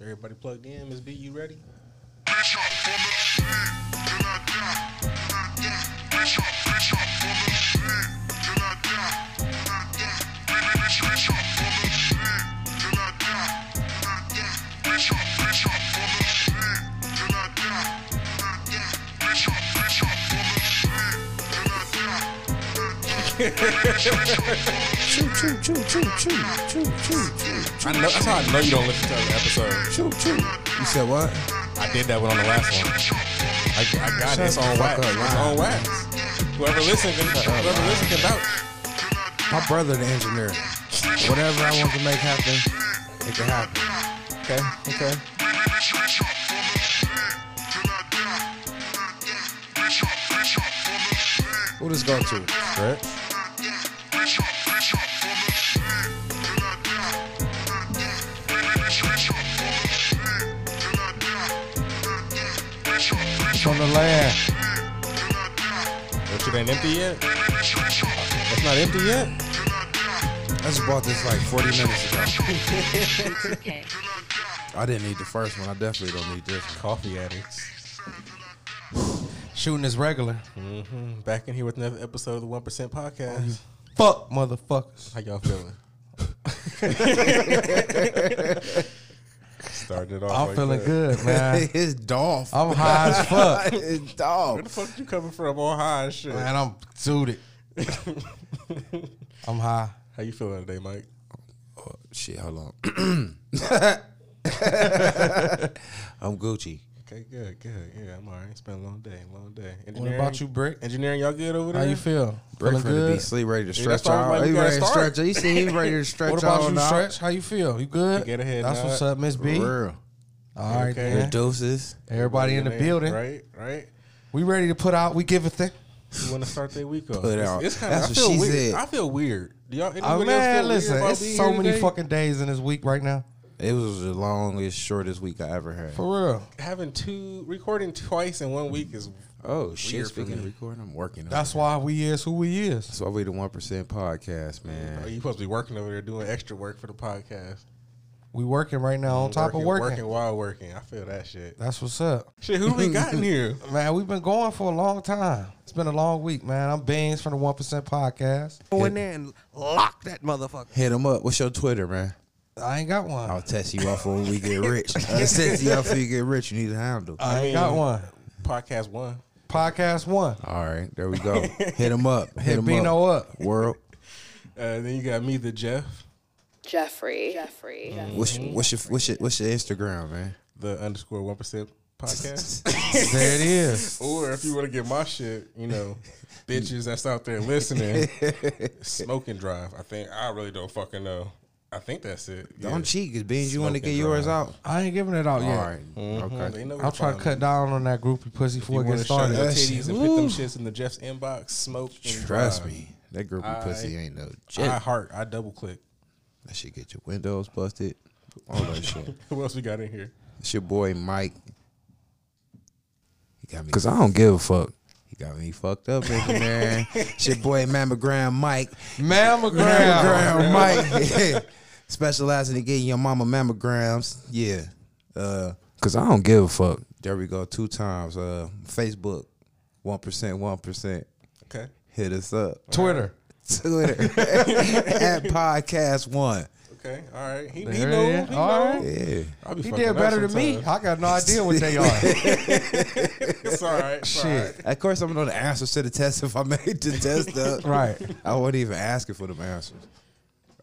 Everybody plugged in. Miss B, you ready? Choo choo choo choo choo choo choo choo I know, that's how I know you don't listen to the episode. choo choo. You said what? I did that one on the last one. I, I got Shut it. It's on wax. up, It's on wax. Whoever listen can, whoever listen can vouch. My brother, the engineer. Whatever I want to make happen, it can happen. Okay, okay. Who this go to? Right. It's on the land. That shit ain't empty yet? That's not empty yet? I just bought this like 40 minutes ago. Okay. I didn't need the first one. I definitely don't need this. Coffee addicts. Shooting is regular. hmm Back in here with another episode of the 1% podcast. Fuck motherfuckers. How y'all feeling? Started off I'm like feeling that. good, man. it's Dolph. I'm high as fuck. it's Where the Dolph. fuck you coming from on high and shit? Man, I'm suited. I'm high. How you feeling today, Mike? Oh, shit, hold on. I'm Gucci. Okay, good, good. Yeah, I'm all right. It's been a long day, long day. What about you, Brick? Engineering, y'all good over there? How you feel? Break Feeling for the good? be sleep, ready to stretch that's why I'm out. like, we He gotta ready to start. stretch. You see, he ready to stretch What about all you, now. Stretch? How you feel? You good? Get ahead, That's Nod. what's up, Miss B. For real. All right, Okay. The then. deuces. Everybody in the there, building. Right, right. We ready to put out. We give a thing. You want to start their week off? Put out. it's kind of. I That's feel what she weird. said. I feel weird. Do y'all? Anybody Oh else man, feel listen, weird about it's being so here many today? fucking days in this week right now. It was the longest, shortest week I ever had. For real. having two recording twice in one week is. Oh shit! Weird for Speaking of recording, I'm working. That's it. why we is who we is. That's why we the one percent podcast, Oh, man. you supposed to be working over there doing extra work for the podcast. We working right now on top working, of working. working while working. I feel that shit. That's what's up. Shit, who we got in here? Man, we've been going for a long time. It's been a long week, man. I'm Beans from the One Percent Podcast. Go in there and lock that motherfucker. Hit him up. What's your Twitter, man? I ain't got one. I'll test you off when we get rich. I'll test you off when you get rich. You need a handle. I, I ain't got one. Podcast one. Podcast one. All right, there we go. Hit him up. Hit, Hit him Bino up. up. World. Uh, then you got me, the Jeff, Jeffrey. Jeffrey. Mm. Mm. What's your, what's your what's your what's your Instagram, man? the underscore one percent podcast. There it is. or if you want to get my shit, you know, bitches that's out there listening, smoking drive. I think I really don't fucking know. I think that's it. Yeah. Don't cheat, cause beans you want to Smoking get yours out. I ain't giving it out All yet. right. Mhm. Okay. I'm where trying to cut down on that groupie pussy If before you it gets to show your started. That titties and put them Woo. shits in the Jeff's inbox, smoke. and Trust drive. me, that groupie I- pussy ain't no I jet. heart. I double click. That shit get your windows busted. All that shit. Who else we got in here? It's your boy Mike. He got me. Cause I don't give a fuck. He got me fucked up in there. it's your boy Mammogram Mike. Mammogram. Mammogram Mike. Specializing in getting your mama mammograms. Yeah. Uh, Cause I don't give a fuck. There we go. Two times. Uh, Facebook. One percent. One percent. Okay. Hit us up. Twitter. Twitter at podcast one. Okay. All right. He, he There knows. He All knows. right. Yeah. I'll be He did better than me. I got no idea what they are. It's all right. It's all right. Of course, I'm gonna know the answers to the test if I made the test up. right. I wasn't even asking for the answers.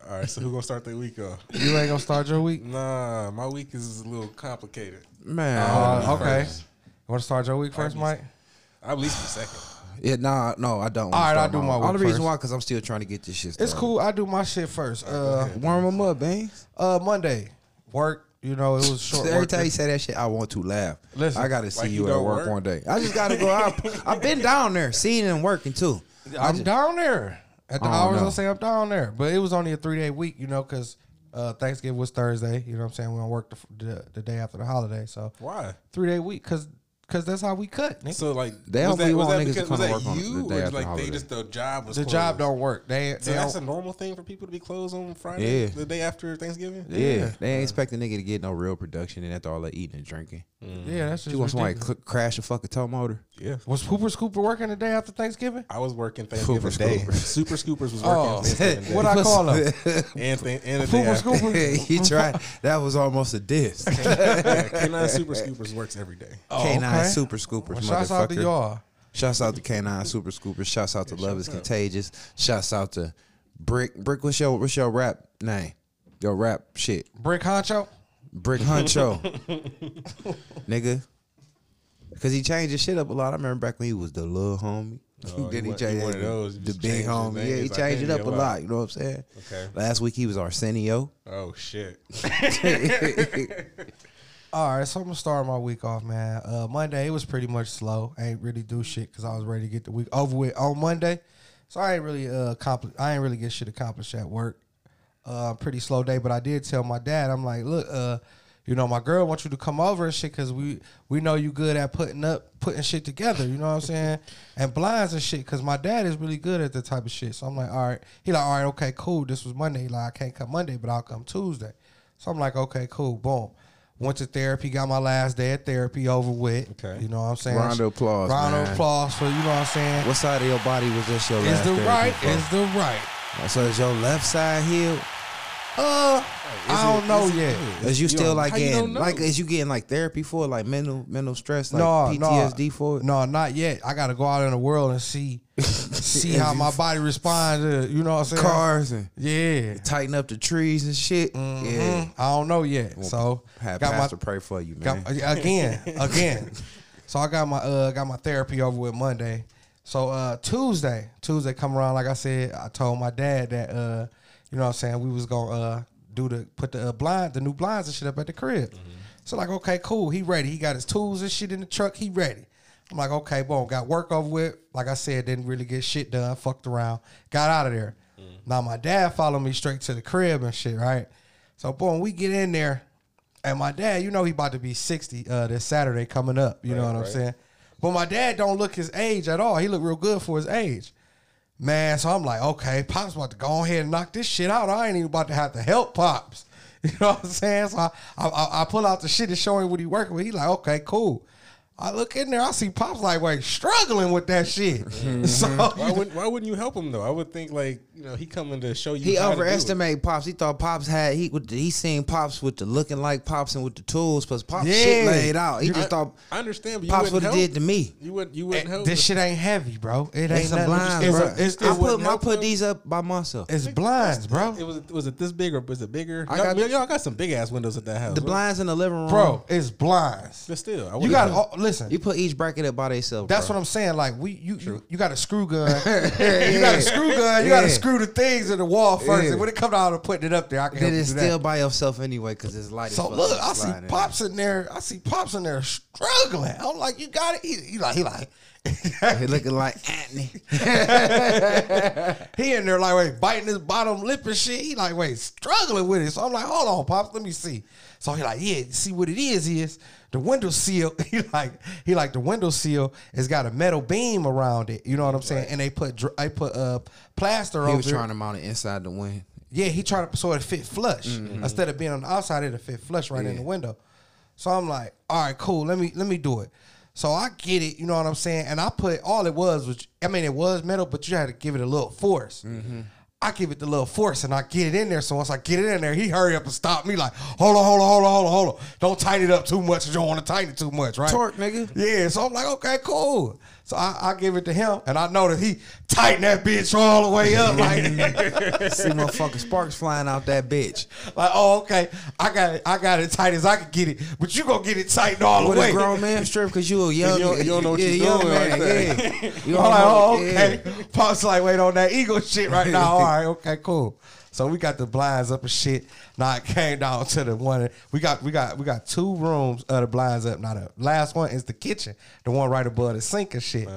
All right. So who gonna start their week off? You ain't gonna start your week? Nah, my week is a little complicated. Man. Uh, okay. first. Want to start your week first, Mike? I'll at least be second. yeah, nah, no, I don't. All right, Start I'll do my Only week reason first. why, because I'm still trying to get this shit started. It's cool. I do my shit first. Uh, Warm them up, man. uh, Monday, work. You know, it was short. Every time you say that shit, I want to laugh. Listen, I got to see like you, you at work, work? one day. I just got to go out. I've been down there, seeing and working too. I I'm just- down there at the Oh, hours. no. I say I'm down there, but it was only a three day week. You know, because uh, Thanksgiving was Thursday. You know what I'm saying? We don't work the, the, the day after the holiday, so Why? three day week because because that's how we cut. nigga. So like, They was don't that, be was wanting that niggas to come was to that work on the day or after like holiday. they just the job was the closed? job don't work. They, So they that's a normal thing for people to be closed on Friday, Yeah. the day after Thanksgiving. Yeah, they ain't expect a nigga to get no real production and after all that eating and drinking. yeah, that's just You want somebody to cl- crash a fucking tow motor? Yeah. Was Hooper Scooper working the day after Thanksgiving? I was working Thanksgiving Super Day. Scoopers. Super Scoopers was working Oh, Thanksgiving Day. what I call him? and, th- and the day Hooper after. Scooper. he tried. That was almost a diss. Yeah, K9 Super Scoopers works every day. K9 okay. Super Scoopers, Well, shouts out to y'all. Shouts out to K9 Super Scoopers. Shouts out to Love is Contagious. Shouts out to Brick. Brick, what's your what's your rap name? Your rap shit. Brick Honcho. Brick Huncho. Nigga. Cause he changed his shit up a lot. I remember back when he was the little homie. Oh, then he he wa- he changed one of those. The big homie. Yeah, he his changed it up a lot. lot. You know what I'm saying? Okay. Last week he was Arsenio. Oh shit. All right, so I'm gonna start my week off, man. Uh, Monday it was pretty much slow. I ain't really do shit because I was ready to get the week over with on Monday. So I ain't really uh accompli- I ain't really get shit accomplished at work. Uh, pretty slow day, but I did tell my dad, I'm like, look, uh, you know, my girl wants you to come over and shit because we we know you good at putting up putting shit together. You know what I'm saying? And blinds and shit because my dad is really good at that type of shit. So I'm like, all right. He like, all right, okay, cool. This was Monday. He like, I can't come Monday, but I'll come Tuesday. So I'm like, okay, cool, boom. Went to therapy, got my last day of therapy over with. Okay. You know what I'm saying? Round of applause, Round of applause for, you know what I'm saying? What side of your body was this your Is last the right, for? is the right. So is your left side healed? Uh, I don't know is yet. Is you, You still like how getting like is you getting like therapy for it, like mental mental stress, like no, PTSD no, for it? No, not yet. I got to go out in the world and see see how my body responds to, you know what I'm saying? Cars and Yeah. tighten up the trees and shit. Yeah. Mhm. I don't know yet. So Have got pastor my pray for you, man. got, again, again. So I got my uh got my therapy over with Monday. So uh Tuesday, Tuesday come around, like I said, I told my dad that uh, you know what I'm saying, we was gonna uh do the put the uh, blind the new blinds and shit up at the crib. So like, okay, cool, he ready. He got his tools and shit in the truck, he ready. I'm like, okay, boom, got work over with. Like I said, didn't really get shit done, fucked around, got out of there. Now my dad followed me straight to the crib and shit, right? So boom, we get in there, and my dad, you know, he about to be 60 uh, this Saturday coming up. You know Right, what I'm saying? But my dad don't look his age at all. He look real good for his age. Man, so I'm like, okay, Pop's about to go ahead and knock this shit out. I ain't even about to have to help Pops. You know what I'm saying? So I, I, I- pull out the shit and show him what he working with. He like, okay, cool. I look in there, I see Pops like, wait, struggling with that shit. Mm-hmm. so Why wouldn't Why wouldn't you help him though? I would think like you know he coming to show you. He how to do it. overestimated pops. He thought pops had he he seen pops with the looking like pops and with the tools, plus pops shit Yeah. laid out. He I, just thought I understand, but you pops wouldn't have did to me. You would You wouldn't eh, help. this shit ain't heavy, bro. It ain't It's some nothing. blinds, It's, bro. a- it's, I put I put him. these up by myself. it's blinds, bro. It was was it this big or was it bigger? I y'all, got- y'all- y'all got some big ass windows at that house. the blinds in the living room, Bro, it's blinds. But still, You got done- to listen. You put each bracket up by themselves. That's bro. what I'm saying. Like we, you, you, you got a screw gun. you got a screw gun. You got to screw the things in the wall first. Yeah. And when it comes down to putting it up there, I can Then it's still by yourself anyway because it's light. So look, I see pops in there. I see pops in there struggling. I'm like, you got it. He, he like, he like, He looking like Anthony. he in there like, wait, biting his bottom lip and shit. He like, wait, struggling with it. So I'm like, hold on, pops, let me see. So he like, yeah, see what it is is the window seal. He like, he like the window seal has got a metal beam around it. You know what I'm saying? And they put, dr- they put uh plaster He over was it. trying to mount it inside the wind. Yeah, he tried to so it fit flush instead of being on the outside. It'll fit flush right in Mm-hmm. The window. So I'm like, all right, cool. Let me let me do it. So I get it. You know what I'm saying? And I put all it was was I mean it was metal, but you had to give it a little force. Mm-hmm. I give it the little force and I get it in there. So once I get it in there, he hurry up and stop me like, hold on, hold on, hold on, hold on, hold on. Don't tighten it up too much. You don't want to tighten it too much, right? Torque, nigga. Yeah, so I'm like, okay, cool. So I, I give it to him, and I know that he tightened that bitch all the way up. Like, See motherfucking sparks flying out that bitch. like, oh, okay, I got it, I got it tight as I can get it, but you gonna get it tightened all With the way. With a grown man strip because you a young, You don't- you don't know what yeah, you're young doing man, like yeah. You I'm like, know- oh, yeah. okay. Pop's like, wait on that ego shit right now. All right, okay, cool. So we got the blinds up and shit. Now it came down to the one. We got we got we got two rooms of the blinds up. Now the last one is the kitchen, the one right above the sink and shit.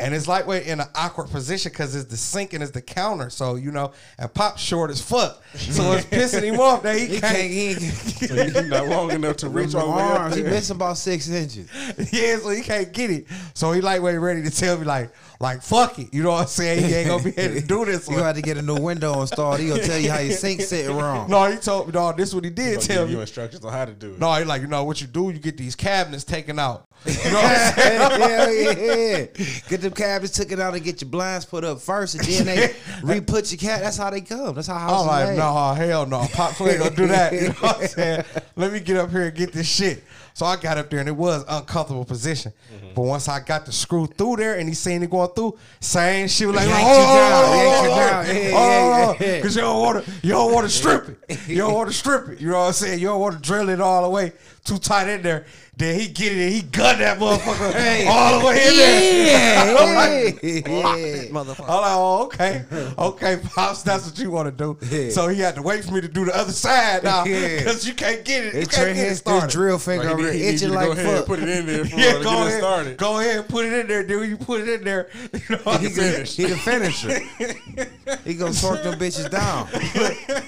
And it's lightweight in an awkward position because it's the sink and it's the counter. So, you know, and Pop's short as fuck. So it's pissing him off that he, He can't. can't. He, So you're not long enough to reach them all the way up arms, he there. missing about six inches. yeah, so he can't get it. So he lightweight ready to tell me like, like fuck it. You know what I'm saying? He ain't gonna be able to do this You one. got to get a new window installed. He gonna tell you how your sink sitting wrong. No, he told me, no, this is what he did He'll tell give me. you instructions on how to do it. No, he like, you know what you do? You get these cabinets taken out. You know what I'm saying? Hell yeah. Get them cabinets taken out and get your blinds put up first, and then they re-put your cat. That's how they come. That's how houses. I'm like, made. no, hell no. Pops ain't gonna do that. You know what I'm saying? Let me get up here and get this shit. So I got up there and it was uncomfortable position. Mm-hmm. But once I got the screw through there and he seen it going through, same shit was like, oh, you oh, down, oh, oh, oh, oh, yeah. Cause you don't want to, you don't want to strip it. You don't want to strip it. You know what I'm saying? You don't want to drill it all the way too tight in there. Then he get it and he gun that motherfucker all the way in there. I'm like, Yeah, yeah. Motherfucker. I'm like, oh, okay. Okay, Pops, that's what you want to do. Yeah. So he had to wait for me to do the other side now. Yeah. Because you can't get it. You His, can't his, get it his started. drill finger Like, over he there need- he need itching to like go ahead and put it in there yeah, go get it ahead. started. Go ahead and put it in there, dude. You put it in there. You know what I'm He, saying? the, he the finisher. he gonna torque them bitches down.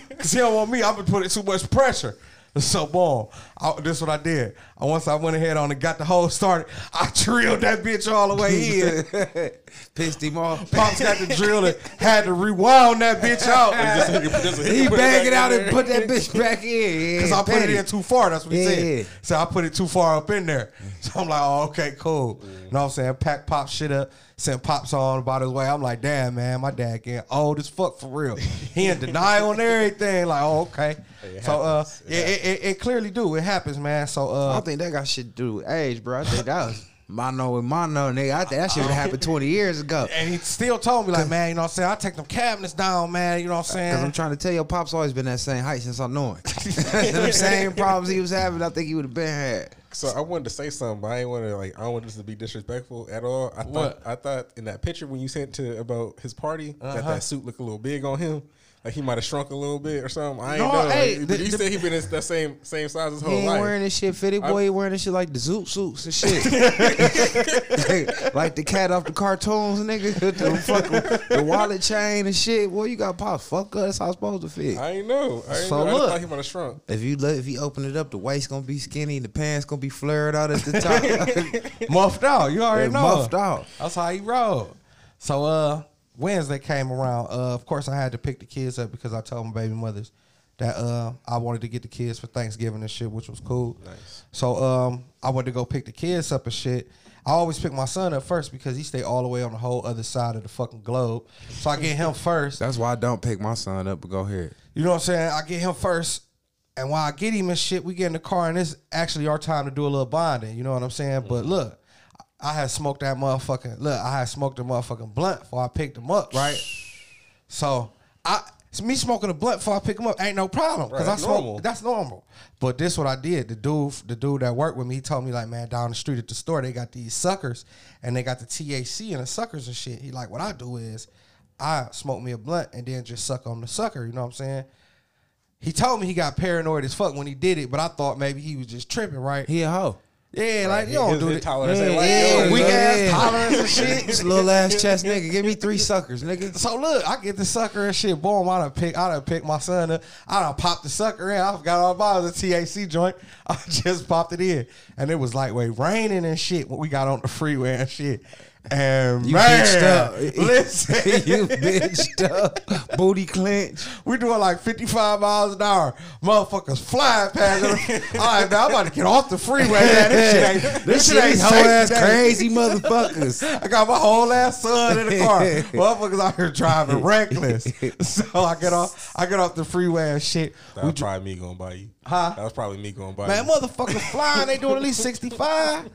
Because he don't want me. I've been putting too much pressure. So, boom. This is what I did. Once I went ahead on and got the hole started, I drilled that bitch all the way in. Pissed him off. Pops got the drill and had to rewound that bitch out. He can- just so He can put it out and put that bitch back in. Because I put it in too far. That's what he said. So I put it too far up in there. So I'm like, oh, okay, cool. You know what I'm saying? Pack pop shit up, sent pops on about his way. I'm like, damn, man, my dad getting old as fuck for real. He in denial and everything. Like, oh, okay. it so uh. It yeah, it, it, it clearly do. It happens, man. So uh, think that got shit to do with age, bro. I think that was mono and mono, nigga. I think that shit would have happened 20 years ago. and he still told me like, man, you know what I'm saying? I take them cabinets down, man. You know what I'm saying? Cause I'm trying to tell you, Pop's always been that same height since I knew him. Them same problems he was having, I think he would have been had. So I wanted to say something, but I ain't want to like. I don't want this to be disrespectful at all. I thought What? I thought in that picture when you sent to about his party that Uh-huh. that suit looked a little big on him. Like he might have shrunk a little bit or something. I ain't No, know. Hey, but the- he the- said he been in that same same size his whole He ain't life. wearing this shit fitted, boy. I- He wearing this shit like the zoot suits and shit. like the cat off the cartoons, nigga. the fucking the wallet chain and shit. Boy, you got Pops. Fuck us. That's how it's supposed to fit. I ain't know. I ain't So know. I look. thought he might have shrunk. If you let, if you open it up, the waist gonna be skinny, and the pants gonna be flared out at the top. muffed out. You already know. muffed out. That's how he rolled. So uh Wednesday came around. Uh of course I had to pick the kids up because I told my baby mothers that uh I wanted to get the kids for Thanksgiving and shit, which was cool. Nice. So um I went to go pick the kids up and shit. I always pick my son up first because he stay all the way on the whole other side of the fucking globe. So I get him first. That's why I don't pick my son up. But go ahead. You know what I'm saying? I get him first. And while I get him and shit, we get in the car and it's actually our time to do a little bonding. You know what I'm saying? But look, I had smoked that motherfucking look, I had smoked a motherfucking blunt before I picked him up, right? So I it's me smoking a blunt before I pick him up ain't no problem. Cause Right, I that's smoke normal. that's normal. But this what I did. The dude the dude that worked with me, he told me like, man, down the street at the store, they got these suckers and they got the THC and the suckers and shit. He like, what I do is I smoke me a blunt and then just suck on the sucker, you know what I'm saying? He told me he got paranoid as fuck when he did it, but I thought maybe he was just tripping, right? He a hoe. Yeah, like you His- don't his do that. tolerance Yeah, like yeah, weak ass tolerance and shit. This little ass chest nigga. Give me three suckers, nigga. So look, I get the sucker and shit. Boom, I done pick, I done pick my son up. I done popped the sucker in. I forgot all about. It was joint. I just popped it in, and it was like lightweight raining and shit when we got on the freeway and shit. And You man, bitched up. listen, you bitched up. Booty clench. we doing like 55 miles an hour. Motherfuckers flying past. us. I'm man, I'm about to get off the freeway. Man. This shit ain't, this shit ain't hoe ass today. crazy motherfuckers. I got my whole ass son in the car. Motherfuckers out here driving reckless. So I get off, I get off the freeway and shit. That was probably me going by you. Huh? That was probably me going by Man, you. motherfuckers flying. They doing at least 65.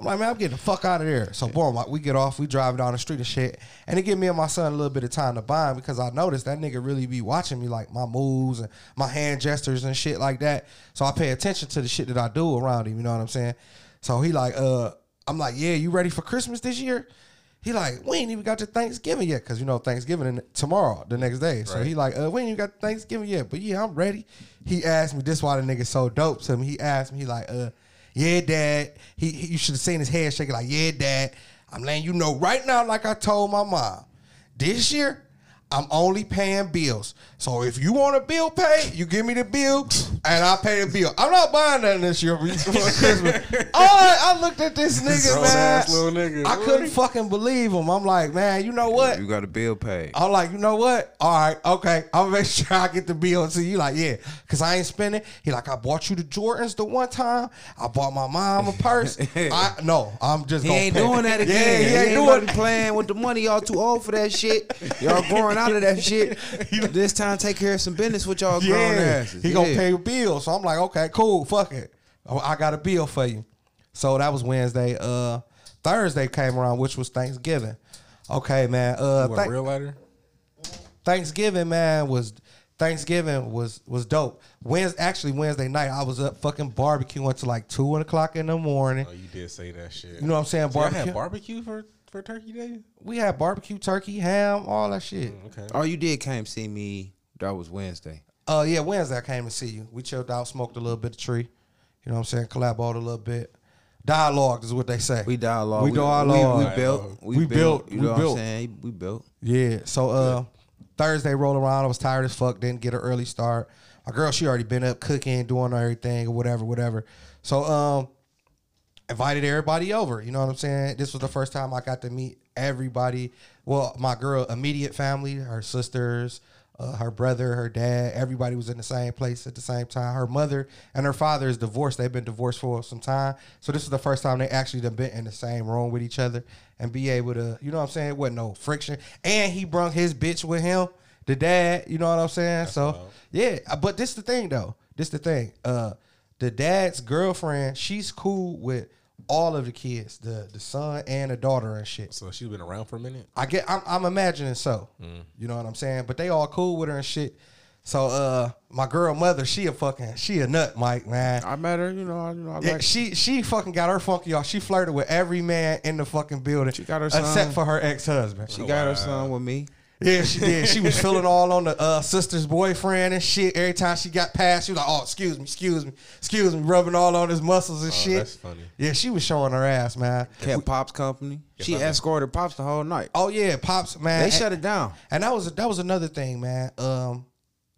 I'm like, man, I'm getting the fuck out of there. So, boom, like, we get off, we drive down the street and shit. And it give me and my son a little bit of time to bond because I noticed that nigga really be watching me, like my moves and my hand gestures and shit like that. So I pay attention to the shit that I do around him, you know what I'm saying? So he like, uh, I'm like, yeah, you ready for Christmas this year? He like, we ain't even got to Thanksgiving yet, cause you know Thanksgiving in- tomorrow, the next day. So Right. he like, uh, we ain't even got Thanksgiving yet, but yeah, I'm ready. He asked me, this why the nigga so dope to me. He asked me, he like, uh, yeah, dad. He, he you should have seen his head shaking like, yeah, dad. I'm letting you know right now, like I told my mom, this year I'm only paying bills. So if you want a bill paid, you give me the bill and I pay the bill. I'm not buying nothing this year for Christmas. Oh, I, I looked at this nigga, Grown man. little nigga. I couldn't fucking believe him. I'm like, man, you know what? You got a bill paid. I'm like, you know what? All right, okay. I'm gonna make sure I get the bill. So you like, yeah, cause I ain't spending. He like, I bought you the Jordans the one time. I bought my mom a purse. I no, I'm just. He gonna ain't pay. doing that again. Yeah, he ain't doing doing. playing with the money. Y'all too old for that shit. Y'all growing out of that shit. This time, take care of some business with y'all grown Yeah, asses. he gonna pay a bill. So I'm like, okay, cool, fuck it. Oh, I got a bill for you. So that was Wednesday. Uh, Thursday came around, which was Thanksgiving. Okay, man. Uh, What, thank- real lighter? Thanksgiving, man, was Thanksgiving was was dope. Wednesday, actually Wednesday night, I was up fucking barbecuing until like two o'clock in the morning. Oh, you did say that shit. You know what I'm saying? So y'all Barbecue. had barbecue for, for Turkey Day? we had barbecue, turkey, ham, all that shit. Okay. Oh, you did came see me. That was Wednesday. Uh, yeah, Wednesday I came to see you. We chilled out, smoked a little bit of tree. You know what I'm saying? Collaborated a little bit. Dialogue is what they say. We dialogue. We dialogue. We, we built. We, We built. built. You We know built. what I'm saying? We built. Yeah. So uh Thursday rolled around. I was tired as fuck. Didn't get an early start. My girl, she already been up cooking, doing everything or whatever, whatever. So um invited everybody over. You know what I'm saying? This was the first time I got to meet everybody. Well, my girl immediate family, her sisters, uh, her brother, her dad, everybody was in the same place at the same time. Her mother and her father is divorced. They've been divorced for some time. So this is the first time they actually done been in the same room with each other and be able to, you know what I'm saying? Wasn't no friction. And he brung his bitch with him, the dad, you know what I'm saying? so wild. yeah, uh, but this the thing though. This the thing. Uh the dad's girlfriend, she's cool with all of the kids, the the son and the daughter and shit. So she's been around for a minute? I get I'm, I'm imagining so. You know what I'm saying? But they all cool with her and shit. So uh my girl mother, she a fucking she a nut, Mike, man. I met her. You know. I, you know. I Yeah, like. she she fucking got her funky off. She flirted with every man in the fucking building. She got her except son. for her ex husband. she got her son with me. Yeah, she did. She was feeling all on the uh, sister's boyfriend and shit. Every time she got past, she was like, "Oh, excuse me, excuse me, excuse me," rubbing all on his muscles and Oh, shit. that's funny. Yeah, she was showing her ass, man. Kept Pops company. She I- escorted Pops the whole night. Oh yeah, pops, man. They And- shut it down. And that was that was another thing, man. Um,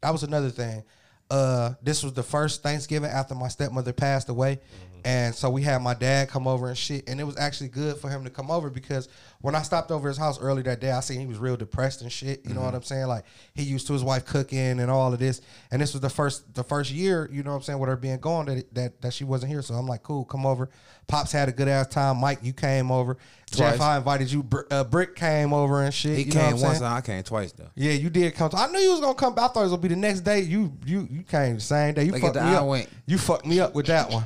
that was another thing. Uh, this was the first Thanksgiving after my stepmother passed away, and so we had my dad come over and shit. And it was actually good for him to come over because when I stopped over his house early that day, I seen he was real depressed and shit. You know what mm-hmm. I'm saying? Like he used to his wife cooking and all of this. And this was the first the first year, you know what I'm saying, with her being gone that that that she wasn't here. So I'm like, cool, come over. Pops had a good ass time. Mike, you came over. Jeff, I invited you. Br- uh, Brick came over and shit. He you know what came I'm once. and I came twice though. Yeah, you did come. To, I knew you was gonna come. I thought it was gonna be the next day. You you you came the same day. You Look fucked me eye up. wink. You fucked me up with that one.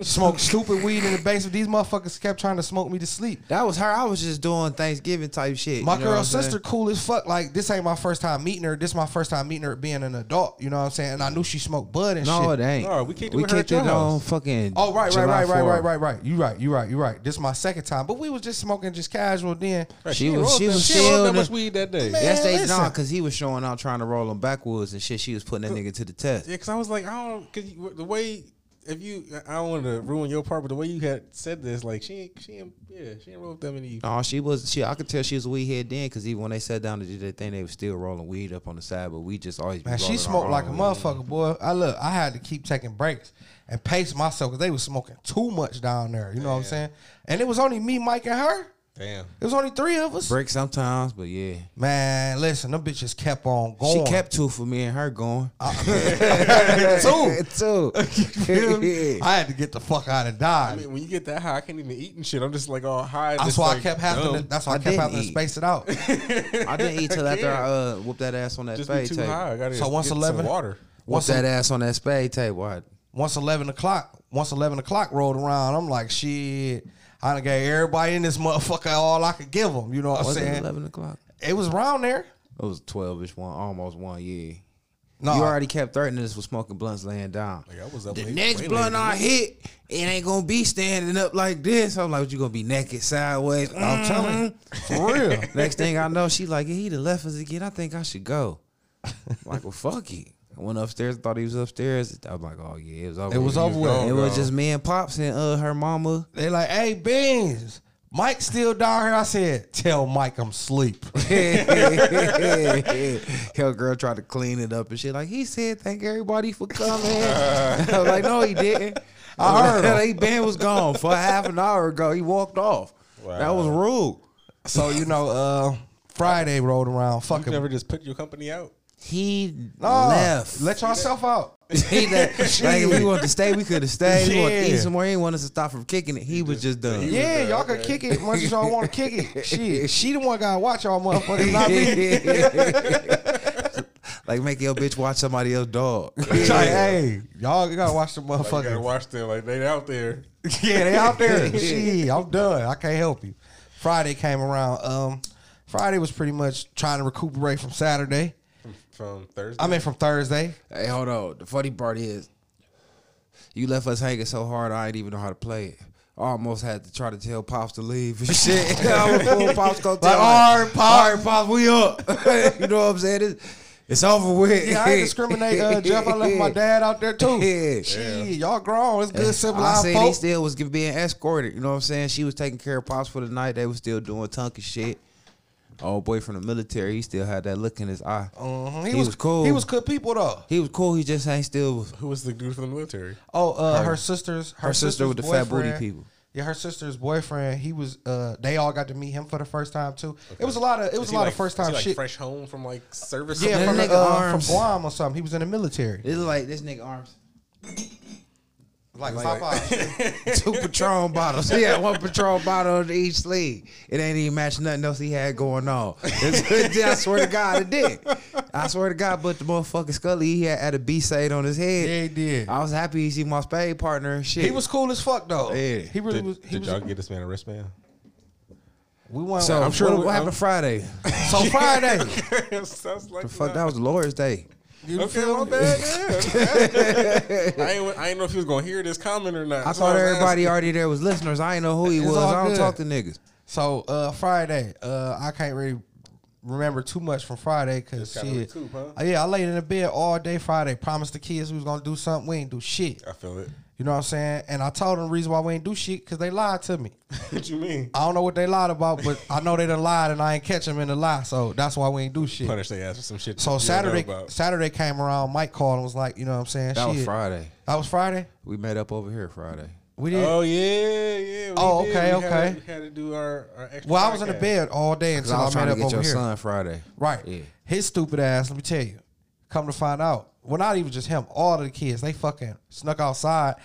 Smoke stupid weed in the basement. These motherfuckers kept trying to smoke me to sleep. That was her. I was just doing Thanksgiving type shit. My you know what I'm saying? sister cool as fuck. Like this ain't my first time meeting her. This my first time meeting her being an adult. You know what I'm saying? And I knew she smoked bud and No, shit. No, it ain't. No, we kicked it we with her kicked it on fucking. Oh right, right, July right, right, right, right, right. You right, you right, you right. This is my second time, but we was just smoking just casual then. Right, She ain't was- she was she ain't rolled that much weed that day. Man, Yes, they listen. nah, because he was showing out trying to roll them backwoods and shit. She was putting that nigga to the test. Yeah, because I was like, I don't, because the way, if you, I don't want to ruin your part, but the way you had said this, like, she ain't, she ain't, yeah, she ain't rolled that many. No, she was. She, I could tell she was a weed head then, because even when they sat down to do that thing, they was still rolling weed up on the side. But we just always be Man, she smoked like a motherfucker, boy. I look, I had to keep taking breaks and pace myself because they was smoking too much down there. You know what I'm saying? And it was only me, Mike, and her. Damn. It was only three of us. Break sometimes, but yeah, Man, listen, them bitches kept on going. she kept two for me and her going. two. two. I had to get the fuck out and die. I mean, when you get that high, I can't even eat and shit. I'm just like all high. that's why like, I kept having. To, that's why I, I kept didn't having to space it out. I didn't eat till after I uh, whooped that ass on that just spade table. high. I So once 11 water. Whooped Once that ass on that spade table. I, once eleven o'clock, once eleven o'clock rolled around, I'm like, shit. I done gave everybody in this motherfucker all I could give them. You know what I'm was it saying? eleven o'clock? It was around there. It was twelve ish one, almost one. Yeah. No, you already kept threatening us with smoking blunts laying down. Like, I was up The late- next blunt later I hit, it ain't gonna be standing up like this. I'm like, what, you gonna be naked sideways? I'm telling you, mm-hmm. for real. Next thing I know, she like, yeah, he done left us again. I think I should go. I'm like, well, fuck it. I went upstairs, thought he was upstairs. I was like, oh yeah, it was over. It was with. over with. It was just me and pops and uh her mama. They like, hey, Beans, Mike still down here. I said, tell Mike I'm sleep. Hell, girl tried to clean it up and shit. Like he said, thank everybody for coming. I was like, no, he didn't. I heard him. That band was gone for half an hour ago. He walked off. That was rude. so you know, uh, Friday rolled around. You Fucking never just put your company out. He no, left. Let yourself out. he left. like if we wanted to stay, we could have stayed. We wanted to eat somewhere. He wanted us to stop from kicking it. He was just done. Yeah, done, y'all can okay. kick it as much as y'all want to kick it. Shit, she the one gotta watch y'all motherfuckers, not me. like make your bitch watch somebody else dog. It's like, hey, y'all gotta watch the Like, you gotta watch them like they out there. yeah, they out there. Shit, I'm done. I can't help you. Friday came around. Um, Friday was pretty much trying to recuperate from Saturday. From Thursday. I mean, from Thursday. Hey, hold on. The funny part is, you left us hanging so hard, I didn't even know how to play it. I almost had to try to tell Pops to leave and shit. I was full Pops go tell Like, him, all right, Pop. all right, Pops, we up. you know what I'm saying? It's, it's over with. Yeah, I ain't discriminate, uh, Jeff. I left my dad out there too. Yeah. Shit, y'all grown. It's good simple. I civilized seen he still was being escorted. You know what I'm saying? She was taking care of Pops for the night. They was still doing tunky shit. Old boy from the military, he still had that look in his eye. Mhm. He was cool. He was good people though. He was cool. He just ain't still Who was the dude from the military? Oh, uh, her, sister's her, her sister sister's with the fat booty people. Yeah, her sister's boyfriend. He was. Uh, they all got to meet him for the first time too. It was a lot of. It was Is a lot like- of first is he time like shit. Fresh home from like service. Yeah, from, the, nigga uh, from. Guam or something. He was in the military. This like this nigga arms. Like, Like- Popeye. Two Patron bottles. He had one Patron bottle under each sleeve. It ain't even match nothing else he had going on. It's- I swear to God, it did. I swear to God, but the motherfucking Scully, he had, had a B side on his head. Yeah, he did. I was happy to see my spade partner and shit. He was cool as fuck though. Yeah. He really Did, was. He did was. y'all get this man a wristband? we went. So I'm sure what, we- what I'm- happened Friday? so Friday. Sounds like The fuck, that. that was Lord's Day. You Okay, feel my bad. Yeah. I ain't. I ain't know if he was gonna hear this comment or not. I That's thought what was everybody asking. already there was listeners. I ain't know who he It's was. I don't good. talk to niggas. So uh, Friday, uh, I can't really remember too much from Friday because Just kinda shit. recoup, huh? Uh, yeah, I laid in the bed all day Friday. Promised the kids we was gonna do something. We ain't do shit. I feel it. You know what I'm saying? And I told them the reason why we ain't do shit because they lied to me. what you mean? I don't know what they lied about, but I know they done lied and I ain't catch them in the lie. So that's why we ain't do shit. Punish their ass for some shit. So you don't know Saturday, about. Saturday came around. Mike called and was like, you know what I'm saying? That was Shit. Friday. That was Friday. We met up over here Friday. We did. Oh yeah, yeah. we Oh, did. okay, We had- okay. we had to do our, our extra. well, I was in the podcast. bed all day until I I, was met trying to up get over your here. son Friday. Right. Yeah. His stupid ass, let me tell you. Come to find out. Well, not even just him. All of the kids, they fucking snuck outside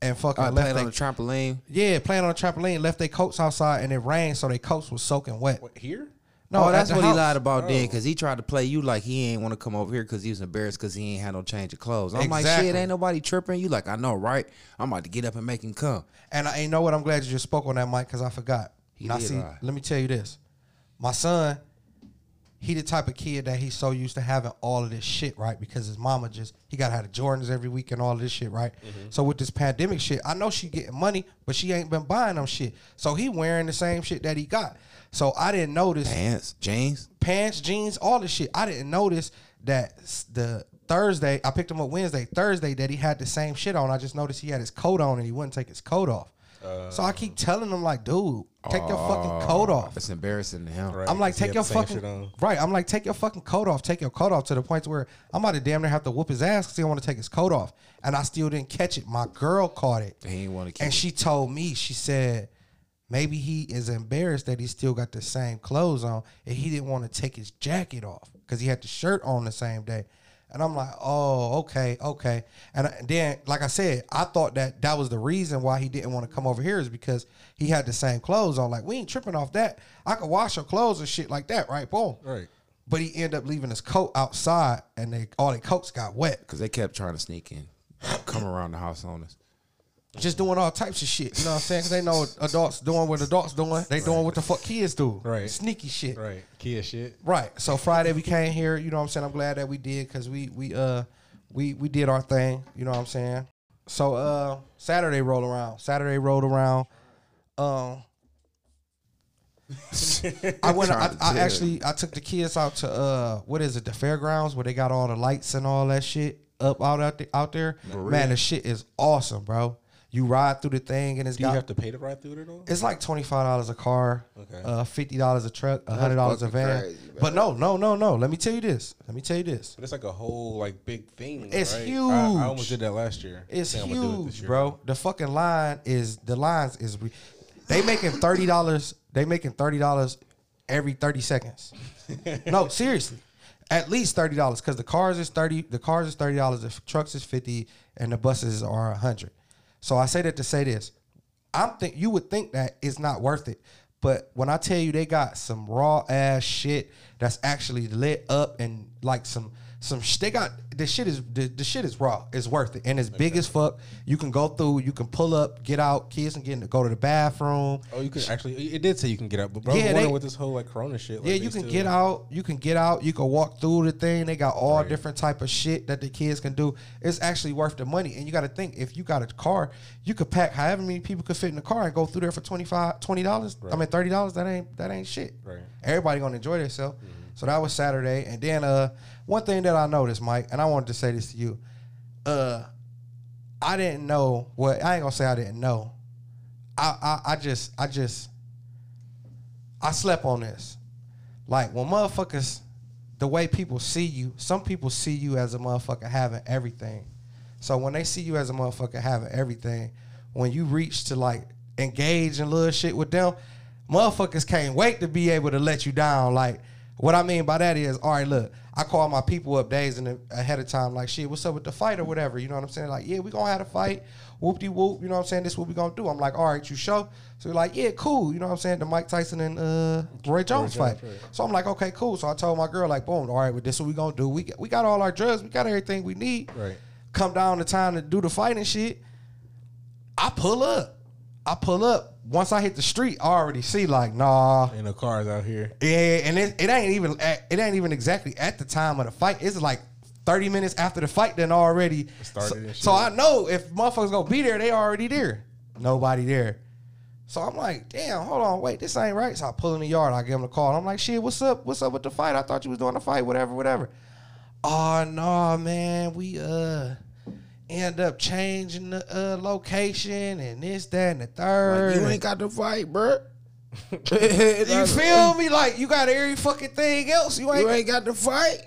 and fucking I left played they, on the trampoline. Yeah, playing on the trampoline, left their coats outside and it rained, so their coats was soaking wet. What, here? No, oh, that's what house. he lied about then, Oh. because he tried to play you like he ain't want to come over here because he was embarrassed because he ain't had no change of clothes. I'm like, shit, ain't nobody tripping. You like, I know, right? I'm about to get up and make him come. And I, you know what? I'm glad you just spoke on that, Mike, because I forgot. He now, did see, lie. let me tell you this. My son, he the type of kid that he's so used to having all of this shit, right? Because his mama just, he got to have the Jordans every week and all of this shit, right? Mm-hmm. So with this pandemic shit, I know she getting money, but she ain't been buying them shit. So he wearing the same shit that he got. So I didn't notice Pants, jeans. pants, jeans, all this shit. I didn't notice that the Thursday, I picked him up Wednesday, Thursday, that he had the same shit on. I just noticed he had his coat on and he wouldn't take his coat off. Uh. so I keep telling him, like, dude, take your fucking coat oh, off. It's embarrassing to him. Right. I'm like, take your fucking right. I'm like, take your fucking coat off. Take your coat off to the point where I'm about to damn near have to whoop his ass because he don't want to take his coat off, and I still didn't catch it. My girl caught it, He want to and it. she told me, she said, maybe he is embarrassed that he still got the same clothes on, and he didn't want to take his jacket off because he had the shirt on the same day. And I'm like, oh, okay, okay. And uh, then, like I said, I thought that that was the reason why he didn't want to come over here is because he had the same clothes on. Like, we ain't tripping off that. I could wash your clothes and shit like that, right? Boom. Right. But he ended up leaving his coat outside, and they all their coats got wet. Because they kept trying to sneak in, come around the house on us. Just doing all types of shit. You know what I'm saying? Because they know adults doing what adults doing. They doing what the fuck kids do. Right. Sneaky shit. Right. Right. Kid shit. Right. So Friday we came here. You know what I'm saying? I'm glad that we did because we we uh we we did our thing. You know what I'm saying? So uh Saturday rolled around. Saturday rolled around. Um. I went. I, I actually I took the kids out to uh what is it the fairgrounds where they got all the lights and all that shit up out out, the, out there. Man, the shit is awesome, bro. You ride through the thing and it's Do got, you have to pay to ride through it all? it's like twenty five dollars a car, Okay. uh, fifty dollars a truck, hundred dollars a van. crazy, but no, no, no, no. Let me tell you this. Let me tell you this. But it's like a whole like big thing. It's right? huge. I, I almost did that last year. It's Think I'm gonna do it huge, year. bro. The fucking line is the lines is re- they making thirty dollars. They making thirty dollars every thirty seconds. no, seriously, at least thirty dollars because the cars is thirty. The cars is thirty dollars. The trucks is fifty, and the buses are a hundred. So I say that to say this. I'm think you would think that it's not worth it, but when I tell you they got some raw ass shit that's actually lit up and like some some sh- they got the shit is the, the shit is raw. It's worth it and it's big as fuck. You can go through. You can pull up, get out. Kids can get in, go to the bathroom. Oh, you can actually. It did say you can get up, but bro, Yeah, they- wondering with this whole like Corona shit. Like, Yeah, they you can still- get out. You can get out. You can walk through the thing. They got all different type of shit that the kids can do. It's actually worth the money. And you got to think if you got a car, you could pack however many people could fit in the car and go through there for 25 dollars. I mean thirty dollars. That ain't that ain't shit. Right. Everybody gonna enjoy themselves. So that was Saturday. And then uh, one thing that I noticed, Mike, and I wanted to say this to you. Uh, I didn't know what I ain't gonna say I didn't know. I, I I just I just I slept on this. Like when motherfuckers, the way people see you, some people see you as a motherfucker having everything. So when they see you as a motherfucker having everything, when you reach to like engage in little shit with them, motherfuckers can't wait to be able to let you down. Like what I mean by that is, all right, look, I call my people up days and ahead of time, like, shit, what's up with the fight or whatever? You know what I'm saying? Like, yeah, we gonna have a fight. Whoop de whoop. You know what I'm saying? This what we gonna do. I'm like, all right, you show. So we're like, yeah, cool. You know what I'm saying? The Mike Tyson and uh, Roy Jones fight. So I'm like, okay, cool. So I told my girl, like, boom, all right, well, this what we gonna do. We got, we got all our drugs. We got everything we need. Right. Come down the time to do the fighting shit. I pull up. I pull up. Once I hit the street, I already see like, nah, Ain't the cars out here. yeah, and it, it ain't even at, it ain't even exactly at the time of the fight. It's like thirty minutes after the fight. Then already started So, so I know if motherfuckers gonna be there, they already there. Nobody there. So I'm like, damn, hold on, wait, this ain't right. So I pull in the yard. I give him a call. I'm like, shit, what's up? What's up with the fight? I thought you was doing the fight, whatever, whatever. Oh no, man, we uh end up changing the uh, location and this, that, and the third. you ain't got to fight, bro. You feel me? Like you got every fucking thing else. You ain't. You ain't got to fight.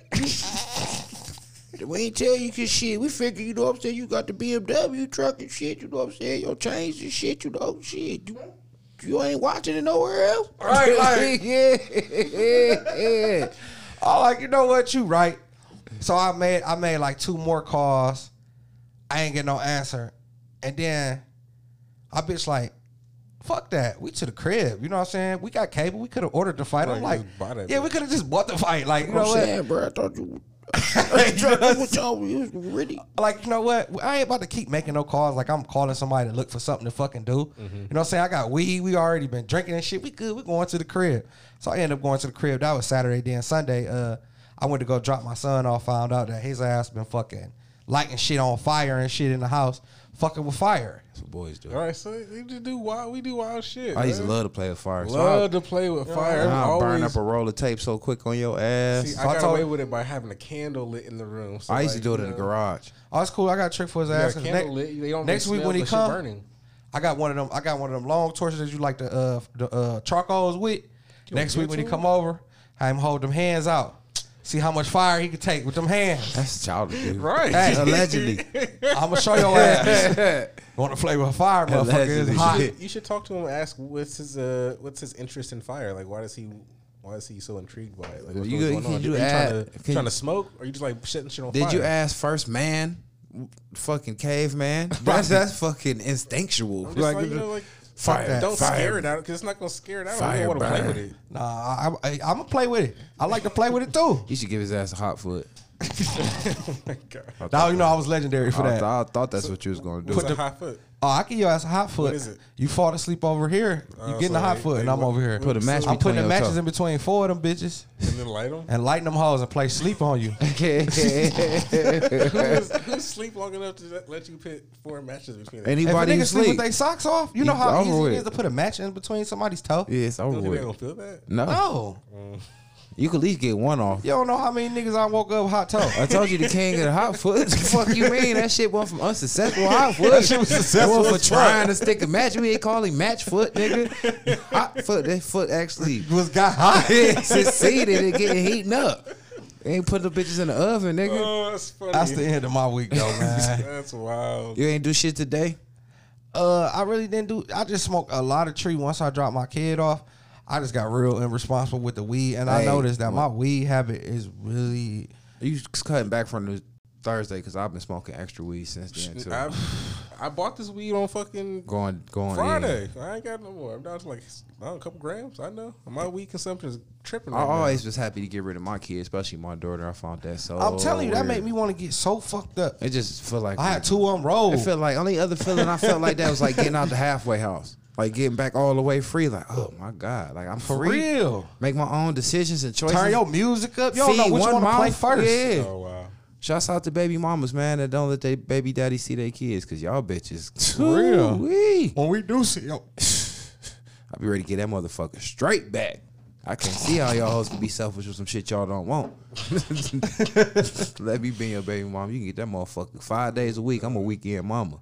we ain't tell you cause shit. We figure you know what I'm saying. You got the BMW truck and shit. You know what I'm saying. Your chains and shit. You know shit. You, you ain't watching it nowhere else. Right, like- yeah. I like you know what you right. So I made I made like two more calls. I ain't get no answer, and then I bitch like. Fuck that. We to the crib. You know what I'm saying? We got cable. We could have ordered the fight. Like, I'm like, just buy that yeah, bitch. we could have just bought the fight. Like, you know I'm what? saying, bro. I thought you. what y'all ready. like you know what? I ain't about to keep making no calls. Like I'm calling somebody to look for something to fucking do. Mm-hmm. You know what I'm saying? I got weed. We already been drinking and shit. We good. We going to the crib. So I ended up going to the crib. That was Saturday. Then Sunday, uh, I went to go drop my son off. Found out that his ass been fucking lighting shit on fire and shit in the house, fucking with fire. That's what boys do. All right, so we just do wild. We do wild shit. I used to man. love to play with fire. So love to play with fire. I, Always, I burn up a roll of tape so quick on your ass. See, So I I got told- away with it by having a candle lit in the room. So I used to like, do it you in the know, garage. Oh, it's cool. I got a trick for his You got ass. a 'cause candle next- lit. They don't next really week when he smell the shit come, burning. I got one of them. I got one of them long torches that you like the uh the uh charcoals with. Next week when he come over, have him hold them hands out. See how much fire he can take with them hands. That's childish, dude. Right. Hey. Allegedly. I'm gonna show your ass. Want to play with fire, motherfucker? It's Allegedly. hot. You should talk to him. and Ask what's his uh what's his interest in fire? Like why does he why is he so intrigued by it? Like what's You really could- going on? could you Are you add- trying to can trying you- to smoke? Or are you just like setting shit on Did fire? Did you ask first man? Fucking caveman. That's that's fucking instinctual. I'm just like, you know, like fire, that. don't fire. scare it out because it's not gonna scare it out. Fire you don't want to play with it. Nah, I, I, I'm gonna play with it. I like to play with it too. You should give his ass a hot foot. Oh God. Now you know I was legendary for I, that. thought, I thought that's what you was gonna do. What's a hot foot? Oh, I give your ass a hot foot. is it? You fall asleep over here. Oh, you Oh, getting so a hot they- foot, and I'm over here. Put a match I'm putting the matches toes. in between four of them bitches And then light them. and lighting them hoes and play sleep on you. who's, who's sleep long enough to let- let you put four matches between them? If a Anybody nigga sleep sleep. with their socks off, you know It's how easy it is to put a match in between somebody's toe. Yeah, it's You over don't think they with. gonna feel that? No. No. Mm. You could at least get one off. You don't know how many niggas I woke up hot toe. I told you the king of the hot foot. the fuck you mean? That shit went from unsuccessful hot foot. That shit was successful That went as for trying to stick a match. We ain't calling match foot, nigga. Hot foot. That foot actually was got hot. succeeded in getting heating up. Ain't putting the bitches in the oven, nigga. Oh, that's funny. That's the end of my week though, man. That's wild. You ain't do shit today. Uh, I really didn't do. I just smoked a lot of tree once I dropped my kid off. I just got real irresponsible with the weed, and I Hey, noticed that my weed habit is really. You cutting back from the Thursday because I've been smoking extra weed since then too. I, I bought this weed on fucking going going in. Friday. I ain't got no more. I'm down to like I don't know, a couple grams. I know my weed consumption is tripping. I Right now. always was happy to get rid of my kids, especially my daughter. I found that so. I'm telling you, that made me want to get so fucked up. It just felt like I had two on roll. It felt like only other feeling I felt like that was like getting out the halfway house, like getting back all the way free. Like, oh my god, like I'm For free. real. Make my own decisions and choices. Turn your music up. You don't know Feed which one, to play first. Yeah. Oh wow. Shouts out to baby mamas, man, that don't let their baby daddy see their kids, cause y'all bitches. For real. Ooh-wee. When we do see, yo, I be ready to get that motherfucker straight back. I can't see how y'all hoes can be selfish with some shit y'all don't want. Let me be your baby mom. You can get that motherfucker five days a week. I'm a weekend mama.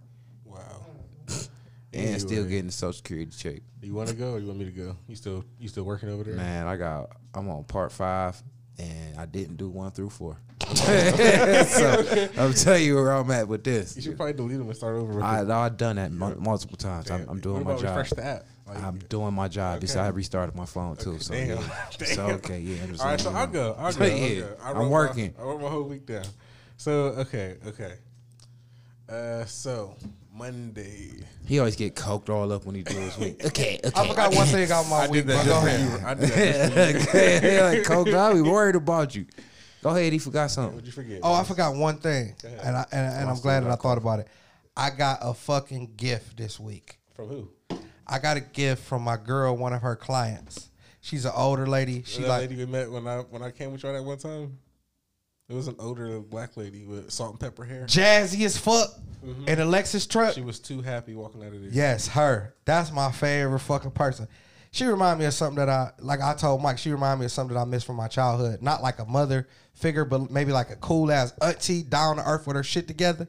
And still getting the social security check. You want to go? or You want me to go? You still you still working over there? Man, I got I'm on part five and I didn't do one through four. so I'm telling you where I'm at with this. You should probably delete them and start over. With I. I've done that mul- multiple times. I'm, I'm doing my job. Refresh the app. Like, I'm doing my job. This I restarted my phone too. So damn. yeah. Damn. So okay, yeah. All right, so I'll go. I'll go. I'll Yeah, go. I I'm wrote my- working. I wrote my whole week down. So okay, okay. Uh, so Monday. He always get coked all up when he do his week. Okay, okay. I forgot one thing about my I week. did that go ahead. I did that just okay, like coked out. We worried about you. Go ahead. He forgot something. What'd you forget? Oh, I forgot one thing, and I and, and I'm glad that I thought about it. I got a fucking gift this week. From who? I got a gift from my girl, one of her clients. She's an older lady. She She that like lady we met when I when I came with y'all that one time. It was an older black lady with salt and pepper hair. jazzy as fuck in a Lexus truck. She was too happy walking out of there. Yes, her. That's my favorite fucking person. She remind me of something that I like. I told Mike. She remind me of something that I missed from my childhood. Not like a mother figure, but maybe like a cool ass auntie down to earth with her shit together.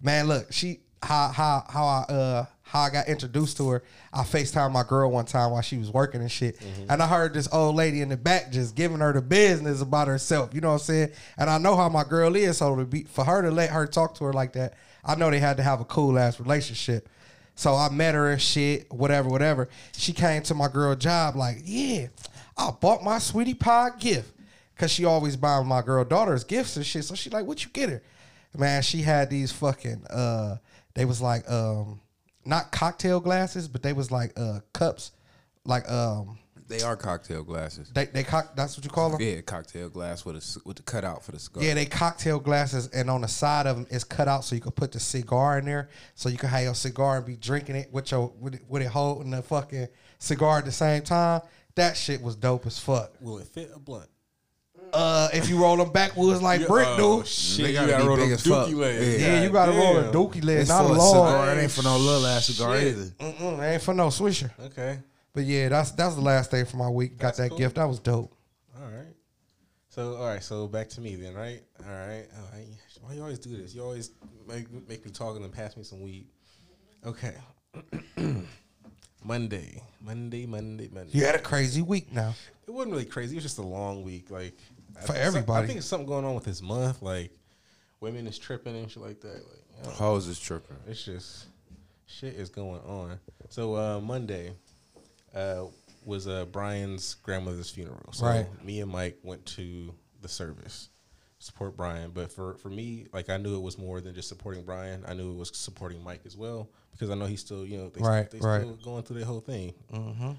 Man, look, she how how how I uh how I got introduced to her. I Facetime my girl one time while she was working and shit, and I heard this old lady in the back just giving her the business about herself. You know what I'm saying? And I know how my girl is, so to be for her to let her talk to her like that, I know they had to have a cool ass relationship. So I met her and shit, whatever, whatever. She came to my girl job like, yeah, I bought my sweetie pie gift. Cause she always buy my girl daughters gifts and shit. So she like, what you get her? Man, she had these fucking uh they was like um not cocktail glasses, but they was like uh cups. Like um They are cocktail glasses. they they cock that's what you call them? Yeah, cocktail glass with a with the cutout for the cigar. Yeah, they cocktail glasses, and on the side of them is cut out so you can put the cigar in there, so you can have your cigar and be drinking it with your with it, with it holding the fucking cigar at the same time. That shit was dope as fuck. Will it fit a blunt? Uh, if you roll them backwards like brick, oh, shit, They you gotta gotta be roll big them as fuck. dookie legs. Yeah, you gotta roll a dookie leg, It's not a long. cigar. It ain't for no little ass cigar Shit. either. Mm-mm, ain't for no swisher. Okay. But yeah, that's that's the last thing for my week. Got That's that cool. gift. That was dope. All right. So all right. So back to me then, right? All right. All right. Why you always do this? You always make make me talk and then pass me some weed. Okay. Monday, Monday, Monday, Monday. You had a crazy week now. It wasn't really crazy. It was just a long week. Like I For think everybody. I think it's something going on with this month. Like women is tripping and shit like that. Like I don't know. Hoes is tripping. it's just shit is going on. So uh, Monday uh, was uh, Brian's grandmother's funeral. So Right. me and Mike went to the service support Brian. But for for me, like I knew it was more than just supporting Brian. I knew it was supporting Mike as well because I know he's still you know they, Right, they right. still going through their whole thing. Mm-hmm.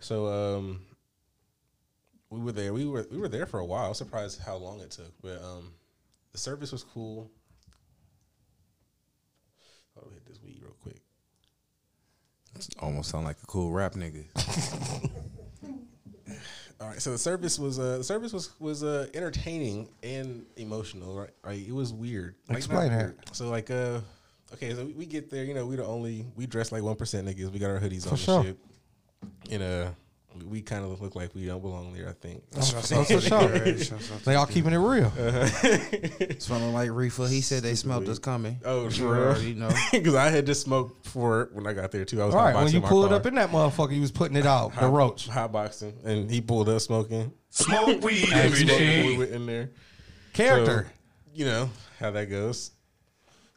So um, we were there. We were we were there for a while. I was surprised how long it took, but um, the service was cool. I'll hit this weed real quick. Almost sound like a cool rap nigga. All right, so the service was uh, the service was was uh, entertaining and emotional. Right, right. It was weird. Like, Explain that. weird. So like uh, okay, so we, we get there. You know, we the only we dress like one percent niggas. We got our hoodies on sure. and shit. And uh, we, we kind of look like we don't belong there. I think. So for sure. They all keeping it real. Smelling like reefer. He said they smelled us coming. Oh, You for real? already know. Because I had just smoked for it when I got there too. I was All right, when you pulled car. up in that motherfucker, you was putting it out, the Hot- roach. hotboxing, and he pulled up smoking. Smoke weed every Smoking, day. We went in there. Character. So, you know how that goes.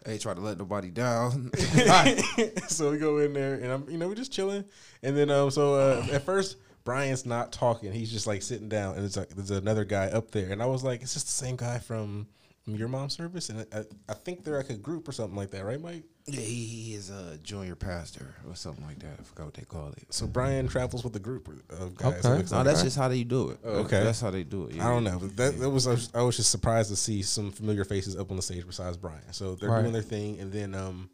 Ain't try to let nobody down. so we go in there, and I'm, you know, we're just chilling. And then, um, so uh, at first, Brian's not talking; he's just like sitting down, and it's like there's another guy up there, and I was like, it's just the same guy from, from your mom's service, and I, I think they're like a group or something like that, right, Mike? Yeah, he, he is a junior pastor or something like that. I forgot what they call it. So Brian travels with a group of guys. Okay. It No, like. that's just how they do it. Oh, okay. That's how they do it. I don't know. But that, that was I, was I was just surprised to see some familiar faces up on the stage besides Brian. So they're Right. doing their thing, and then um,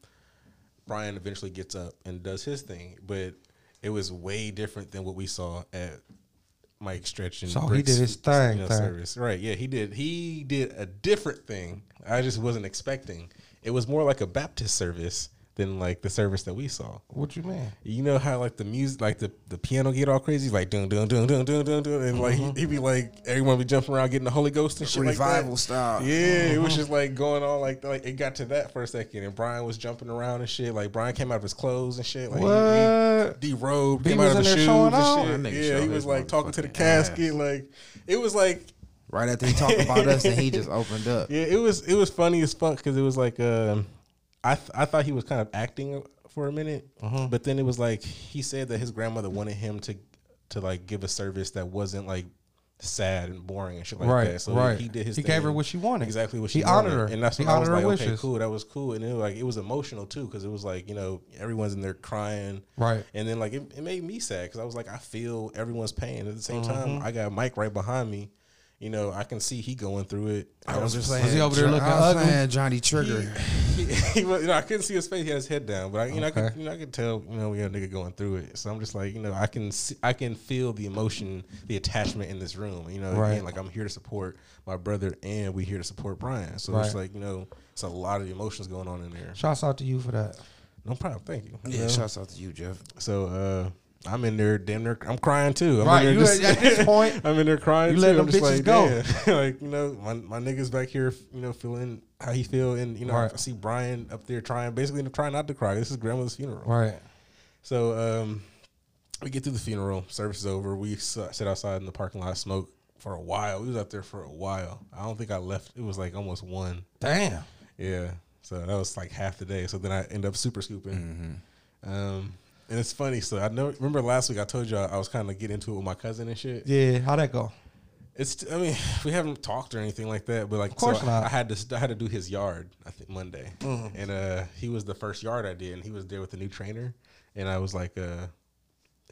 Brian eventually gets up and does his thing. But it was way different than what we saw at Mike Stretch and So he did his thing, you know, thing. service. Right? Yeah, he did. He did a different thing. I just wasn't expecting. It was more like a Baptist service than like the service that we saw. What you mean? You know how like the music, like the, the piano get all crazy, like dun dun dun dun dun dun dun, and like mm-hmm. he, he be like everyone be jumping around getting the Holy Ghost and shit Revival like that. style. Yeah, it was mm-hmm. just like going on like like it got to that for a second, and Brian was jumping around and shit. Like Brian came out of his clothes and shit. Like What? he, he derobed, He came was out of in his there shoes showing and out? shit. That nigga Yeah, showed he his was like talking to the motherfucking casket. ass. Like it was like Right after he talked about us, and he just opened up. yeah, it was it was funny as fuck because it was like um, I th- I thought he was kind of acting for a minute, Mm-hmm. but then it was like he said that his grandmother wanted him to to like give a service that wasn't like sad and boring and shit like Right, that. So right. he did his. He gave her what she wanted. Exactly what He she honored wanted. her. and that's He when I was honored her like, okay, wishes. cool, that was cool, and it was like it was emotional too because it was like you know everyone's in there crying, Right. and then like it, it made me sad because I was like, I feel everyone's pain. At the same Mm-hmm. time, I got Mike right behind me. You know, I can see he going through it. I was just saying. Was he over there looking I was ugly? saying Johnny Trigger. he, he was, you know, I couldn't see his face. He had his head down, but I, you know, I could, you know, I could tell, you know, we had a nigga going through it. So I'm just like, you know, I can, see, I can feel the emotion, the attachment in this room. You know, Right. again, like I'm here to support my brother, and we here to support Brian. So it's like, you know, it's a lot of emotions going on in there. Shouts out to you for that. No problem. Thank you. Yeah, shouts out to you, Jeff. So uh, I'm in there, damn near, I'm crying too. I'm Right, in you there at- at this point, I'm in there crying you too. let I'm them just bitches like, go. like you know, my my niggas back here, you know, feeling how he feel, and you know, Right. I see Brian up there trying, basically trying not to cry. This is grandma's funeral. Right. So um, we get through the funeral. Service is over. We sit outside in the parking lot, smoke for a while. We was out there for a while. I don't think I left. It was like almost one. Damn. Yeah. So that was like half the day. So then I end up super scooping. Um, and it's funny. So I know. Remember last week I told you I, I was kind of getting into it with my cousin and shit. Yeah. How'd that go? It's. I mean, we haven't talked or anything like that. But like, Of course so not. I had to. I had to do his yard. I think Monday, and uh, he was the first yard I did, and he was there with the new trainer, and I was like, uh,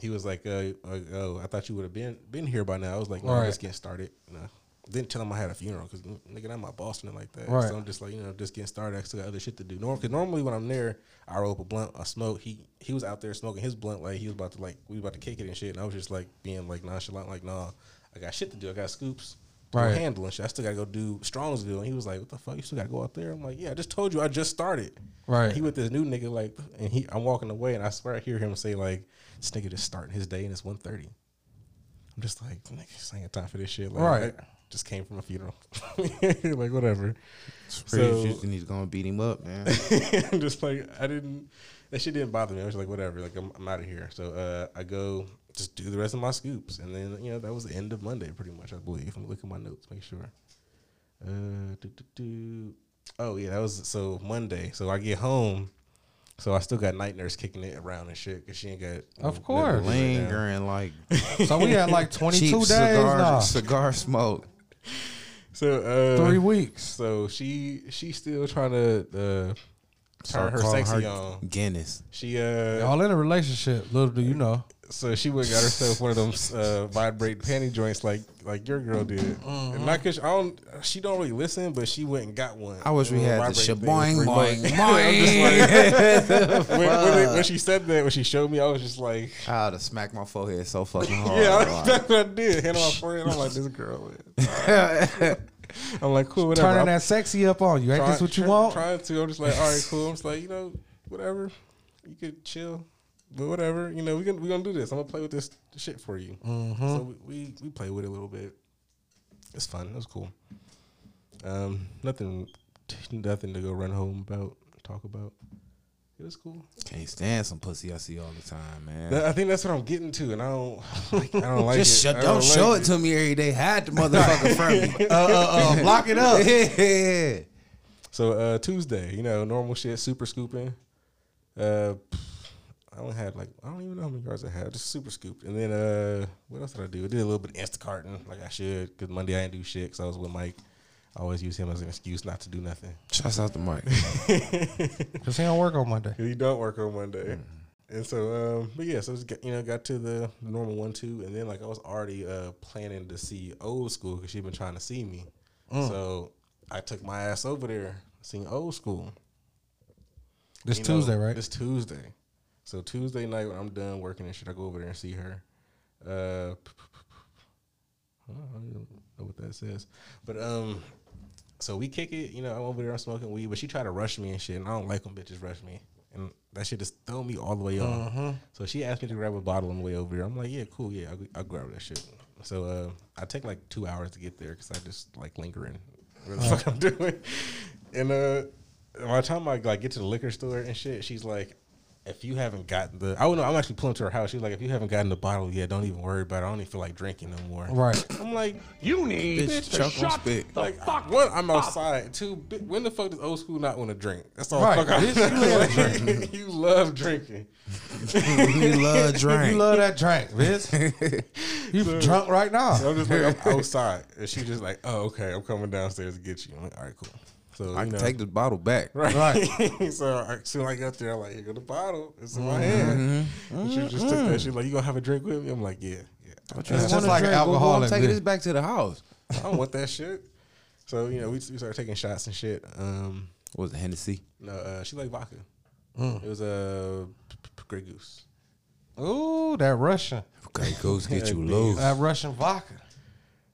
he was like, uh, oh, I thought you would have been been here by now. I was like, no, I'm Right. just getting started. You know, didn't tell him I had a funeral because nigga, I'm my boss and like that. Right. So I'm just like, you know, just getting started. I still got other shit to do. Norm, because normally when I'm there, I roll up a blunt, I smoke. He he was out there smoking his blunt like he was about to like we was about to kick it and shit, and I was just like being like nonchalant, like, nah, I got shit to do. I got scoops. Right. Handling shit. I still gotta go do Strongsville. And he was like, What the fuck? You still gotta go out there? I'm like, Yeah, I just told you I just started. Right. He with this new nigga, like and he I'm walking away and I swear I hear him say, like, this nigga just starting his day and it's 1.30. I'm just like, nigga, this ain't got time for this shit. Like, Right. I just came from a funeral. like whatever. Pretty So- Houston, he's gonna beat him up, man. I'm just like I didn't that shit didn't bother me. I was like, whatever, like I'm, I'm out of here. So uh, I go just do the rest of my scoops, and then you know that was the end of Monday, pretty much. I believe. Let me look at my notes, make sure. Uh, do, do, do. Oh yeah, that was so Monday. So I get home, so I still got night nurse kicking it around and shit because she ain't got. Of course. to do right. Lingering like So we had like 22 days cigar, now. cigar smoke. So uh, Three weeks. So she she's still trying to uh, turn her sexy her on. Guinness. She uh Y'all in a relationship. Little do you know. So she went and got herself one of them uh, vibrate panty joints like like your girl did. And not cause I don't, she don't really listen, but she went and got one. I wish we had the vibrating shaboing things. boing boing. when, when, it- when she said that, when she showed me, I was just like, I would have smacked my forehead so fucking hard. yeah, that's what I did. Hand on my forehead. I'm like, this girl. man. I'm like, cool, whatever. Turning I'm that sexy up on you. Ain't try- this what you try- want? Trying to. I'm just like, all right, cool. I'm just like, you know, whatever. You could chill. But whatever. You know, we gonna we gonna do this. I'm gonna play with this shit for you. Mm-hmm. So we, we we play with it a little bit. It's fun. It was cool. Um, nothing, nothing to go run home about, talk about. It was cool. Can't stand some pussy I see all the time, man. I think that's what I'm getting to, and I don't, like, I don't like Just it. shut, I don't, show like it to me every day. Hide the motherfucker from me. Uh, uh, uh, block it up. yeah. So uh, Tuesday, you know, normal shit, super scooping. Uh, I only had like I don't even know how many yards I had, just super scooped. And then uh, what else did I do? I did a little bit of Instacarting, like I should, because Monday I didn't do shit because I was with Mike. I always use him as an excuse not to do nothing. Shouts out to Mike. Cause he don't work on Monday. He don't work on Monday. And so, um, but yeah, so just got, you know, got to the normal one two, and then like I was already uh planning to see old school because she'd been trying to see me. So I took my ass over there, seeing old school. This You know, Tuesday, right? This Tuesday. So Tuesday night when I'm done working and shit, I go over there and see her. Uh, I don't even know what that says, but um, so we kick it. You know, I'm over there, I'm smoking weed, but she tried to rush me and shit, and I don't like when bitches rush me, and that shit just throw me all the way off. So she asked me to grab a bottle on the way over here. I'm like, yeah, cool, yeah, I'll, I'll grab that shit. So uh, I take like two hours to get there because I just like lingering. What the fuck I'm doing? And uh, by the time I like get to the liquor store and shit, she's like, if you haven't gotten the, I don't know, I'm actually pulling to her house. She's like, if you haven't gotten the bottle yet, don't even worry about it. I don't even feel like drinking no more. Right. I'm like, You need Bitch, to choke shut spit. the like fuck one, I'm up. outside. Two, when the fuck does old school not want to drink? That's all. Right. Fuck I Bitch, you love you love drinking. you love drink. You drink. love that drink, bitch. you drunk right now. So I'm just like, I'm outside, and she's just like, oh, okay, I'm coming downstairs to get you. I'm like, all right, cool. So I can know, take the bottle back. Right. Right. so I, as soon as I got there, I'm like, here go the bottle. It's in Mm-hmm. my hand. And she just took that. She's like, you gonna have a drink with me? I'm like, yeah, yeah. It's you just wanna like drink? Go- go alcoholic Take bitch. this back to the house. I don't want that shit. So you know, we, we started taking shots and shit. Um, What was it, Hennessy? no, uh, she like vodka. Mm. It was a uh, Grey Goose. Ooh, that Russian. Okay, goes get you Indeed. loose. That Russian vodka.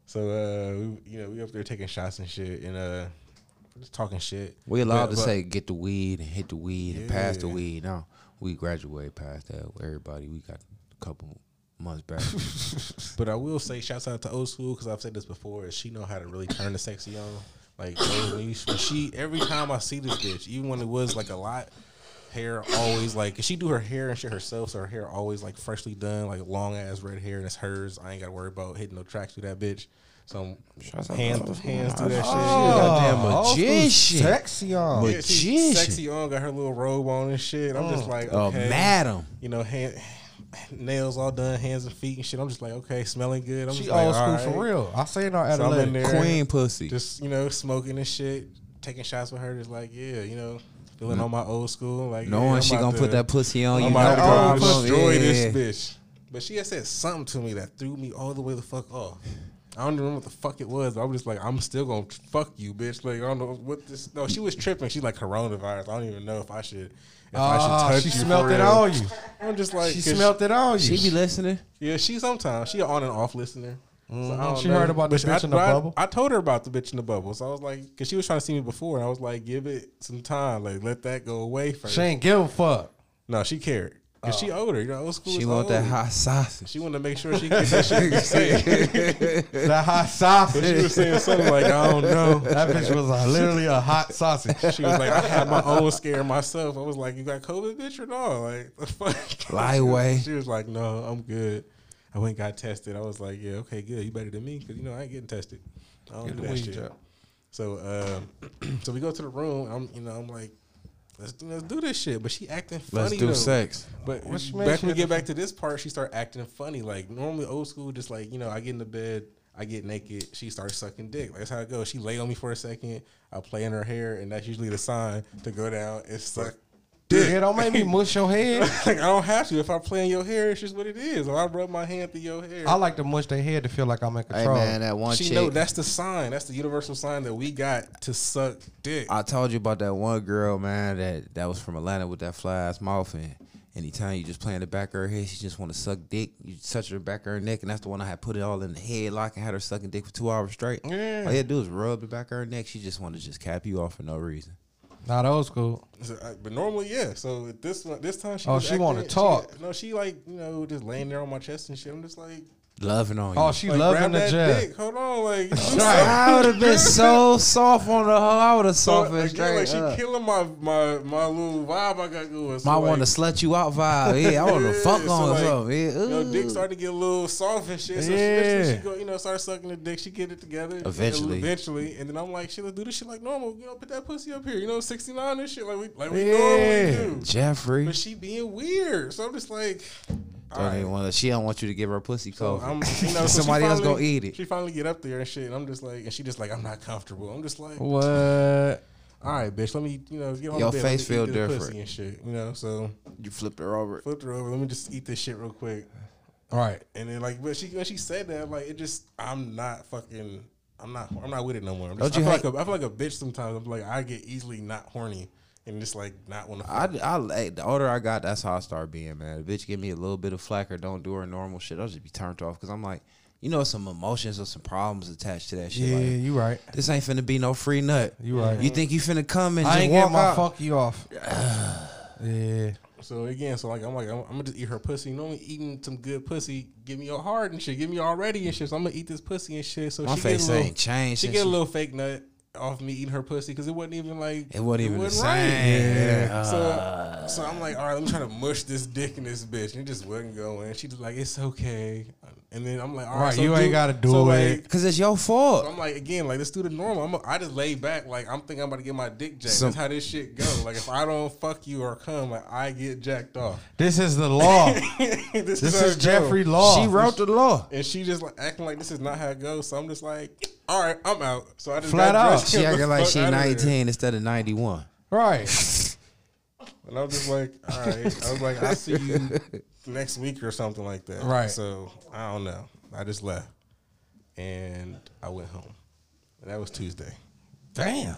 So uh, we, you know, we up there taking shots and shit, and uh, just talking shit. We allowed But- to but- say get the weed and hit the weed and pass the weed. Now we graduate past that. Everybody, we got a couple months back. But I will say, shouts out to old school because I've said this before. Is she know how to really turn the sexy on? Like when, you, when she, every time I see this bitch, even when it was like a lot, hair always like she do her hair and shit herself, so her hair always like freshly done, like long ass red hair, and it's hers. I ain't got to worry about hitting no tracks through that bitch. So Shouts out hands, to old school. hands do that shit. Oh, goddamn oh, old school magician. Sexy on. Mag- Yeah, she's magician. sexy on, got her little robe on and shit. I'm just oh. like, Oh, madam. you know, hand, nails all done, hands and feet and shit. I'm just like, okay, smelling good. I'm She just like, old school all for real. I seen her at So I'm in a there, Queen pussy. just you know, smoking and shit, taking shots with her. Just like, yeah, you know, feeling mm. on my old school. Like, yeah, Knowing I'm she gonna to- put that pussy on you. I'm you. about to know, go oh, and destroy yeah, this bitch. But she had said something to me that threw me all the way the fuck off. I don't remember what the fuck it was. But I was just like, I'm still gonna fuck you, bitch. Like I don't know what this. No, she was tripping. She's like coronavirus. I don't even know if I should. If I Ah, should touch she you smelt it real. on you. I'm just like, She 'cause smelt it on you. She be listening. Yeah, she sometimes she on and off listener. So I don't She know. heard about the But she- bitch I- in the I- bubble? I, told her about the bitch in the bubble. So I was like, because she was trying to see me before, and I was like, give it some time, like let that go away first. She ain't give a fuck. No, she cared because she older. You know, old school. She want that hot sausage. She want to make sure she get that shit. That hot sausage. she was saying something like, I don't know. That bitch was a, literally a hot sausage. She was like, I had my own scare myself. I was like, you got COVID, bitch, or no? Like, the fuck? Lie away. She was like, no, I'm good. I went and got tested. I was like, yeah, okay, good. You better than me because, you know, I ain't getting tested. I don't Get do that shit. job. So, um, so we go to the room. I'm, you know, I'm like, let's, let's do this shit. But she acting funny. Let's do though. sex. But What you back when we get back to this part, she start acting funny. Like normally old school, just like you know, I get in the bed, I get naked, she starts sucking dick. Like, that's how it goes. She lay on me for a second, I play in her hair, and that's usually the sign to go down and suck dick. Yeah, don't make me mush your head. like, I don't have to. If I play in your hair, it's just what it is. Or I rub my hand through your hair. I like to mush their head to feel like I'm in Hey control. man, that one she chick. know that's the sign. That's the universal sign that we got to suck dick. I told you about that one girl, man, that that was from Atlanta with that fly ass mouth and anytime you just play in the back of her head, she just want to suck dick. You touch her back of her neck, and that's the one I had put it all in the headlock and had her sucking dick for two hours straight. Yeah. All you had to do is rub the back of her neck. She just wanna just cap you off for no reason. Not old school. So, I- but normally, yeah. So at this one, this time, she Oh, was she wanna acting- talk. no, she like you know just laying there on my chest and shit. I'm just like, Loving on oh, you. Oh, she like loving grab the that jab. dick. Hold on, like Right. something. I would have been so soft on the hoe. I would have So softened again, like she up. killing my my my little vibe I got going. So My like, want to slut you out vibe. Yeah, I want to Yeah, fuck so on like, something. Yeah, You know, dick started to get a little soft and shit. So Yeah. she, she go, you know, start sucking the dick. She get it together. and Eventually. eventually, and then I'm like, she let's do this shit like normal. You know, put that pussy up here. You know, 69 and shit like we like we Yeah. normally do. Jeffrey. But she being weird, so I'm just like, all Don't right. even wanna, she don't want you to give her pussy So cold. You know, so she Somebody else finally- gonna eat it. She finally get up there and shit, and I'm just like, and she just like, I'm not comfortable. I'm just like, What? all right, bitch, let me, you know, get on Your the bed, face feel different. pussy and shit, you know. So You flipped her over. flipped her over. Let me just eat this shit real quick. All right. And then like, but she when she said that, like, it just, I'm not fucking, I'm not, I'm not with it no more. I'm Don't you I, feel hate- like a, I feel like a bitch sometimes. I'm like, I get easily not horny and just like not want to. I, I, like, the older I got, that's how I start being, man. The bitch give me a little bit of flack or don't do her normal shit. I'll just be turned off because I'm like, you know, some emotions or some problems attached to that shit. Yeah, Like, you right. this ain't finna be no free nut. You right. You think you finna come and I just ain't walk my out? you off. yeah. So again, so like I'm like I'm, I'm gonna just eat her pussy. You know, I'm eating some good pussy. Give me all hard and shit. Give me all ready and shit. So I'm gonna eat this pussy and shit. So My she face get a little, ain't changed She since get a little fake nut off me eating her pussy because it wasn't even like It wasn't even the right. same. Yeah. So so I'm like, all right, let me try to mush this dick in this bitch, and it just wasn't going. She just like, it's okay. And then I'm like, all right, Right, so you ain't gotta do so it. Like, Cause it's your so fault. I'm like, again, like let's do the normal. I'm, I just lay back, like I'm thinking I'm about to get my dick jacked. Some- That's how this shit go. Like if I don't fuck you or come, like I get jacked off. This is the law. this, this how is it go. Jeffrey Law. She wrote the law. and she just like acting like this is not how it goes. So I'm just like, all right, I'm out. So I just Flat got out. She get the acting like she 19 instead of 91. Right. And I was just like, all right. I was like, I'll see you next week or something like that. Right. So I don't know. I just left. And I went home. And that was Tuesday. Damn.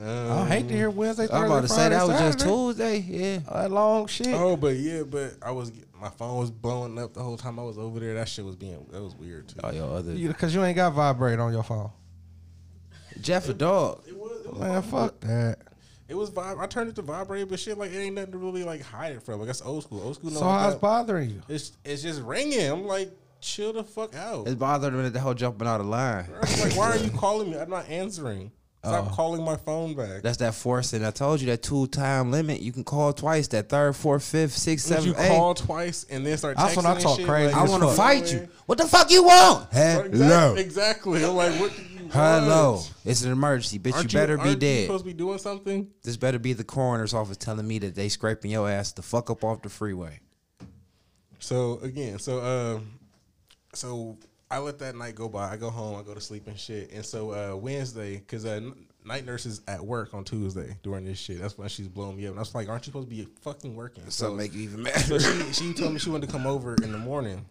Um, I hate to hear Wednesday, Thursday, I'm about to say Friday, that was just Tuesday. Yeah. That long shit. Oh, but yeah, but I was my phone was blowing up the whole time I was over there. That shit was being that was weird too. Oh, your other Because you ain't got vibrate on your phone. Jeff a dog. It was, it was Man, fuck that. It was vibe. I turned it to vibrate, but shit like it ain't nothing to really like hide it from. Like that's old school. Old school. So know like how's that. bothering you? It's it's just ringing. I'm like, chill the fuck out. It's bothering me that the whole jumping out of line. I'm like, why are you calling me? I'm not answering. Stop Oh. calling my phone back. That's that forcing. I told you that two time limit. You can call twice. That third, fourth, fifth, sixth, Would you seventh, eighth. call twice and then start That's texting when I and talk shit, crazy I want to fight you. What the fuck you want? Exactly. Hello. exactly. I'm like, what do want? Hello. It's an emergency, bitch. Aren't you better be aren't You dead. supposed to be doing something. This better be the coroner's office telling me that they scraping your ass the fuck up off the freeway. So again, so um, so I let that night go by. I go home. I go to sleep and shit. And so uh, Wednesday, because uh, night nurse is at work on Tuesday during this shit. That's when she's blowing me up. And I was like, aren't you supposed to be fucking working? So make you even So mad. she she told me she wanted to come over in the morning.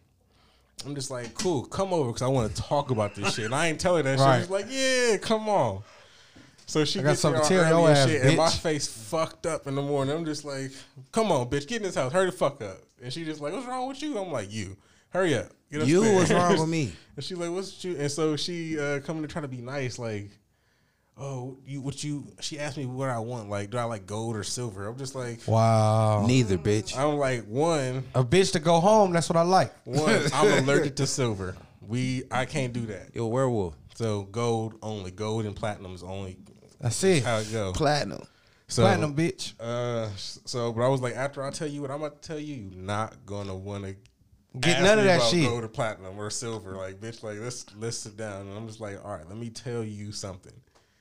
I'm just like, cool, come over because I want to talk about this shit. And I ain't telling that Right. shit. She's like, yeah, come on. So she I got gets something there to all tell early your and ass, shit, and my face fucked up in the morning. I'm just like, come on, bitch, get in this house. Hurry the fuck up. And she just like, what's wrong with you? I'm like, you. Hurry up. Get You upstairs." was wrong with me. And she like, what's you? And so she uh, coming to try to be nice, like, oh, you what you? She asked me what I want. Like, do I like gold or silver? I'm just like, Wow. Neither, bitch. I'm like one. A bitch to go home, that's what I like. One, I'm allergic to silver. We, I can't do that. You're a werewolf. So gold only, gold and platinum is only I see how it go. Platinum. So, Platinum bitch. Uh, so, but I was like, after I tell you what I'm about to tell you, you're not gonna want to Get none of that shit. Gold or platinum or silver, like bitch, like let's let's sit down. And I'm just like, all right, let me tell you something.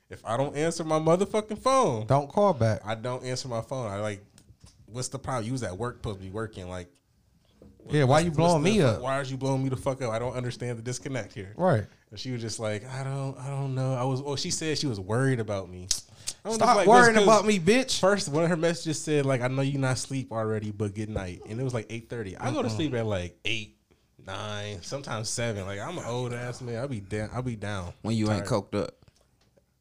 If I don't answer my motherfucking phone, Don't call back. I don't answer my phone. I like, what's the problem? You was at work, supposed to be working. Like, Yeah, why you blowing me up? Why are you blowing me the fuck up? I don't understand the disconnect here. Right. And she was just like, I don't, I don't know. I was, well, she said she was worried about me. I was Stop like, worrying 'cause about me, bitch. First, one of her messages said like, I know you not asleep already, but good night. And it was like eight thirty. I go to uh-uh. sleep at like eight, nine, sometimes seven. Like I'm an old ass man. I'll be down. I'll be down. When you ain't coked up.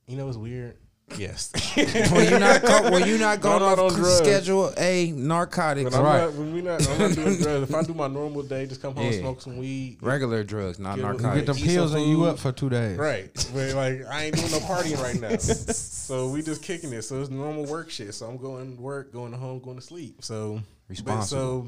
You know what's weird? Yes. when you not co- when you not going I'm not off schedule a narcotics, When I'm right? not, when we not, I'm not doing drugs. If I do my normal day, just come home, Yeah. smoke some weed. Regular drugs, not Get a- You get narcotics. them Eat some pills and you up for two days. Right. But like I ain't doing no partying right now. so we just kicking it. So it's normal work shit. So I'm going to work, going to home, going to sleep. So but Responsible. So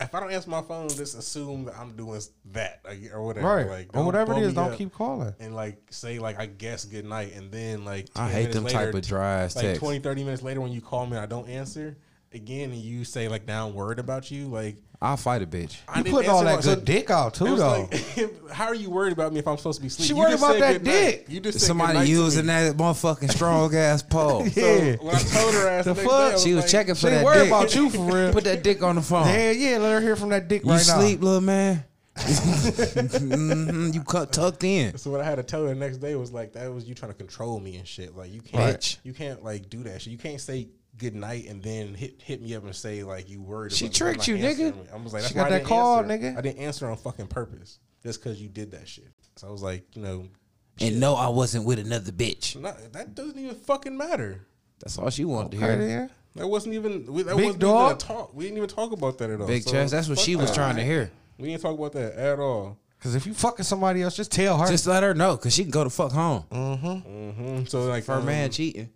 if I don't answer my phone, just assume that I'm doing that like, or whatever. Right. Like or whatever it is, don't keep calling. and like say like I guess good night and then like I hate them later, type of dry ass like texts. 20 30 minutes later when you call me and I don't answer again and you say like now I'm worried about you like I'll fight a bitch. I You didn't all that good so dick out too, though. like, how are you worried about me if I'm supposed to be sleeping? She You worried just about that good night. dick. You just Somebody good night to using that motherfucking strong ass pole. So Yeah. when I told her ass The the, fuck? day, She was like, checking for that dick. she that worried dick. about you for real. Put that dick on the phone. yeah, yeah. Let her hear from that dick you right sleep, little man. Mhm, you cut tucked in. So what I had to tell her the next day was like that was you trying to control me and shit. Like you can't, Bitch. you can't like do that shit. You can't say good night and then hit hit me up and say like you worried. She about tricked I'm you, nigga. me. I was like, She got why I that didn't call, answer. nigga. I didn't answer on fucking purpose just because you did that shit. So I was like, you know, And no, I wasn't with another bitch. not, that doesn't even fucking matter. That's all she wanted to hear. That wasn't even we, that Big wasn't dog? even a talk. We didn't even talk about that at all. Big So, chest. That's what she was that. trying to hear. We didn't talk about that at all. Cause if you fucking somebody else, just tell her. Just let her know, cause she can go to fuck home. hmm So like For a um, man cheating.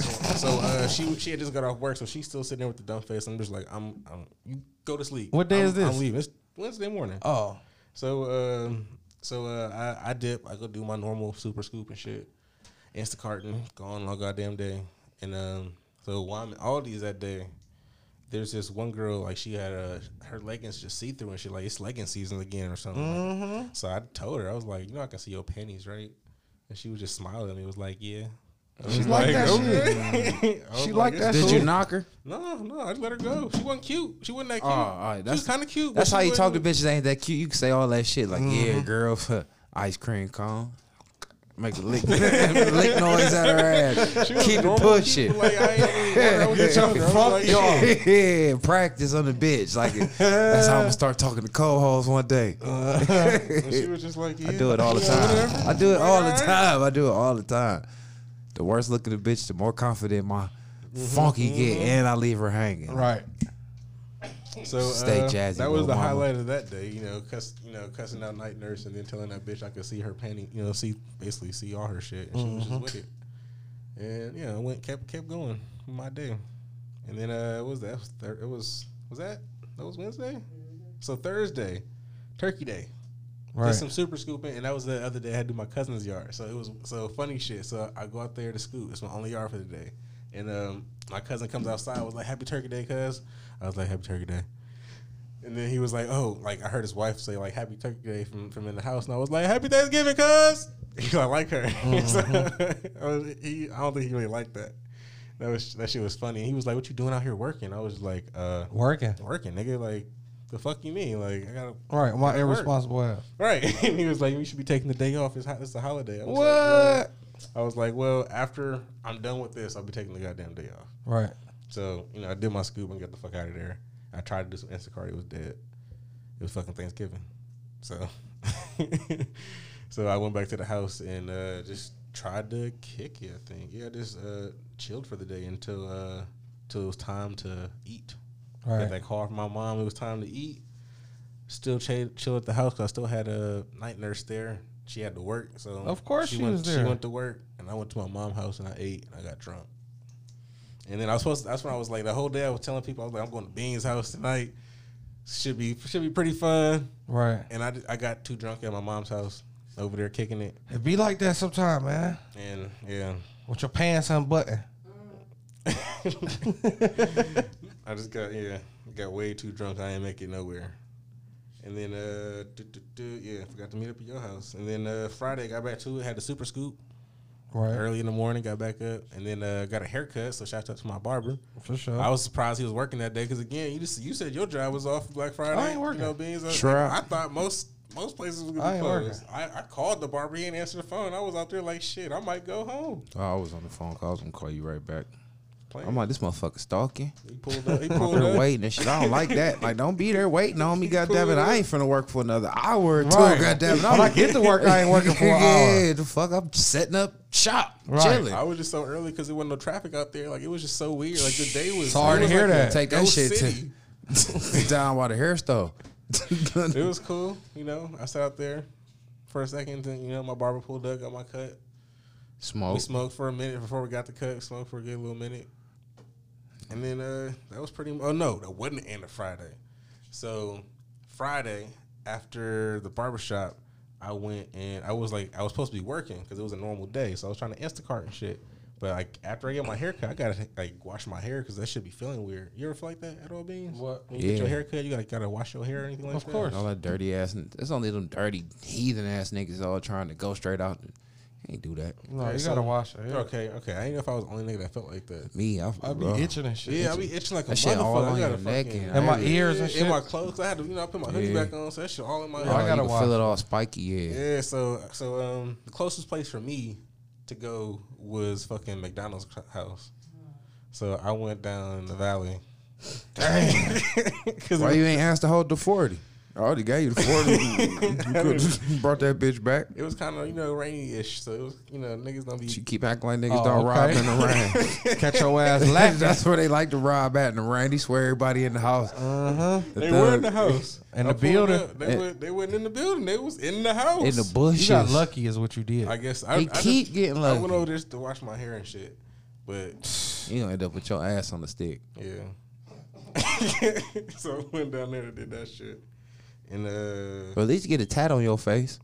So uh, she she had just got off work, so she's still sitting there with the dumb face. I'm just like, I'm, I'm you go to sleep. What day I'm- is this? I'm leaving. It's Wednesday morning. oh, So um, so uh, I I dip. I go do my normal super scoop and shit. Instacarting, gone all goddamn day. And um, so while I'm at Aldi's that day, there's this one girl like she had uh, her leggings just see through and shit. Like it's legging season again or something. Mm-hmm. Like so I told her I was like, you know, I can see your panties, right? And she was just smiling at me. Was like, yeah. I was She like that okay. I She like it's that Did you knock her? No, no, I just let her go. She wasn't cute. She wasn't that Oh, cute. all right, she that's- was kind of cute. That's how you talk to bitches ain't that cute. You can say all that shit like, Mm-hmm. yeah, girl, ice cream cone. Make a lick, lick noise at her ass. Keep it pushing. Like, I ain't really want her. I was just telling her. I yeah, practice on the bitch. Like that's how I'm gonna start talking to co-hosts one day. and she was just like, I do it all the time. I do it all the time. I do it all the time. The worse looking the bitch, the more confident my Mm-hmm, funky get, and I leave her hanging. right. So Stay uh, jazzy, That was the mama. highlight of that day. You know, cuss, you know, cussing out night nurse and then telling that bitch I could see her panty. You know, see basically see all her shit, and she was Mm-hmm. just with it. And yeah, I went kept kept going my day. And then uh, what was that? It was was that that was Wednesday. So Thursday, Turkey Day. Right. Did some super scooping, and that was the other day I had to do my cousin's yard. So it was so funny shit. So I go out there to scoop. It's my only yard for the day. And um, my cousin comes outside. I was like, "Happy Turkey Day, cuz." I was like, "Happy Turkey Day." And then he was like, "Oh, like I heard his wife say like Happy Turkey Day from from in the house," and I was like, "Happy Thanksgiving, cuz." He I like her. so, I, was, he, I don't think he really liked that. That was that shit was funny. He was like, "What you doing out here working?" I was like, "Uh, Working. working, nigga. Like, the fuck you mean? Like, I gotta Right. My gotta irresponsible ass. Right. And he was like, we should be taking the day off. It's, it's a holiday. I was What? Like, well, I was like, well, after I'm done with this, I'll be taking the goddamn day off. Right. So, you know, I did my scoop and got the fuck out of there. I tried to do some Instacart. It was dead. It was fucking Thanksgiving. So, so I went back to the house and uh, just tried to kick it, I think. Yeah, just uh, chilled for the day until, uh, until it was time to eat. Right. Got that call from my mom. It was time to eat. Still ch- chill at the house because I still had a night nurse there. She had to work, so Of course she went, was She went to work, and I went to my mom's house and I ate and I got drunk. And then I was supposed. To, that's when I was like the whole day. I was telling people I was like I'm going to Bean's house tonight. Should be should be pretty fun. Right. And I, I got too drunk at my mom's house over there kicking it. It be like that sometime, man. And yeah, With your pants unbuttoned. I just got yeah, got way too drunk. I ain't make it nowhere. And then uh, do, do, do, yeah, forgot to meet up at your house. And then uh, Friday got back to it. Had the super scoop Right. early in the morning. Got back up and then uh, got a haircut. So shout out to my barber. For sure. I was surprised he was working that day because again, you just you said your job was off Black Friday. I ain't working. You know, beans. I, Sure. I thought most most places was gonna be closed. I, I called the barber. He didn't answer the phone. I was out there like shit. I might go home. Oh, I was on the phone call. I was gonna call you right back. Playing. I'm like, this motherfucker stalking. he pulled up. He pulled up. waiting and shit. I don't like that. Like, don't be there waiting on me, goddamn it. I ain't finna work for another hour or two, Right. goddamn it. When I get to work, I ain't working for an hour. Yeah, the fuck, I'm setting up shop, Right. chilling. I was just so early because there wasn't no traffic out there. Like it was just so weird. Like the day was. Sorry it to hear like that. Take that shit city. to down by the hair store. It was cool. You know, I sat out there for a second. And, you know, my barber pulled up, got my cut. Smoke. We smoked for a minute before we got the cut. Smoked for a good little minute, and then uh, that was pretty. Oh no, that wasn't the end of Friday. So Friday after the barbershop, I went and I was like I was supposed to be working because it was a normal day. So I was trying to Instacart and shit. But like after I get my haircut, I gotta like wash my hair because that should be feeling weird. You ever feel like that at all, beans? What? When you get your Yeah. haircut, you gotta gotta wash your hair or anything like Of that. Of course. All that dirty ass. It's only them dirty heathen ass niggas all trying to go straight out. Ain't do that. No, Okay, you gotta wash it. Yeah. Okay, okay. I didn't know if I was the only nigga that felt like that. Me, I, I be bro. itching and shit. Yeah, I be itching like a That shit all motherfucker. I on gotta your neck fucking- and And my everything. ears and in my clothes, I had to, you know, I put my hoodie Yeah. back on, so that shit all in my. Oh, I gotta can wash feel it. it all spiky. Yeah. Yeah, so so um, the closest place for me to go was fucking McDonald's house. So I went down the valley. Dang. Why you ain't asked to hold the forty? I already gave you the forty. you could have brought that bitch back. it was kind of you know rainy-ish, so it was you know niggas gonna be. She keep acting like niggas Oh, don't rob okay. in the rain. Catch your ass lacking. That's where they like to rob at in the rain. They swear everybody in the house. Uh huh. The They were in the house. In the building. up. They, were, they weren't in the building. They was in the house. in the bushes. You got lucky, is what you did. I guess I, He I keep just, getting lucky. I went over there to wash my hair and shit, but You gonna end up with your ass on the stick. yeah. so I went down there and did that shit. And uh, But at least you get a tat on your face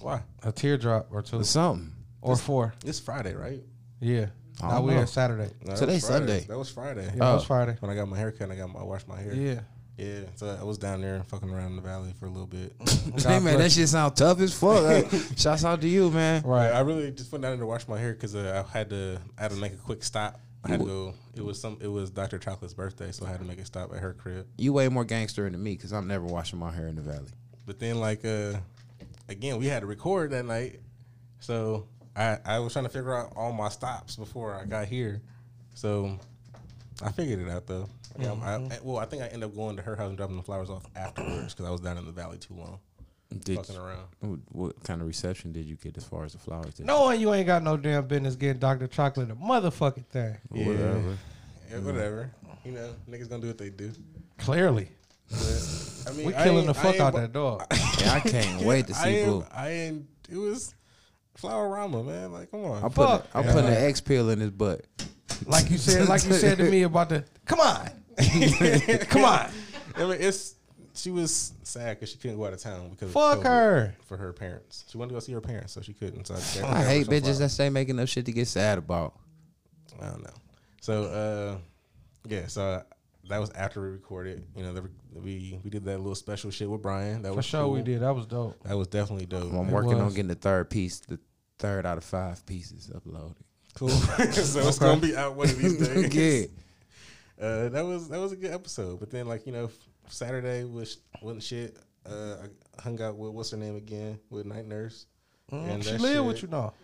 why? a teardrop or two or something. or four. It's Friday, right? Yeah. I Now don't we know. at Saturday. No, that Today's was Friday. Sunday. That was Friday. Yeah, that was Oh. Friday. When I got my haircut, and I got my I washed my hair. Yeah. yeah. So I was down there fucking around in the valley for a little bit. Hey man, that shit sound tough as fuck. Like, shouts out to you, man. Right. I really just went down there to wash my hair because uh, I had to. I had to make a quick stop. I had to go. It was some. It was Dr. Chocolate's birthday, so I had to make a stop at her crib. You way more gangster than me because I'm never washing my hair in the valley. But then, like, uh, again, we had to record that night, so I I was trying to figure out all my stops before I got here. So I figured it out though. Yeah, I, I, well, I think I ended up going to her house and dropping the flowers off afterwards because I was down in the valley too long, Did fucking around. what, what kind of reception did you get as far as the flowers? Did Knowing you ain't got no damn business getting Dr. Chocolate a motherfucking thing. you? Whatever. Yeah, whatever. You know, niggas gonna do what they do. Clearly. But, I mean, We I killing ain't- the I fuck ain't out bu- that dog. Yeah, I can't wait to I see ain't, I ain't. It was flower rama, man. Like, come on. I'm putting, Fuck. I'm putting an X pill in his butt. Like you said, like you said to me about the come on. come on. I mean, it's she was sad because she couldn't go out of town because of Fuck COVID her. for her parents. She wanted to go see her parents, so she couldn't. So I, I hate bitches flowers. that stay making up shit to get sad about. I don't know. So uh, yeah, so uh, that was after we recorded. You know, the, we we did that little special shit with Brian. That For was sure we did. That was dope. That was definitely dope. I'm It working on getting the third piece, the third out of five pieces uploaded. Cool. so it's gonna be out one of these days. yeah. Uh, that was that was a good episode. But then like you know Saturday was wasn't shit. Uh, I hung out with what's her name again with Night Nurse. And she that live with you now.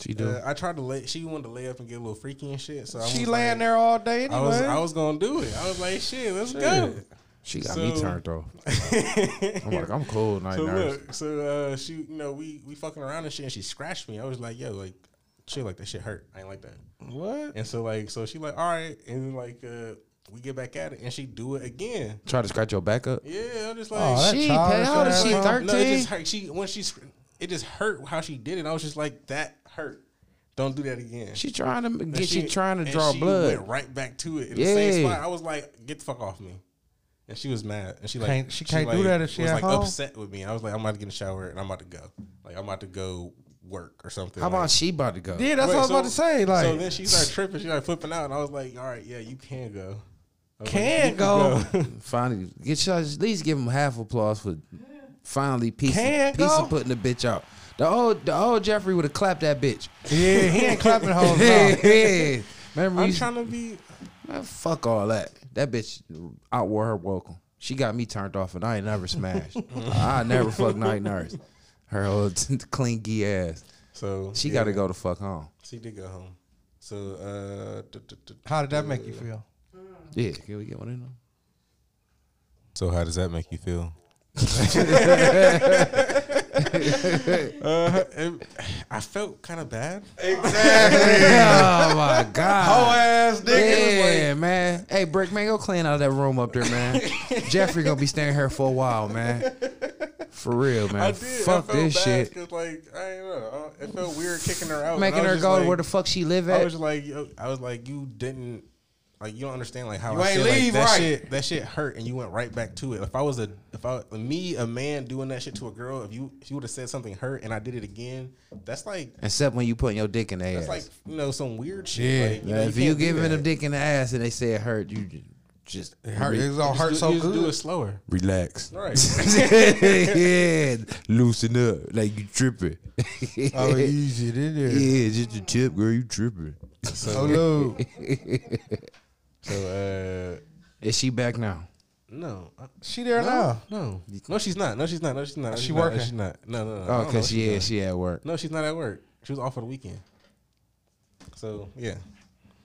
She do. Uh, I tried to lay. She wanted to lay up and get a little freaky and shit. So I She was laying like- there all day anyway. I was I was gonna do it. I was like, shit, let's go. she got me turned off. I'm like, I'm cool, night so nurse. look, so uh, she, you know, we we fucking around and shit, and she scratched me. I was like, yo, like, shit, like that shit hurt. I ain't like that. what? And so like, so she like, all right, and then like, uh, we get back at it, and she do it again. Try to scratch your back up. Yeah, I'm just oh, like, Oh, She, how old is she? Thirteen. no, it just hurt. She when she, it just hurt how she did it. I was just like, that hurt. Don't do that again. She trying to get she- you trying to and draw she blood. Went right back to it in the same Yeah. spot. I was like, "Get the fuck off me!" And she was mad, and she like Can't- she can't do like, that if she was at like home? upset with me. I was like, "I'm about to get in the shower and I'm about to go. Like I'm about to go work or something." How like, about she about to go? Yeah, that's Wait, what I was about to say. Like, so then she started tripping. She started flipping out, and I was like, "All right, yeah, you can go." I was Can "You go." Finally, get you at least give him half applause for finally piece of, piece of putting the bitch out. The old the old Jeffrey would have clapped that bitch. yeah, he ain't clapping hoes yeah, yeah. Remember, I'm we, trying to be. man, fuck all that. That bitch outwore her welcome. She got me turned off, and I ain't never smashed. I never fuck night nurse. Her old clean gee ass. So She yeah, got to go to fuck home. She did go home. So, uh, How did that duh. make you feel? Yeah, can we get one in them? So, how does that make you feel? uh, it- I felt kind of bad. Exactly. oh my god. Whole ass nigga. Yeah, man. Hey, Brick, man, go clean out that room up there, man. Jeffrey gonna be staying here for a while, man. For real, man. I did. Fuck I felt this bad shit. 'cause, like, I don't know. I- It felt weird kicking her out. Making her go like- where the fuck she live at. I at. was like, yo, I was like, you didn't, like, you don't understand, like how You I ain't feel, leave like, that right. shit, that shit hurt, and you went right back to it. If I was a, if I, me, a man doing that shit to a girl, if you, if you would have said something hurt, and I did it again, that's like, Except when you putting your dick in their that's ass. like, you know, some weird shit. Yeah. like, you know, if you can't do giving that. them dick in the ass and they say it hurt, you just It hurt. It was You all just hurt do- so you just do it slower. relax. Right. yeah, loosen up like you tripping. Oh, easy. It is. Yeah, just a tip, girl. You tripping. Oh no. So, uh, Is she back now? no. She there no, now. no, no, she's not. No, she's not. No, she's not. No, She she's not. No, working? she's not. No, no, no. Oh, cause she is. yeah, doing. she at work. No, she's not at work. She was off for the weekend. So yeah.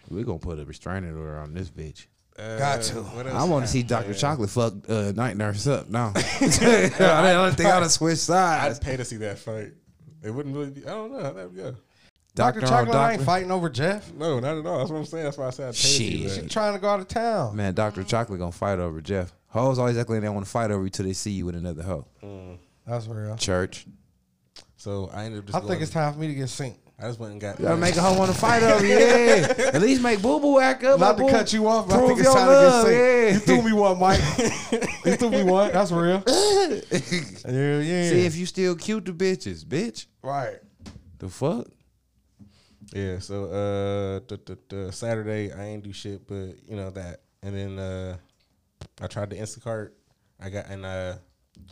We gonna put a restraining order on this bitch. Uh, Got to. I want to see? Doctor Yeah. Chocolate fuck uh, night nurse up now. I don't think I'd switch sides. I'd pay to see that fight. It wouldn't really be. I don't know how that would go. Dr. Doctor, Chocolate Doctor. ain't fighting over Jeff. No, not at all. That's what I'm saying. That's why I said I'd pay to see Shit. She trying to go out of town. Man, Doctor Chocolate gonna fight over Jeff. Hoes always act like they want to fight over you till they see you with another hoe. Mm. That's real. Church. So I ended up just. I think it's time for me to get synced. I just went and got. You gotta make a hoe want to fight over. Yeah. At least make Boo Boo act up. Not to Boo. cut you off, but I Prove think it's your time love, to get synced. yeah. You threw me one, Mike. you threw me one. That's real. Yeah, yeah. See if you still cute to bitches, bitch. right. The fuck? Yeah. So uh, duh, Saturday I ain't do shit, but you know that. And then uh, I tried the Instacart. I got and uh,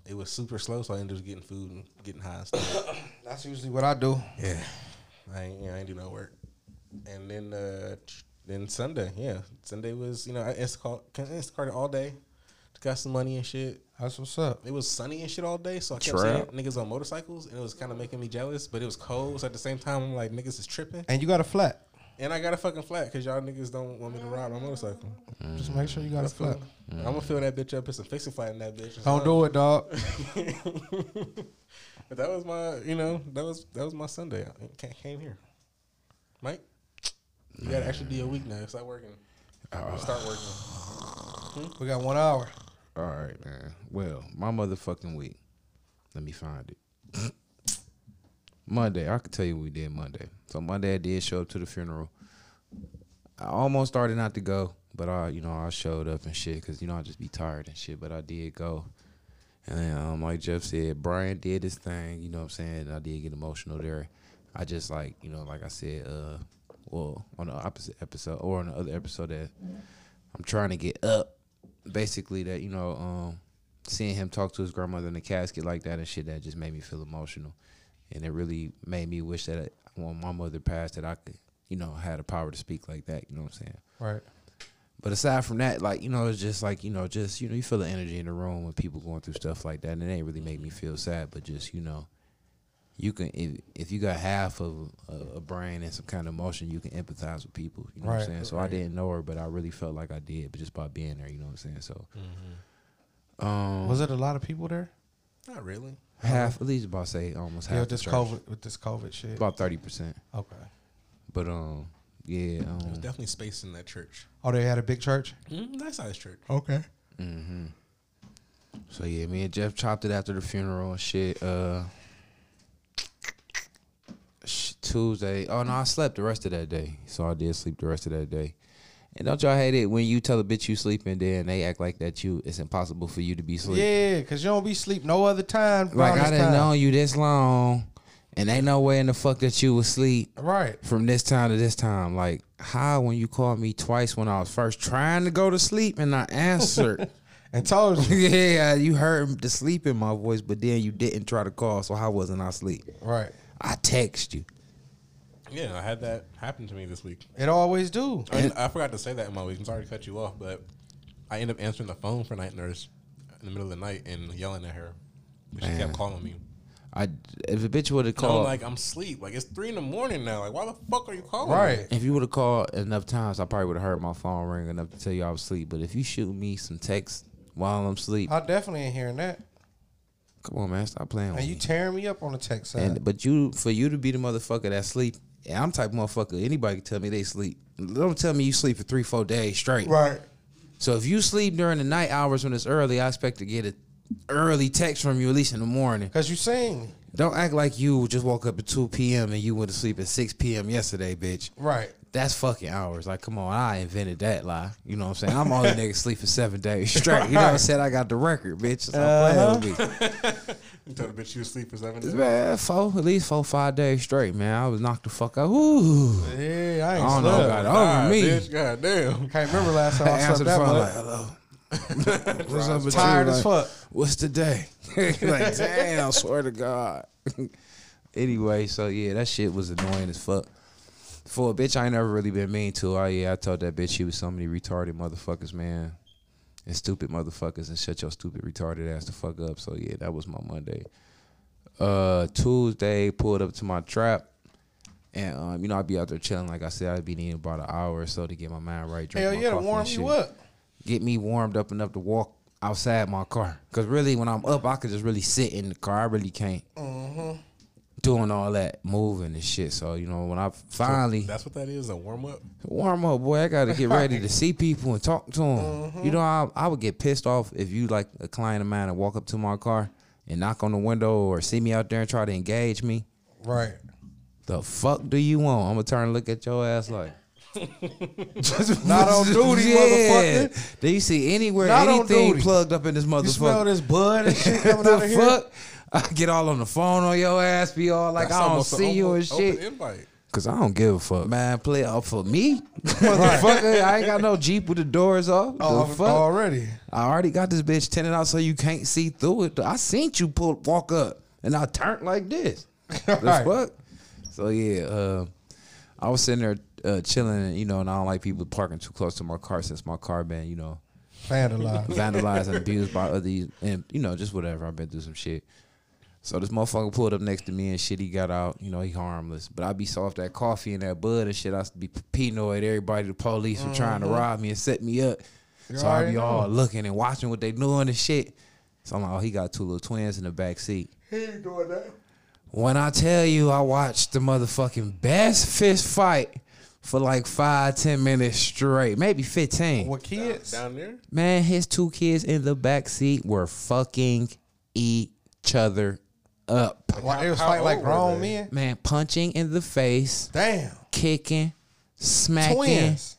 it was super slow, so I ended up getting food and getting high and stuff. That's usually what I do. Yeah, I ain't, yeah, I ain't do no work. And then uh, then Sunday, yeah, Sunday was you know I Instacart, Instacart all day, got some money and shit. That's what's up. It was sunny and shit all day, so I kept Trap. seeing niggas on motorcycles, and it was kind of making me jealous. But it was cold, so at the same time, I'm like niggas is tripping, And you got a flat. and I got a fucking flat because y'all niggas don't want me to ride my motorcycle. Just make sure you got a flat. I'm gonna fill that bitch up, put some fixing flat in that bitch. Don't do it, dog. But that was my, you know, that was that was my Sunday. I came here, Mike. You gotta actually do your week now. Start working. Uh, Start working. We got one hour. All right, man. Well, my motherfucking week. Let me find it. Monday, I could tell you what we did Monday. So Monday, I did show up to the funeral. I almost started not to go, but I, you know, I showed up and shit because you know I just be tired and shit. But I did go, and then, um, like Jeff said, Brian did his thing. You know what I'm saying? I did get emotional there. I just like, you know, like I said, uh, well, on the opposite episode or on the other episode that I'm trying to get up basically that you know um seeing him talk to his grandmother in the casket like that and shit that just made me feel emotional and it really made me wish that when my mother passed that i could you know had the power to speak like that you know what i'm saying Right. but aside from that like you know it's just like you know just you know you feel the energy in the room when people going through stuff like that and it ain't really make me feel sad but just you know you can if, if you got half of a, a brain and some kind of emotion you can empathize with people you know what i'm saying so i didn't know her but i really felt like i did but just by being there you know what i'm saying so um Was it a lot of people there? Not really. half at least about say almost half Yeah, with this. COVID with this COVID shit. about 30% Okay. but um yeah There was um definitely space in that church. Oh, they had a big church? Mm, nice sized church. Okay. hmm So yeah, me and Jeff chopped it after the funeral and shit. Uh, sh- Tuesday. Oh no, I slept the rest of that day. So I did sleep the rest of that day. And don't y'all hate it when you tell a bitch you sleeping there and they act like that you it's impossible for you to be sleep. Yeah, because you don't be sleep no other time. Like I didn't know you this long, and ain't no way in the fuck that you was sleep Right. from this time to this time. Like how when you called me twice when I was first trying to go to sleep and I answered. And told you. yeah, you heard the sleep in my voice, but then you didn't try to call, so how wasn't I asleep? right. I text you. Yeah, I had that happen to me this week. It always do. I, mean, I forgot to say that in my week. I'm sorry to cut you off, but I ended up answering the phone for night nurse in the middle of the night and yelling at her. She Man. kept calling me. I if a bitch would have No, called, like I'm asleep. Like it's three in the morning now. Like why the fuck are you calling? Right. me? if you would have called enough times, I probably would have heard my phone ring enough to tell you I was asleep. But if you shoot me some text while I'm asleep, I definitely ain't hearing that. come on, man, stop playing with And you me. tearing me up on the text side. And but you for you to be the motherfucker that sleep, and I'm type of motherfucker. Anybody can tell me they sleep. Don't tell me you sleep for three, four days straight. right. So if you sleep during the night hours when it's early, I expect to get a early text from you at least in the morning. Cause you sing. Don't act like you just woke up at 2 p.m. and you went to sleep at 6 p.m. yesterday, bitch. Right. That's fucking hours. Like, come on, I invented that lie. You know what I'm saying? I'm only nigga sleep for seven days straight. You know what I said? I got the record, bitch. Stop Uh-huh. playing with me. You told the bitch you asleep for seven days. Man, four, at least four, five days straight, man. I was knocked the fuck out. Ooh. Yeah, I ain't I don't know slept. about it. Nah, Over me. Bitch, God damn. Can't remember last time I I answered slept the that phone much. like, hello. What's up with Tired you? as Like, fuck. What's the day? like, damn, I swear to God. anyway, so yeah, that shit was annoying as fuck. For a bitch I ain't never really been mean to. Oh yeah, I told that bitch she was so many retarded motherfuckers, man. And stupid motherfuckers and shut your stupid retarded ass the fuck up. So yeah, that was my Monday. Uh Tuesday, pulled up to my trap. And um, you know, I'd be out there chilling. Like I said, I'd be needing about an hour or so to get my mind right. drink Hell yeah, to warm you up. get me warmed up enough to walk outside my car. Cause really, when I'm up, I could just really sit in the car. I really can't doing all that moving and shit. So you know, when I finally That's what that is. A warm up. warm up, boy, I got to get ready to see people and talk to them. Uh-huh. You know, I, I would get pissed off if you like a client of mine and walk up to my car and knock on the window or see me out there and try to engage me. Right. The fuck do you want? I'm gonna turn and look at your ass like. Not on duty, motherfucker. Do you see anywhere Not anything plugged up in this motherfucker? You smell this bud and shit coming out of here? fuck? I get all on the phone on your ass, be all like That's I don't almost an see you open- and shit. Invite. Cause I don't give a fuck, man. Play up for me, motherfucker. I ain't got no jeep with the doors off. Oh, the fuck? already. I already got this bitch tinted out so you can't see through it. I seen you pull walk up and I turned like this. The Right. fuck? So yeah, uh, I was sitting there uh, chilling, you know, and I don't like people parking too close to my car since my car been, you know, Vandalized. vandalized and abused by other and you know just whatever. I've been through some shit. So this motherfucker pulled up next to me and shit. He got out. You know he harmless, but I be soft that coffee and that bud and shit. I be paranoid. Everybody, the police were trying to rob me and set me up. You so I be know. all looking and watching what they doing and shit. So I'm like, oh, he got two little twins in the back seat. He ain't doing that. When I tell you, I watched the motherfucking best fist fight for like five, ten minutes straight, maybe fifteen. With kids? Down there? Man, his two kids in the back seat were fucking each other up. Like, it was How fighting like old grown men? Man, punching in the face, Damn. kicking, smacking. Twins.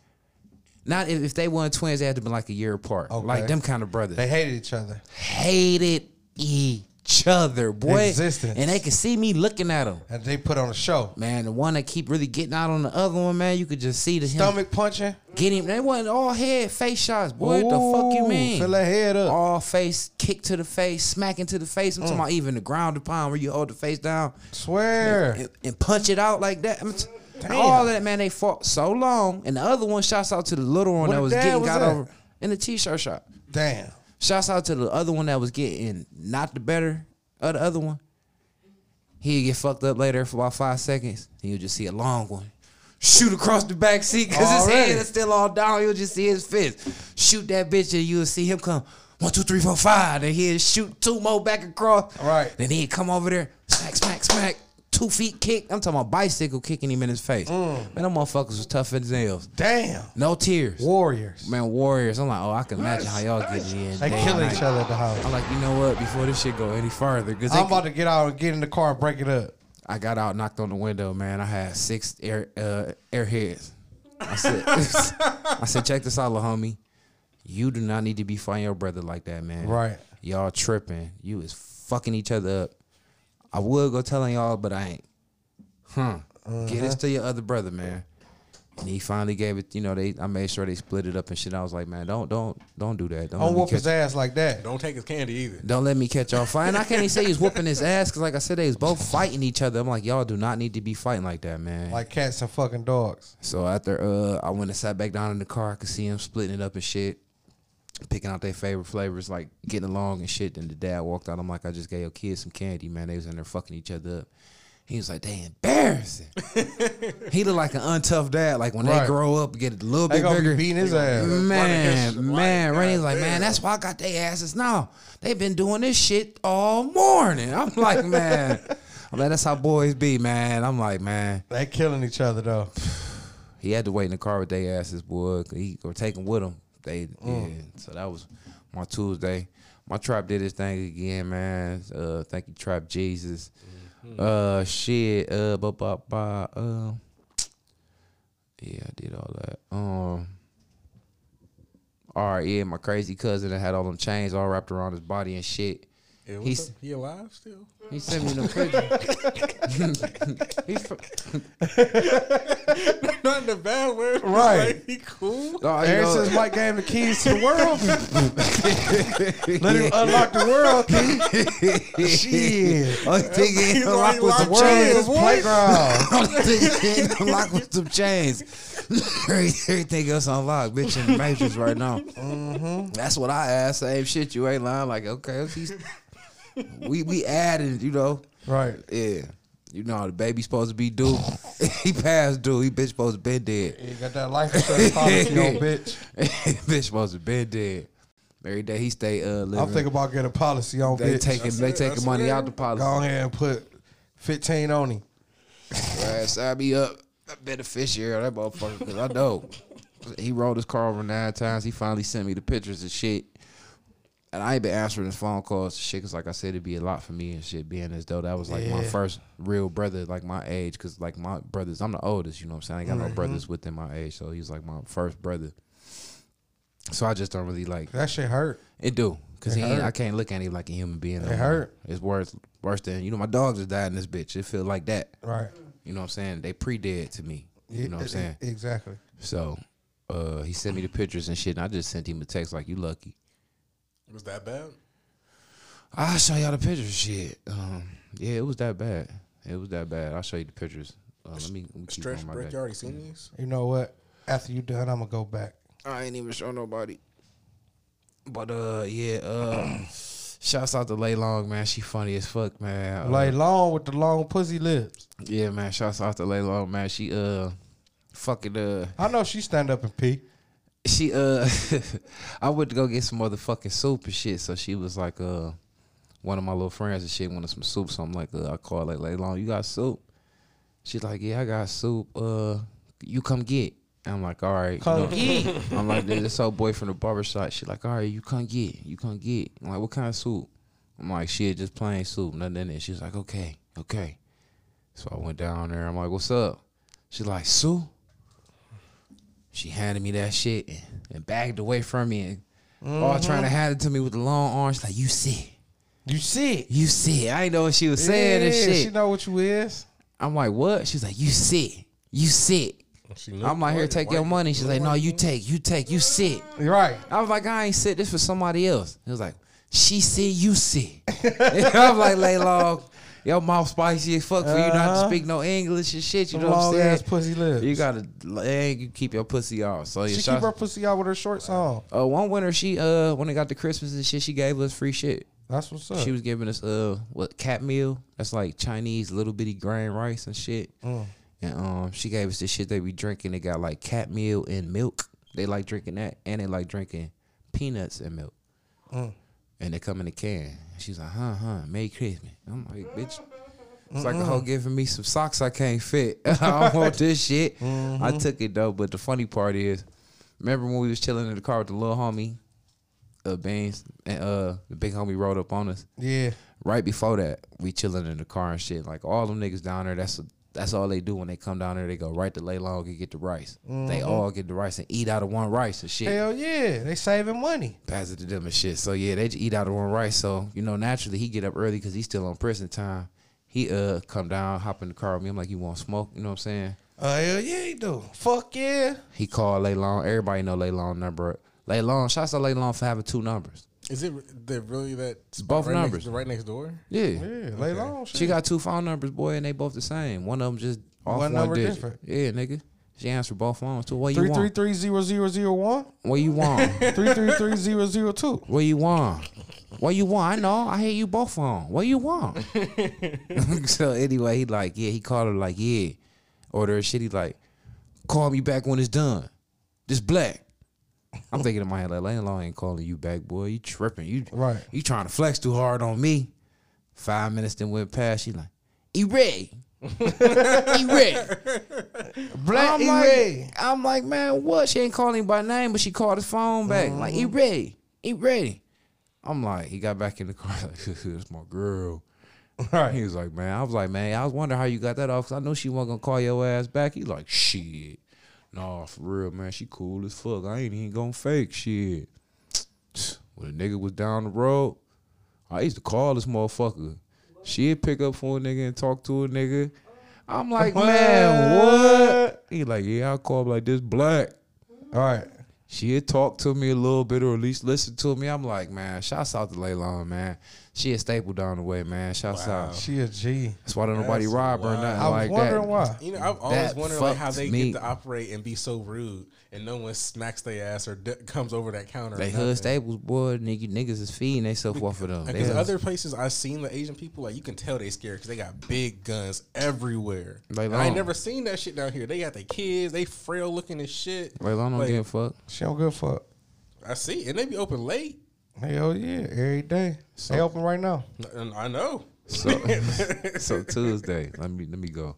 Not if, if they weren't twins, they had to be like a year apart. Okay. Like them kind of brothers. They hated each other. hated each other, boy. Existence. And they could see me looking at them. And they put on a show. Man, the one that keep really getting out on the other one, man, you could just see the him Stomach punching. get him. They wasn't all head face shots, boy. What the fuck you mean? Fill that head up. all face, kick to the face, smack into the face. I'm talking mm. about even the ground pound where you hold the face down Swear. and, and punch it out like that. Damn. all of that, man, they fought so long. And the other one shouts out to the little one Where that was getting was got at? over in the t-shirt shop. Damn. Shouts out to the other one that was getting not the better of the other one. He'd get fucked up later for about five seconds. And you'll just see a long one shoot across the back seat because his head is still all down. You'll just see his fist. Shoot that bitch and you'll see him come one, two, three, four, five. Then he'll shoot two more back across. Right. Then he'd come over there, smack, smack, smack. Two feet kick. I'm talking about bicycle kicking him in his face. Mm. Man, them motherfuckers was tough as nails. Damn. No tears. Warriors. Man, warriors. I'm like, oh, I can imagine how y'all get in. They killing each other at the house. I'm like, you know what? Before this shit go any further, because I'm about to get out and get in the car and break it up. I got out, knocked on the window, man. I had six air uh, airheads. I said, I said, check this out, little homie. You do not need to be fighting your brother like that, man. Right. Y'all tripping. You is fucking each other up. I would go telling y'all, but I ain't. Huh. Get this to your other brother, man. And he finally gave it. You know, they. I made sure they split it up and shit. I was like, man, don't, don't, don't do that. Don't, Don't me whoop his ass like that. Don't take his candy either. don't let me catch y'all fighting. I can't even say he's whooping his ass because, like I said, they was both fighting each other. I'm like, y'all do not need to be fighting like that, man. Like cats and fucking dogs. so after uh, I went and sat back down in the car, I could see him splitting it up and shit. Picking out their favorite flavors, like getting along and shit. Then the dad walked out. I'm like, I just gave your kids some candy, man. They was in there fucking each other up. He was like, they embarrassing. he looked like an untough dad. Like when Right. they grow up, get a little They bit bigger. be beating his ass. Man, his man, life, Rainey's like, man, that's why I got their asses now. They've been doing this shit all morning. I'm like, man, I'm like, that's how boys be, man. I'm like, man, They killing each other though. he had to wait in the car with their asses, boy. He or take them with him. They, yeah. So that was my Tuesday. My trap did his thing again, man. Uh, thank you, Trap Jesus. Uh, shit. Uh, ba ba ba. Uh, yeah, I did all that. Um. All right, yeah, my crazy cousin that had all them chains all wrapped around his body and shit. Yeah, He's- up? he alive still? He sent me them pictures. He's fr- Not in a bad way. Right. Like, he cool. You Ever know- since Mike gave him the keys to the world, let him unlock the world, key. Shit. Only thing he He's ain't unlocked like was the World chains, is chains. his boy. playground. Only thing he ain't unlocked was some chains. Everything else unlocked, bitch, in the matrix right now. Mm-hmm. That's what I asked. Same shit. You ain't lying. Like, okay, he's, we we added, you know. Right. Yeah. You know, the baby's supposed to be due. he passed due. He bitch supposed to been dead. You got that life insurance policy on, bitch. bitch supposed to been dead. Every day he stay uh living. I'm thinking about getting a policy on, they bitch. taking they it, taking money it. out the policy. Go ahead and put 15 on him. Right, sign me up. A beneficiary of that motherfucker. Cause I know. He rolled his car over nine times. He finally sent me the pictures and shit. And I ain't been answering his phone calls and shit. Cause like I said, it'd be a lot for me and shit. Being as though that was like my first real brother, like my age. Cause like my brothers, I'm the oldest. You know what I'm saying? I ain't got Mm-hmm. no brothers within my age. So he's like my first brother. So I just don't really like That shit hurt. it. Do cause It he ain't. I can't look at him like a human being. It hurt. It's worse worse than you know. My dog just died in this bitch. It feel like that. Right. You know what I'm saying? They pre dead to me. You know what I'm saying? Exactly. So uh he sent me the pictures and shit, and I just sent him a text like you lucky. Was that bad? I'll show y'all the pictures. Shit. Um yeah, it was that bad. It was that bad. I'll show you the pictures. Uh, let me, let me keep Stretch on my break. back. You already seen these? You know what? After you done, I'm gonna go back. I ain't even show nobody. But uh yeah, uh shouts out to Lay Long, man. She funny as fuck, man. Uh, Lay long with the long pussy lips. Yeah, man. Shouts out to Lay Long, man. She uh fucking uh I know she stand up and pee. She uh I went to go get some motherfucking soup and shit. So she was like uh one of my little friends and shit wanted some soup. So I'm like, uh, I called like later on, you got soup? She's like, Yeah, I got soup. Uh you come get. And I'm like, all right. Come you know. I'm like, this old boy from the barbershop. She's like, all right, you come get. You come get. I'm like, what kind of soup? I'm like, shit, just plain soup, nothing in it. She's like, okay, okay. So I went down there. I'm like, what's up? She's like, Sue. She handed me that shit and, and backed away from me and all mm-hmm. trying to hand it to me with the long arms. Like, you see, You see. you see. I ain't know what she was saying and shit. She know what you is. I'm like, what? She's like, you sick, you sick. She knew- I'm like, here, White- take your money. She's like, no, you mm-hmm. take, you take, you sit. You right. I was like, I ain't sit. This for somebody else. It was like, she said, you sit. I'm like, lay long. Your mouth spicy as fuck for you not to Uh-huh. speak no English and shit. You know what I'm long saying? ass pussy lips. You gotta, hey, you keep your pussy off. So she keep shout- her pussy out with her shorts on. uh, one winter, she uh, when it got to Christmas and shit, she gave us free shit. That's what's up. She was giving us uh, what cat meal? That's like Chinese little bitty grain rice and shit. Mm. And um, she gave us the shit they be drinking. They got like cat meal and milk. They like drinking that, and they like drinking peanuts and milk. Mm. And they come in a can. She's like, huh, huh, Merry Christmas. I'm like, bitch. It's like a hoe giving me some socks I can't fit. I don't want this shit. I took it though, but the funny part is, remember when we was chilling in the car with the little homie, uh, Beans, and uh, the big homie rolled up on us. Yeah. Right before that, we chilling in the car and shit. Like all them niggas down there, that's that's all they do when they come down there. They go right to lay long and get the rice. They all get the rice and eat out of one rice and shit. Hell yeah. They saving money. Pass it to them and shit. So yeah, they just eat out of one rice. So you know, naturally he get up early because he's still on prison time. He uh come down, hop in the car with me. I'm like, you want smoke? You know what I'm saying? Uh, hell yeah, he do. Fuck yeah. He called Lay Long. Everybody know Lay Long number. Lay Long. Shots out Lay Long for having two numbers. Is it they're really that spot both right numbers. Next, right next door? Yeah. Yeah, lay long. Shit. She got two phone numbers, boy, and they both the same. One of them just off One one, number digit. different. Yeah, nigga. She answered both phones too. What you Three three want? three zero zero zero one. What you want? Three three three zero zero two. What you want? What you want? I know. I hear you both on. What you want? so anyway, he like, yeah, he called her like, yeah. Order her shit. He like, call me back when it's done. This black. I'm thinking in my head like, Lane Law ain't calling you back, boy. You tripping? You Right. You trying to flex too hard on me? Five minutes then went past. She like, he ready. he ready. Black I'm E like, Ray. I'm like, man, what? She ain't calling him by name, but she called his phone back. Like, he ready. He ready. I'm like, he got back in the car. Like, that's my girl. Right. He was like, man, I was like, man, I was wondering how you got that off. Cause I know she wasn't gonna call your ass back. He like, shit. Nah, for real, man. She cool as fuck. I ain't even gonna fake shit. When a nigga was down the road, I used to call this motherfucker. She'd pick up for a nigga and talk to a nigga. I'm like, man, what? He like, yeah, I call like this black. All right. She'd talk to me a little bit or at least listen to me. I'm like, man, shouts out to Laylon, man. She a staple down the way, man. Shouts Wow. out. She a G. That's why don't nobody That's rob her or wild. nothing I was wondering that. why. You know, I've always That wondered like how they me. get to operate and be so rude, and no one smacks their ass or d- comes over that counter. or They nothing. hood staples, boy. Nigga, niggas is feeding themselves off of them. They Because other places I've seen the Asian people, like you can tell they scared because they got big guns everywhere. Like, I ain't never seen that shit down here. They got their kids, they frail looking as shit. Laylon don't Like, give a fuck. She don't give a fuck. I see, and they be open late. Hell yeah, every day. they open right now. And I know. So, so Tuesday, let me let me go.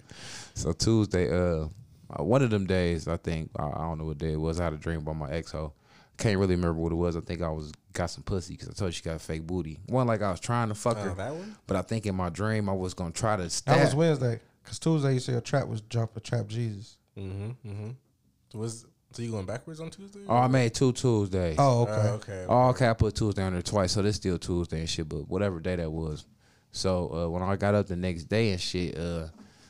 So Tuesday, uh, uh, one of them days, I think I, I don't know what day it was. I had a dream about my ex hoe. Can't really remember what it was. I think I was got some pussy because I told you she got a fake booty. One like I was trying to fuck her, that one? but I think in my dream I was gonna try to stab. That was Wednesday. Cause Tuesday you said a trap was jumping trap Jesus. Mm-hmm. Mm-hmm. Was so you going backwards on Tuesday? Oh, I made two Tuesdays. Oh, okay. okay. Oh, okay, I put Tuesday on there twice, so this still Tuesday and shit. But whatever day that was. So uh, when I got up the next day and shit, uh,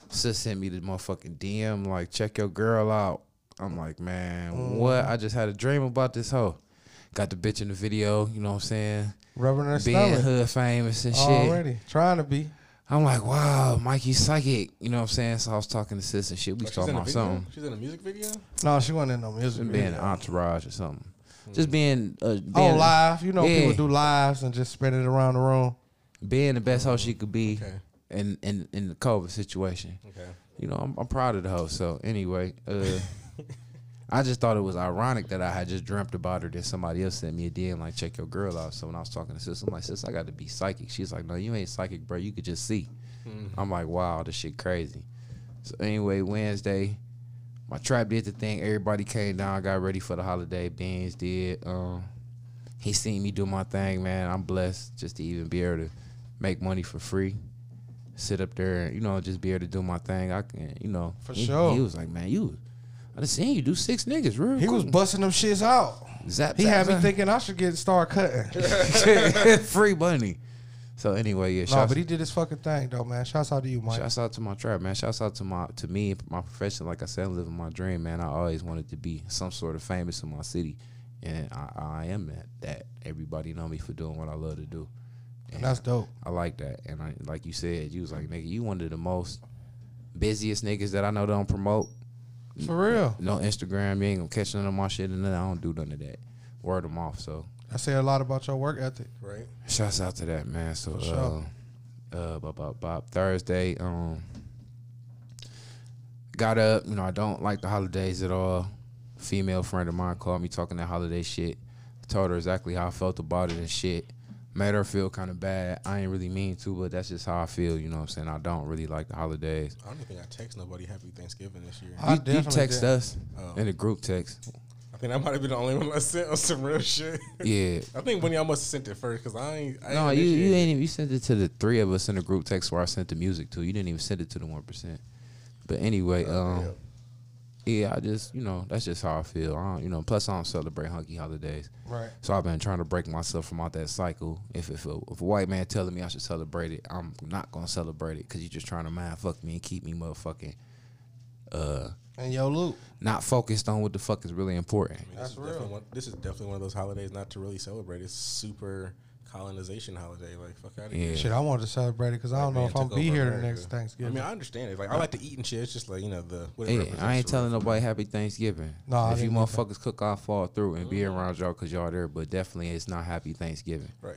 sis sent me the motherfucking DM like, check your girl out. I'm like, man, what? I just had a dream about this hoe. Got the bitch in the video, you know what I'm saying? Rubbing her Being stomach hood famous and shit. already. Trying to be. I'm like, wow, Mikey's psychic. You know what I'm saying? So I was talking to sis and shit. We Oh, talking about something. She's in a music video. No, she wasn't in no music. Just being video. an entourage or something. Just being, uh, being Oh, live. You know Yeah. people do lives and just spread it around the room. being the best hoe she could be Okay. in, in in the COVID situation. Okay. You know, I'm, I'm proud of the hoe. So anyway, uh, I just thought it was ironic that I had just dreamt about her. Then somebody else sent me a DM like, "Check your girl out." So when I was talking to sis, I'm like, "Sis, I got to be psychic." She's like, "No, you ain't psychic, bro. You could just see." I'm like, "Wow, this shit crazy." So anyway, Wednesday, my trap did the thing. Everybody came down, got ready for the holiday. Beans did. Um, he seen me do my thing, man. I'm blessed just to even be able to make money for free. Sit up there and, you know, just be able to do my thing. I can, you know. For he, sure. He was like, man, you, I just seen you do six niggas, real He was busting them shits out. Zap, He zap, had me zap. thinking I should get start cutting. free money. So anyway, yeah, no, shouts, but he did his fucking thing though, man. Shouts out to you, Mike. shouts out to my trap, man. Shouts out to my to me, my profession. Like I said, I'm living my dream, man. I always wanted to be some sort of famous in my city, and I, I am that. That everybody know me for doing what I love to do. And that's dope. I like that. And I, like you said, you was like, nigga, you one of the most busiest niggas that I know don't promote. For real. No Instagram, you ain't gonna catch none of my shit and then I don't do none of that. Word them off. So I say a lot about your work ethic. Right. shouts out to that man. So For sure. uh uh bop, bop, bop. Thursday, um got up, you know, I don't like the holidays at all. Female friend of mine called me talking that holiday shit. Told her exactly how I felt about it and shit. Made her feel kind of bad. I ain't really mean to, but that's just how I feel. You know what I'm saying? I don't really like the holidays. I don't think I text nobody Happy Thanksgiving this year. I you, you definitely text did. us Oh. in the group text. I think I might have been the only one that sent us some real shit. Yeah. I think one of y'all must have sent it first because I ain't. I No, ain't you you initiated. ain't even you sent it to the three of us in the group text where I sent the music to. You didn't even send it to the one percent. But anyway, um, yeah, I just you know that's just how I feel. I don't, you know, plus I don't celebrate hunky holidays, Right. so I've been trying to break myself from out that cycle. If if a, if a white man telling me I should celebrate it, I'm not gonna celebrate it because you're just trying to mind fuck me and keep me motherfucking uh And yo, Luke. not focused on what the fuck is really important. I mean, That's this is real. One, this is definitely one of those holidays not to really celebrate. It's super colonization holiday. Like fuck out of Yeah. here. Shit, I wanted to celebrate it because I don't know if I'm be here the next Thanksgiving. I mean, I understand it. Like I like to eat and shit. It's just like you know the. Hey, I ain't telling whatever. nobody Happy Thanksgiving. No, if you motherfuckers cook, I'll fall through and be around y'all because y'all there. But definitely, it's not Happy Thanksgiving. Right.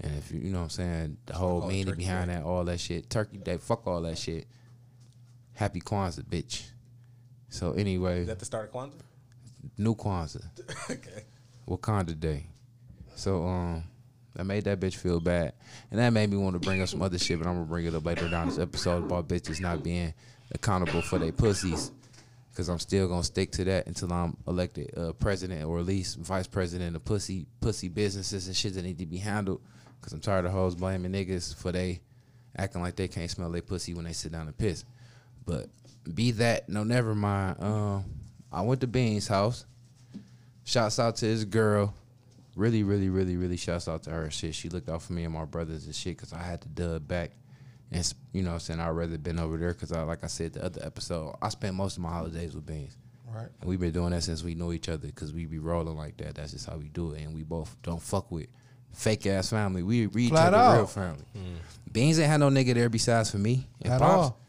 And if you, you know what I'm saying, the whole call it meaning behind Day. that, all that shit, Turkey Day, fuck all that shit. Happy Kwanzaa, bitch. So anyway, Is that the start of Kwanzaa? new Kwanzaa, okay. Wakanda Day. So um, that made that bitch feel bad, and that made me want to bring up some other shit, but I'm gonna bring it up later down this episode about bitches not being accountable for their pussies. Cause I'm still gonna stick to that until I'm elected uh, president or at least vice president of pussy pussy businesses and shit that need to be handled. Cause I'm tired of hoes blaming niggas for they acting like they can't smell their pussy when they sit down and piss. But be that no, never mind. Um, I went to Bean's house. Shouts out to his girl. Really, really, really, really shouts out to her. Shit, she looked out for me and my brothers and shit because I had to dub back. And, you know what I'm saying? I'd rather been over there because, I, like I said the other episode, I spent most of my holidays with Beans. right. And we've been doing that since we know each other because we be rolling like that. That's just how we do it. And we both don't fuck with fake ass family. We read each Flat other real out. family. Hmm. Beans ain't had no nigga there besides for me and At Pops. all.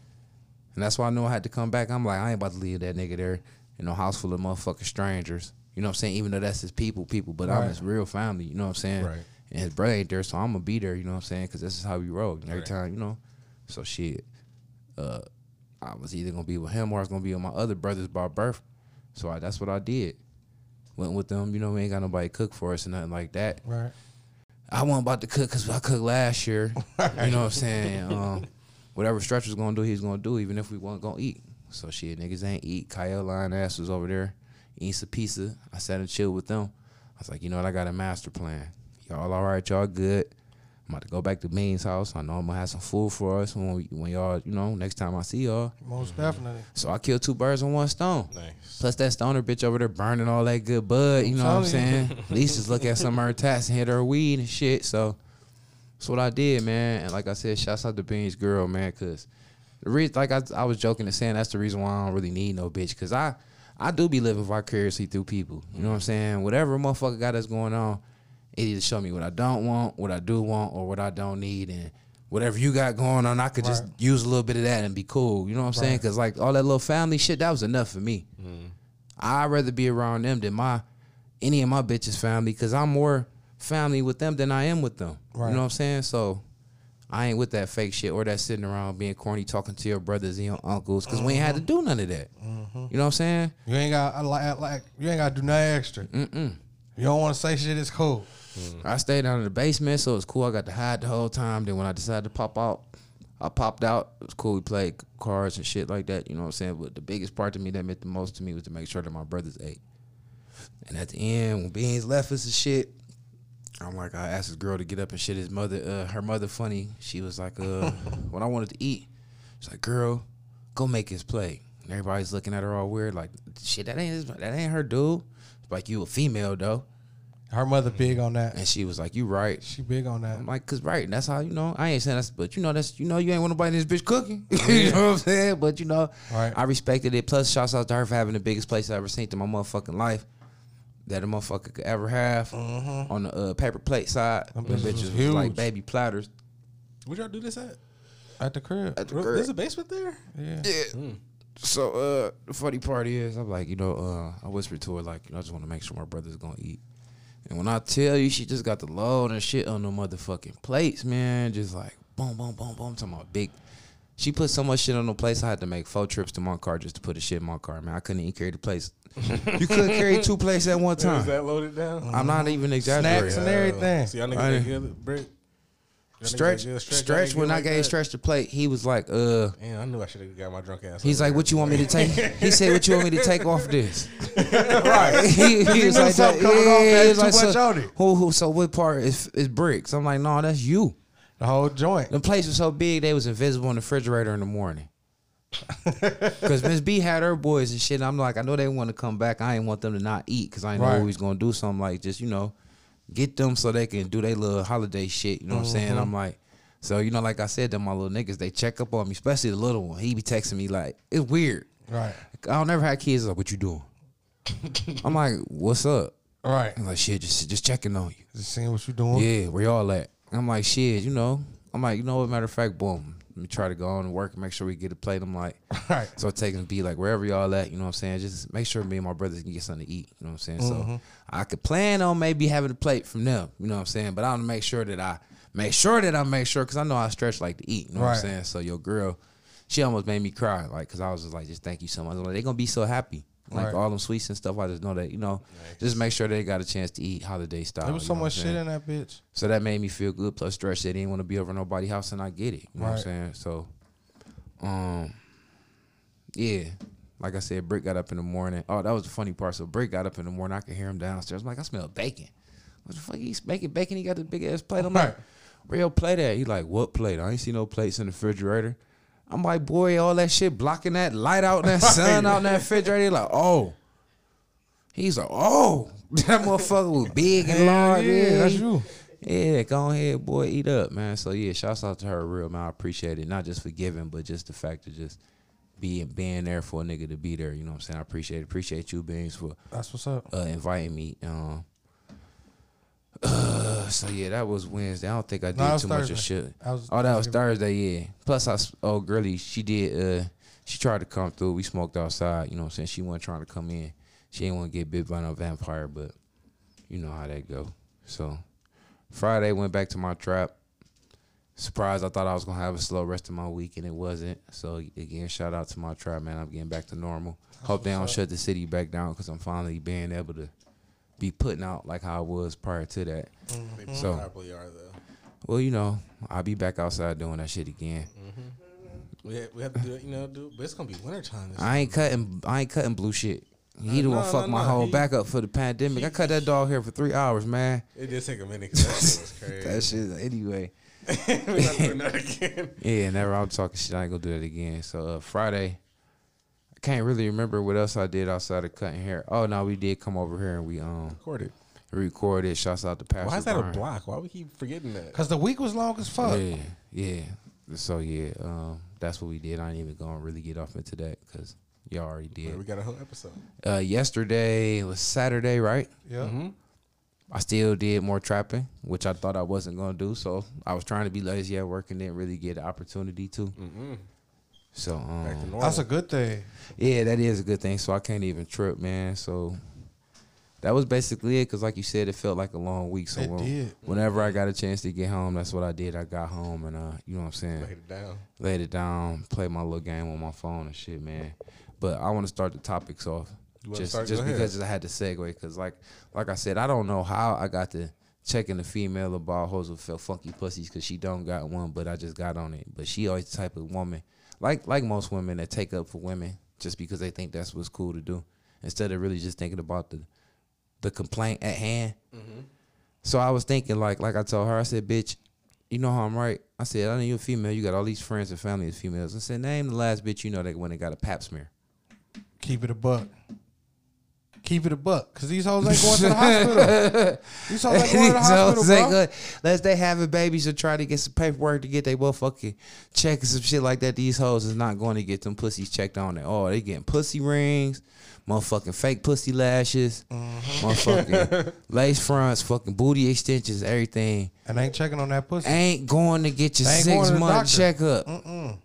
And that's why I know I had to come back. I'm like, I ain't about to leave that nigga there in a house full of motherfucking strangers. You know what I'm saying? Even though that's his people, people, but I'm his real family. You know what I'm saying? Right. And his brother ain't there, so I'm gonna be there. You know what I'm saying? Because this is how we roll. Every Right. time, you know. So shit, uh, I was either gonna be with him or I was gonna be with my other brothers by birth. So I, that's what I did. Went with them. You know, we ain't got nobody cook for us or nothing like that. Right. I wasn't about to cook because I cooked last year. you know what I'm saying? Um, whatever Stretch was gonna do, he's gonna do, even if we weren't gonna eat. So shit, niggas ain't eat. Kyle line ass was over there eating some pizza. I sat and chilled with them. I was like, you know what? I got a master plan. Y'all all right? Y'all good? I'm about to go back to Bean's house. I know I'm gonna have some food for us when we, when y'all, you know, next time I see y'all. Most mm-hmm. definitely. So I killed two birds with one stone. Nice. Plus that stoner bitch over there burning all that good bud. You know what I'm saying? At least just look at some of her tats and hit her weed and shit. So that's what I did, man. And like I said, shouts out to Beans girl, man, cause the reason, like I, I was joking and saying, that's the reason why I don't really need no bitch, cause I, I do be living vicariously through people. You know what I'm saying? Whatever motherfucker got that's going on, it either show me what I don't want, what I do want, or what I don't need, and whatever you got going on, I could just use a little bit of that and be cool. You know what I'm saying? Cause like all that little family shit, that was enough for me. Mm-hmm. I'd rather be around them than my any of my bitches family because I'm more family with them than I am with them. Right. You know what I'm saying? So I ain't with that fake shit or that sitting around being corny talking to your brothers and your uncles because we ain't had to do none of that. Mm-hmm. You know what I'm saying? You ain't got like, like you ain't got to do nothing extra. Mm-mm. You don't want to say shit. It's cool. Mm-hmm. I stayed down in the basement, so it was cool. I got to hide the whole time. Then when I decided to pop out, I popped out. It was cool. We played cards and shit like that. You know what I'm saying? But the biggest part to me that meant the most to me was to make sure that my brothers ate. And at the end, when Beans left us and shit, I'm like, I asked this girl to get up and shit. His mother, uh, her mother, funny. She was like, uh, when I wanted to eat, she's like, girl, go make his plate. And everybody's looking at her all weird, like, shit, that ain't his, that ain't her dude. It's like you a female though. Her mother big on that. And she was like, you right. She big on that. I'm like, cause right, that's how you know. I ain't saying that's, but you know that's you know you ain't want nobody in this bitch cooking. you know what I'm saying? But you know, Right. I respected it. Plus, shouts out to her for having the biggest place I ever seen in my motherfucking life that a motherfucker could ever have on the uh, paper plate side. Them Them bitches bitches was was like baby platters. Where'd y'all do this at? At the crib. At the crib. There's a basement there. Yeah. Yeah. So uh, the funny part is, I'm like, you know, uh, I whispered to her like, you know, I just want to make sure my brother's gonna eat. And when I tell you, she just got the load and shit on the motherfucking plates, man. Just like boom, boom, boom, boom. Talking about big. She put so much shit on the plates. I had to make four trips to my car just to put the shit in my car, man. I couldn't even carry the plates. you couldn't carry two plates at one time. Is that loaded down? I'm not even exaggerating. Snacks and everything. See, y'all niggas I- that good, brick. Y'all Stretch, stretch. When good I gave that? Stretch the plate, he was like, uh. Damn, I knew I should have got my drunk ass. He's like, "What you want me to take?" He said, "What you want me to take off this?" right. he, he was like, something that. coming off Yeah, that he was too like, much so, on it. Who, who, so what part is is bricks? I'm like, no, that's you. The whole joint. The place was so big they was invisible in the refrigerator in the morning. Cause Miss B had her boys and shit. And I'm like, I know they want to come back. I ain't want them to not eat because I know Right. we was gonna do something like just you know, get them so they can do their little holiday shit. You know what I'm Mm-hmm. saying? I'm like, so you know, like I said, to my little niggas, they check up on me, especially the little one. He be texting me like, it's weird. Right. I don't never have kids like, what you doing? I'm like, what's up? Right. I'm like, shit, just just checking on you. Just seeing what you doing. Yeah, where y'all at? I'm like, shit, you know. I'm like, you know what? Matter of fact, boom. Let me try to go on and work and make sure we get a plate. I'm like, Right. so taking be like wherever y'all at, you know what I'm saying? Just make sure me and my brothers can get something to eat. You know what I'm saying? So mm-hmm. I could plan on maybe having a plate from them. You know what I'm saying? But I want to make sure that I make sure that I make sure because I know I stretch like to eat. You know what I'm saying? So your girl, she almost made me cry, like because I was just like, just thank you so much. Like, they gonna be so happy. Like Right. all them sweets and stuff, I just know that you know, just make sure they got a chance to eat holiday style. There was so much shit saying? in that bitch. So that made me feel good. Plus, stress they didn't want to be over nobody's house, and I get it. You know what I'm saying? So, um, yeah, like I said, Brick got up in the morning. Oh, that was the funny part. So Brick got up in the morning. I could hear him downstairs. I'm like, I smell bacon. What the fuck? He's making bacon. He got the big ass plate. I'm like, Right. where your plate at? He like, what plate? I ain't see no plates in the refrigerator. I'm like, boy, all that shit blocking that light out and that sun out in that refrigerator. Like, oh. He's like, oh, that motherfucker was big and large. yeah, that's you. Yeah, go ahead, boy, eat up, man. So yeah, shouts out to her, real man. I appreciate it. Not just for giving, but just the fact of just being being there for a nigga to be there. You know what I'm saying? I appreciate it. Appreciate you, Beans, for That's what's up. uh, inviting me. Um, uh, so yeah, that was Wednesday. I don't think I did No, too much of shit. Was- oh, that was Thursday. Yeah. Plus, I oh girly, she did. Uh, she tried to come through. We smoked outside. You know what I'm saying? She wasn't trying to come in. She didn't want to get bit by no vampire, but you know how that go. So Friday went back to my trap. Surprised, I thought I was gonna have a slow rest of my week, and it wasn't. So again, shout out to my trap, man. I'm getting back to normal. Hope they don't shut the city back down because I'm finally being able to be putting out like how I was prior to that. They So- probably are though. Well, you know, I'll be back outside doing that shit again. We have, we have to do it, you know, do. But it's gonna be wintertime. This I ain't cutting. I ain't cutting blue shit. He the no, one no, fuck my no, whole he- back up for the pandemic. I cut that dog here for three hours, man. It did take a minute because that shit was crazy. That shit. Anyway. We're not doing that again. Yeah, never. I'm talking shit. I ain't gonna do that again. So uh, Friday, I can't really remember what else I did outside of cutting hair. Oh no, we did come over here and we um Recorded. recorded. Shouts out to Pastor. Why is that a block? Why we keep forgetting that? Cause the week was long as fuck. Yeah, yeah. So yeah, um, that's what we did. I ain't even gonna really get off into that because y'all already did. Yeah, we got a whole episode. Uh, yesterday was Saturday, right? Yeah. Mm-hmm. I still did more trapping, which I thought I wasn't gonna do. So I was trying to be lazy at work and didn't really get the opportunity to. Mm-hmm. So um. That's a good thing. yeah, that is a good thing. So I can't even trip, man. So that was basically it. Cause like you said, it felt like a long week. So It when- did. whenever I got a chance to get home, that's what I did. I got home and uh, you know what I'm saying. Laid it down. laid it down, played my little game on my phone and shit, man. But I want to start the topics off just start? just Go ahead. because I had to segue because like like I said, I don't know how I got to checking the female about hoes with felt funky pussies because she don't got one, but I just got on it. But she always the type of woman like like most women that take up for women just because they think that's what's cool to do instead of really just thinking about the the complaint at hand. Mm-hmm. So I was thinking like like I told her, I said, bitch, you know how I'm right. I said, I know you're a female, you got all these friends and family as females. I said, name the last bitch you know that went and got a pap smear. Keep it a buck. Keep it a buck. Cause these hoes ain't going to the hospital. These hoes ain't going to the hospital, bro. good. Unless they having babies or try to get some paperwork to get their motherfucking check and some shit like that. These hoes is not going to get them pussies checked on it. Oh, they getting pussy rings, motherfucking fake pussy lashes, Mm-hmm. motherfucking lace fronts, fucking booty extensions, everything. And ain't checking on that pussy. Ain't going to get your They ain't going six month checkup. Mm-mm.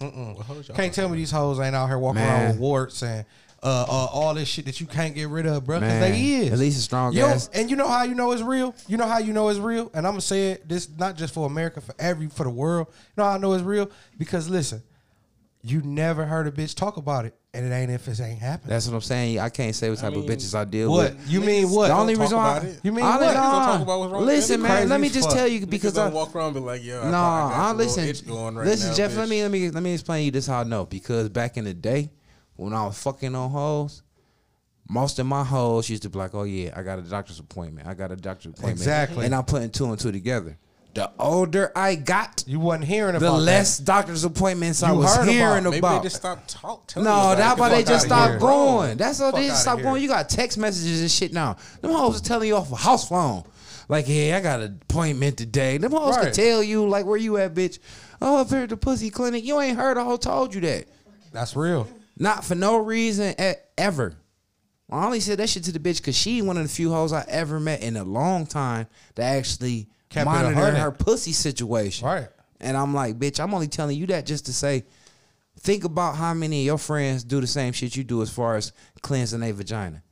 Mm-mm. What Can't tell me these hoes ain't out here walking Man. around with warts and uh, uh, all this shit that you can't get rid of, bro. Cause they is. At least a strong You know- ass. and you know how you know it's real? You know how you know it's real? And I'm gonna say it this not just for America, for every for the world. You know how I know it's real? Because listen, you never heard a bitch talk about it, and it ain't if it ain't happening. That's what I'm saying. I can't say what type mean, of bitches I deal what? with. You mean what? The only reason why about it. You mean Honestly, what? Don't talk nah. about what's wrong Listen, man. Let me just fuck. tell you Because because I I walk around and be like, yo, I no, probably got I a little listen. going right listen, now, Jeff. bitch. Let me let me let me explain you this how I know because back in the day when I was fucking on hoes. Most of my hoes used to be like, "Oh yeah, I got a doctor's appointment. I got a doctor's appointment." Exactly. And I'm putting two and two together. The older I got, You wasn't hearing about the that. less doctor's appoints I was heard about- hearing Maybe they just stopped talk, telling you No, about that's why they just stopped going. That's how they just stopped going. You got text messages and shit now. Them hoes are telling you off a house phone. Like, hey, I got an appointment today. Them hoes can tell you, like, where you at, bitch. Oh, up here at the pussy clinic. You ain't heard a hoe told you that. That's real. Not for no reason ever. I only said that shit to the bitch because she one of the few hoes I ever met in a long time that actually Kept monitored her pussy situation. Right. And I'm like, bitch, I'm only telling you that just to say, think about how many of your friends do the same shit you do as far as cleansing their vagina.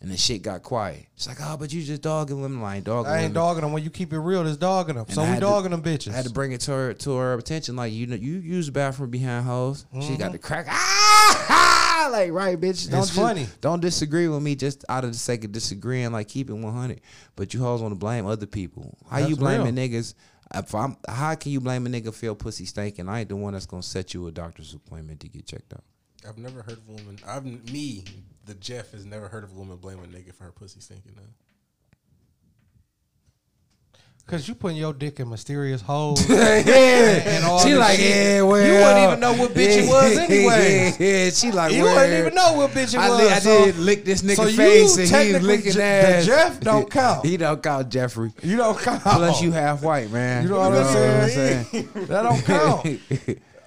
And the shit got quiet. She's like, oh, but you just dogging women. I ain't dogging I ain't women. dogging them. When you keep it real, it's dogging them. And So I we had to- dogging them bitches. I had to bring it to her to her attention. Like you know, you use the bathroom behind hoes. She Mm-hmm. got the crack. Ah, like right, bitch. Don't It's just- funny. Don't disagree with me just out of the sake of disagreeing. Like keep it one hundred. But you hoes want to blame other people. How you blaming real. niggas? If I'm, how can you blame a nigga feel pussy stinking? I ain't the one that's gonna set you a doctor's appointment to get checked out. I've never heard of a woman. I've me, the Jeff, has never heard of a woman blaming a nigga for her pussy stinking. Though. Cause you putting your dick in mysterious holes. yeah, she like, shit. yeah, well, You wouldn't even know what bitch it was anyway. yeah, she like, You well, wouldn't even know what bitch it I, was. li- I so did lick this nigga so face and he was technically licking Je- the ass. Jeff don't count. he don't count, Jeffrey. you don't count. Plus, you half white, man. You know what I'm I'm saying? saying? that don't count.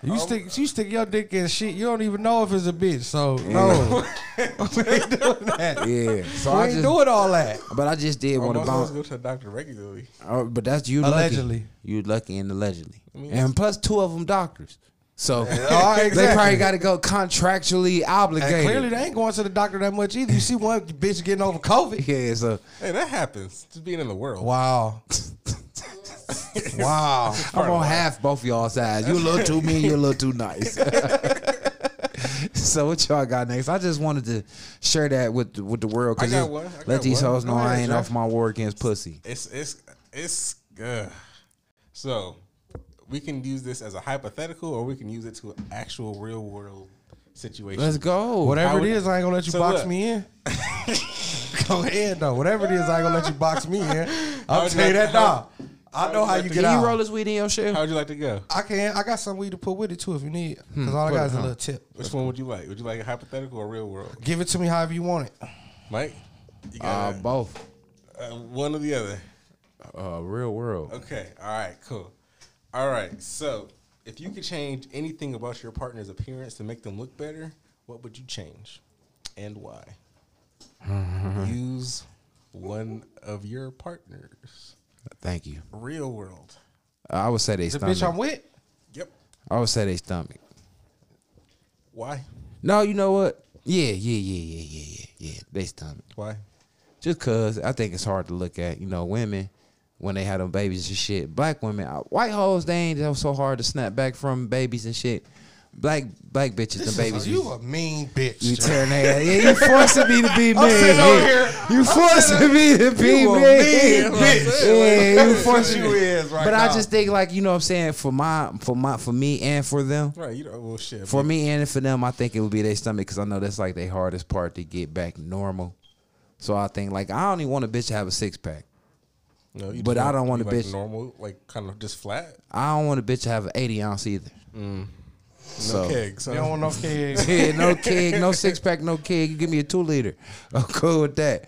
You oh. stick you stick your dick in shit. You don't even know if it's a bitch. So no, we ain't doing that. yeah. So we I ain't just, doing all that. but I just did want to Most of us bounce. go to the doctor regularly. Oh, but that's you Allegedly. lucky. You lucky and allegedly. mean, and plus, two of them doctors. So Oh, they exactly. probably got to go contractually And obligated. clearly, they ain't going to the doctor that much either. You see one bitch getting over COVID. yeah. So Hey, that happens. Just being in the world. Wow. wow. I'm on half both y'all sides. You a little too mean, you a little too nice. so what y'all got next? I just wanted to share that with the, with the world. 'cause I got it- one. I got let these one. hoes know Go I ain't Jeff. off my war against pussy. It's it's it's uh, so we can use this as a hypothetical, or we can use it to an actual real world situation. Let's go. Whatever How it would- is, I ain't gonna let you So box look. me in. Go ahead though. Whatever it is, I ain't gonna let you box me in. I'll would tell you you that like- now. I know how you you get to- Can out. you roll this weed in your shit? How would you like to go? I can. I got some weed to put with it too if you need. Because all I got it is a little tip. Which one would you like? Would you like a hypothetical or real world? Give it to me however you want it. Mike, you Uh, got both. uh, one or the other. Uh, real world. Okay. All right. Cool. All right. So, if you could change anything about your partner's appearance to make them look better, what would you change, and why? Use one of your partners. Thank you. Real world. I would say they The stomach. bitch I'm with. Yep. I would say they stomach. Why? No, you know what? Yeah, yeah, yeah, yeah, yeah, yeah, yeah. They stomach. Why? Just cause I think it's hard to look at. You know, women when they had them babies and shit. Black women, white hoes, they ain't so hard to snap back from babies and shit. Black black bitches and babies. you a mean bitch. You tearing ass. Yeah, you forcing me to be mean. over here. You forcing me to be You a mean. mean bitch. Yeah, you forcing you is right But I just think like you know what I'm saying for my for my for me and for them. Right. You know. Well, shit. For but- me and for them, I think it would be their stomach because I know that's like the hardest part to get back normal. So I think like I don't even want a bitch to have a six pack. No, you but I don't want a like bitch- normal, like kind of just flat. I don't want a bitch to have an 80 ounce either. Mm. No So- keg. So You don't want no kids. Yeah, no keg, no six pack, no keg. You give me a two liter. I'm cool with that.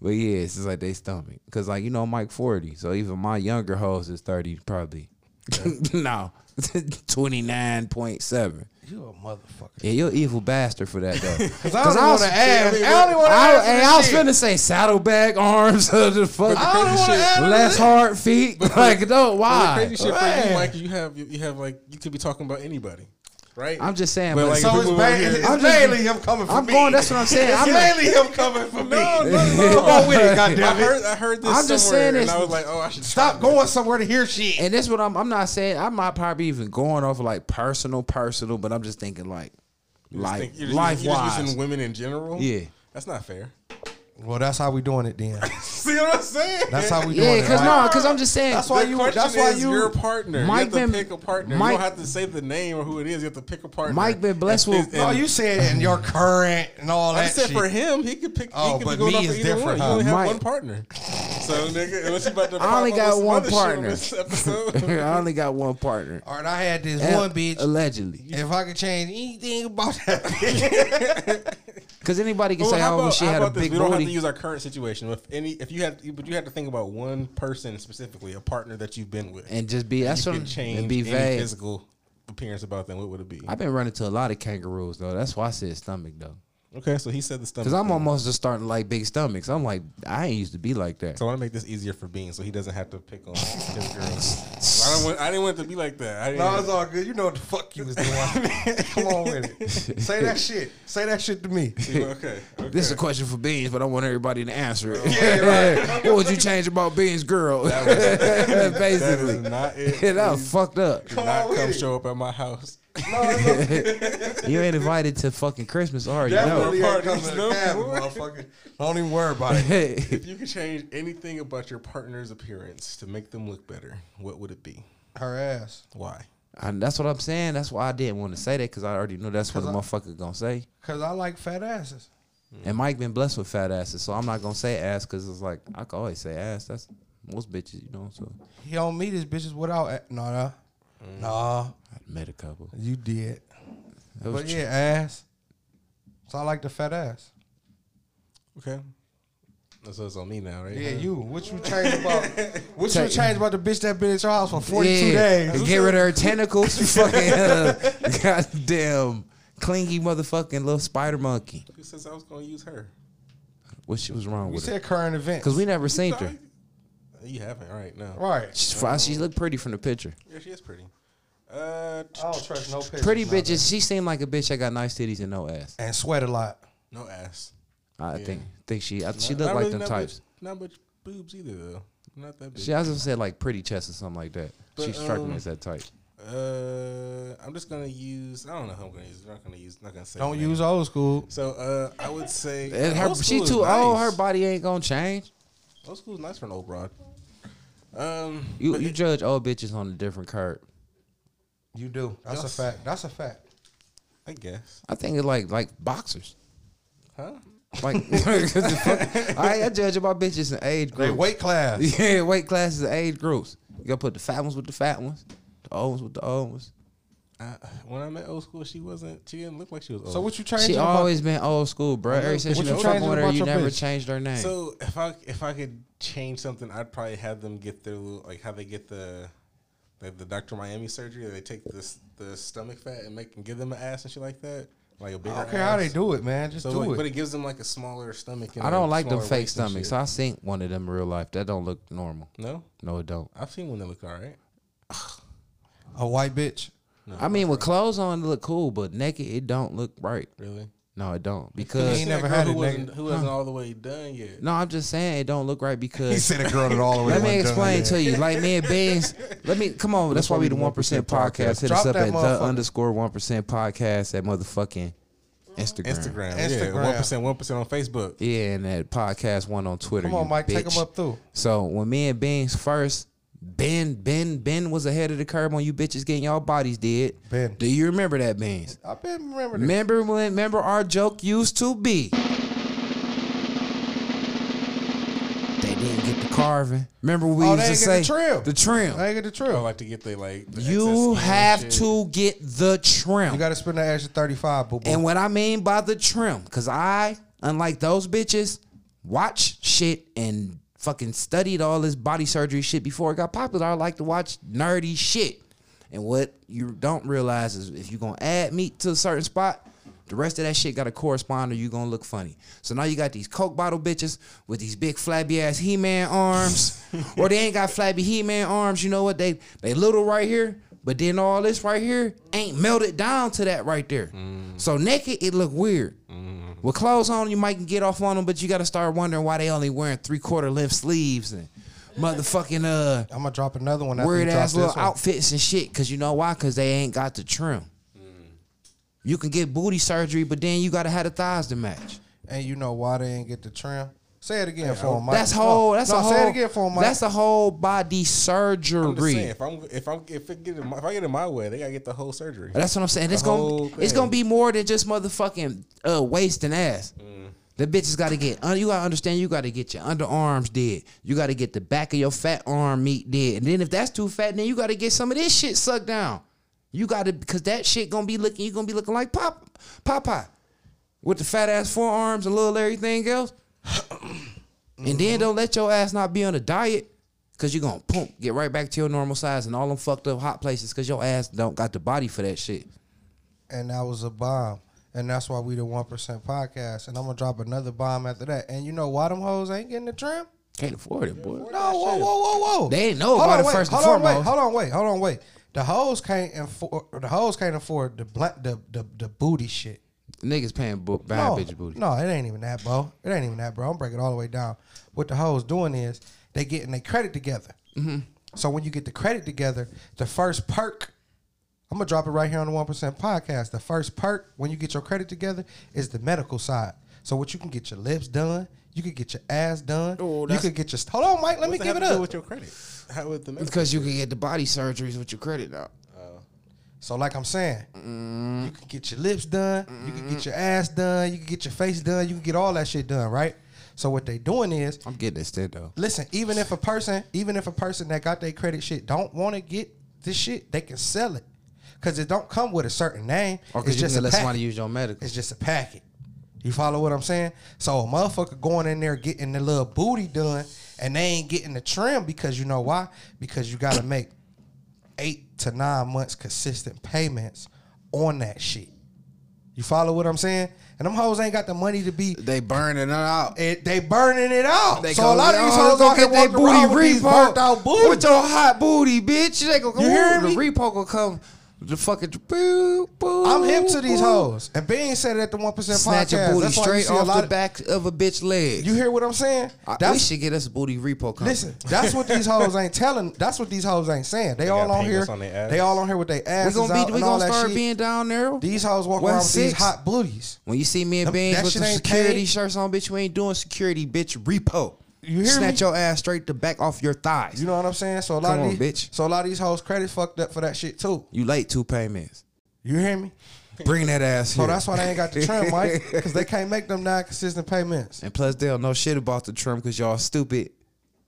But yeah, it's just like they stomach. Cause like, you know, Mike 40. So even my younger hoes is 30 probably. no. 29.7. You a motherfucker. Yeah, you're an evil bastard for that though. Cause I don't want to ask. I don't want to I, ask. hey, I was finna say saddlebag arms, the fuck, I don't want to shit- ask. less hard feet. like, no, Well, why? the crazy shit for Man. you, Mike, you have you have like you could be talking about anybody, right? I'm just saying, But but like- So it's, ba- it's I'm just- mainly him coming for I'm me. going. That's what I'm saying. It's I'm mainly him coming for me. no, no, no. Come on with it, I goddamn it. heard I heard this I'm just somewhere, saying and this- I was like, oh, I should Stop try going somewhere to hear shit. And that's what I'm. I'm not saying. I'm not probably even going off of like personal, personal, but I'm just thinking like, this. You just like think- you're just- life you're just wise. using women in general. Yeah. that's not fair. Well, that's how we doing it then. See what I'm saying? That's how we doing Yeah, it. Yeah, because right? no, because I'm just saying. That's why the you. question That's why is you. your partner. Mike you have to been- pick a partner. Mike- you don't have to say the name or who it is. You have to pick a partner. Mike been blessed And- with- and- No, you said in your current and all I that said shit. for him, he could pick. Oh, he could but be going me is different, one. huh? You only have Mike- one partner. So nigga, unless you about to. I only got with some one other shit on partner. episode. I only got one partner. All right, I had this And- one bitch. allegedly. If I could change anything about that Because anybody can say, how "Oh, she had a big We don't have to use our current situation. If any, if you had, but you had to think about one person specifically, a partner that you've been with, And just be that's you what change and be vague. physical appearance about them. What would it be? I've been running to a lot of kangaroos though. That's why I said stomach though. Okay, so he said the stomach. Cause I'm thing. almost just starting to like big stomachs. I'm like, I ain't used to be like that. So I want to make this easier for Bean, so he doesn't have to pick on his girls. I don't want. I didn't want it to be like that. I didn't, No, it's all good. You know what the fuck you was doing. Come on with it. Say that shit. Say that shit to me. okay. okay. This is a question for Beans, but I want everybody to answer it. Yeah, what would you change about Beans' girl? That is Basically, not it. yeah, that was fucked up. do Come not on with come it. show up at my house. No, it's You ain't invited to fucking Christmas, are you? definitely No. ain't coming to the No. cabin, motherfucker. Don't even worry about it. If you could change anything about your partner's appearance to make them look better, what would it be? Her ass. Why? And that's what I'm saying. That's why I didn't want to say that because I already knew that's what the Cause motherfucker gonna say. Cause I like fat asses. Hmm. And Mike been blessed with fat asses, so I'm not gonna say ass because it's like I can always say ass. That's most bitches, you know. So He don't meet his bitches without a- no hmm. no. Nah, met a couple. you did. It was But tr- yeah, ass. So I like the fat ass. Okay. So it's on me now, right? Yeah, you. What you change about? What you Take- change about the bitch that been at your house for forty two Yeah, days? Get rid of her tentacles. you fucking uh, goddamn clingy motherfucking little spider monkey. Who says I was gonna use her? What shit was wrong We with her? said current events. Because we never seen her. You haven't, right? No. right. She's fine. She looked pretty from the picture. Yeah, she is pretty. Uh, I don't trust no pictures. Pretty nowadays. bitches. She seemed like a bitch that got nice titties and no ass. and sweat a lot. no ass. I Yeah. think think she I, she Not- looked not like really them not types. Much, not much boobs either, though. Not that big. She also said like pretty chest or something like that. she But, struck um, me as that type. Uh, I'm just gonna use. I don't know who I'm gonna use. I'm not gonna use. Not gonna say. Don't her name. use old school. So, uh, I would say And her, old she school is too old. nice. Her body ain't gonna change. Old school is nice for an old broad. Um, You you it- judge old bitches on a different curve. You do. That's Yes. a fact. That's a fact. I guess. I think it's like like boxers. Huh? Like I, I judge about bitches in age They groups. weight class. Yeah, weight classes and age groups. You gotta put the fat ones with the fat ones, the old ones with the old ones. I, when I met old school, she wasn't. She didn't look like she was old. So what you changing? She about- always been old school, bro. Ever since you you been fucking with her, you never bitch? changed her name. So if I if I could change something, I'd probably have them get their little, like how they get the the Dr. Miami surgery. They take this the stomach fat and make and give them an ass and shit like that, like a bigger. I don't care how they do it, man. Just So, do like, it. but it gives them like a smaller stomach. And I don't like them fake stomachs. shit. I seen one of them in real life. That don't look normal. No, No, it don't. I've seen one that look all right. a white bitch. No, I mean, with clothes on, it look cool, but naked, it don't look right. really, No, it don't. He Because ain't That never girl had who wasn't nigga. who wasn't all the way done yet. no, I'm just saying it don't look right because he said a girl that all the way. Let me explain to you. Like me and Beans, let me come on. That's why we the one percent podcast. Hit us up at the underscore one percent podcast at motherfucking Instagram. Instagram, Instagram. yeah, one percent, one percent on Facebook. Yeah, and that podcast one on Twitter. Come on, you Mike. Take them up through. So when me and Beans first, Ben, Ben, Ben was ahead of the curve on you bitches getting y'all bodies did. Ben. Do you remember that, Beans? I been remember this. Remember when? Remember our joke used to be. They didn't get the carving. Remember we Oh, used they to ain't say get the trim. The trim. I ain't get the I trill. like to get the like. The You excess skin have shit. to get the trim. You got to spend that extra thirty five, boo boo. and what I mean by the trim, because I, unlike those bitches, watch shit and fucking studied all this body surgery shit before it got popular. I like to watch nerdy shit. And what you don't realize is if you're gonna add meat to a certain spot, the rest of that shit gotta correspond or you gonna look funny. So now you got these Coke bottle bitches with these big flabby ass He-Man arms. or they ain't got flabby He-Man arms. You know what? They they little right here, but then all this right here ain't melted down to that right there. Mm. So naked, it look weird. With clothes on, you might get off on them, but you gotta start wondering why they only wearing three quarter length sleeves and motherfucking uh I'm gonna drop another one. After weird ass little outfits and shit. Cause you know why? Cause they ain't got the trim. You can get booty surgery, but then you gotta have the thighs to match. And you know why they ain't get the trim? Say it again for him, Mike. That's whole. That's no, a whole. Say it again for him, Mike. That's a whole body I'm surgery. saying, if I'm if I'm if it get in my, if I get in my way, they gotta get the whole surgery. That's what I'm saying. The It's gonna whole it's gonna be more than just motherfucking uh, waist and ass. The bitches got to get. You gotta understand. You got to get your underarms did. You got to get the back of your fat arm meat did. And then if that's too fat, then you got to get some of this shit sucked down. You got to because that shit gonna be looking. You gonna be looking like Pop Popeye with the fat ass forearms and little everything else. and then don't let your ass not be on a diet. Cause you're gonna pump, get right back to your normal size and all them fucked up hot places cause your ass don't got the body for that shit. and that was a bomb. And that's why we the one percent podcast. And I'm gonna drop another bomb after that. And you know why them hoes ain't getting the trim? Can't afford it, boy. No, whoa, whoa, whoa, whoa. They ain't know Hold about on, it wait, first and hold on, wait, foremost. hold on, wait, hold on, wait. The hoes can't afford. The hoes can't afford the blunt, the, the the booty shit. Niggas paying bo- buying No, bitch booty. no, it ain't even that, bro. It ain't even that, bro. I'm breaking it all the way down. What the hoes doing is they getting their credit together. Mm-hmm. So when you get the credit together, the first perk, I'm gonna drop it right here on the One Percent Podcast. The first perk when you get your credit together is the medical side. So what you can get your lips done, you could get your ass done, Oh, you that's- could get your. Hold on, Mike. Let me What's that give it up. with your credit. How with the medical? Because you can get the body surgeries with your credit out. So like I'm saying, Mm-hmm. you can get your lips done, you can get your ass done, you can get your face done, you can get all that shit done, right? So what they doing is I'm getting this shit though. listen, even if a person, even if a person that got their credit shit don't want to get this shit, they can sell it. Cause it don't come with a certain name. Or it's because you just a let somebody use your medical. It's just a packet. You follow what I'm saying? So a motherfucker going in there getting the little booty done and they ain't getting the trim because you know why? Because you gotta make eight to nine months consistent payments on that shit. You follow what I'm saying? And them hoes ain't got the money to be They burning it out. it, they burning it out. They so a lot of these "Oh, hoes go out here get they walking around with these repo. burnt out booty. With your hot booty, bitch. They go, You hear "Ooh, me? The repo gonna come. The fucking boo, boo, I'm hip to these boo." hoes. And Bean said it at the one percent podcast. Snatch a booty That's straight see a off lot the of, back of a bitch leg. You hear what I'm saying? I, we should get us a booty repo company. listen. That's what these hoes ain't telling. That's what these hoes ain't saying. They, all on here. on they all on here with their ass. we asses gonna out be, we gonna start shit. being down there. these hoes walk One around with these hot booties. When you see me and Them- Beans with shit the security paid. shirts on, bitch, we ain't doing security, bitch. Repo. You hear Snatch me? your ass straight the back off your thighs. You know what I'm saying? So a lot Come of on, these, bitch. so a lot of these hoes credit fucked up for that shit too. You late two payments. You hear me? Bring that ass So here. that's why they ain't got the trim, Mike, because they can't make them non consistent payments. And plus, they don't know shit about the trim because y'all stupid.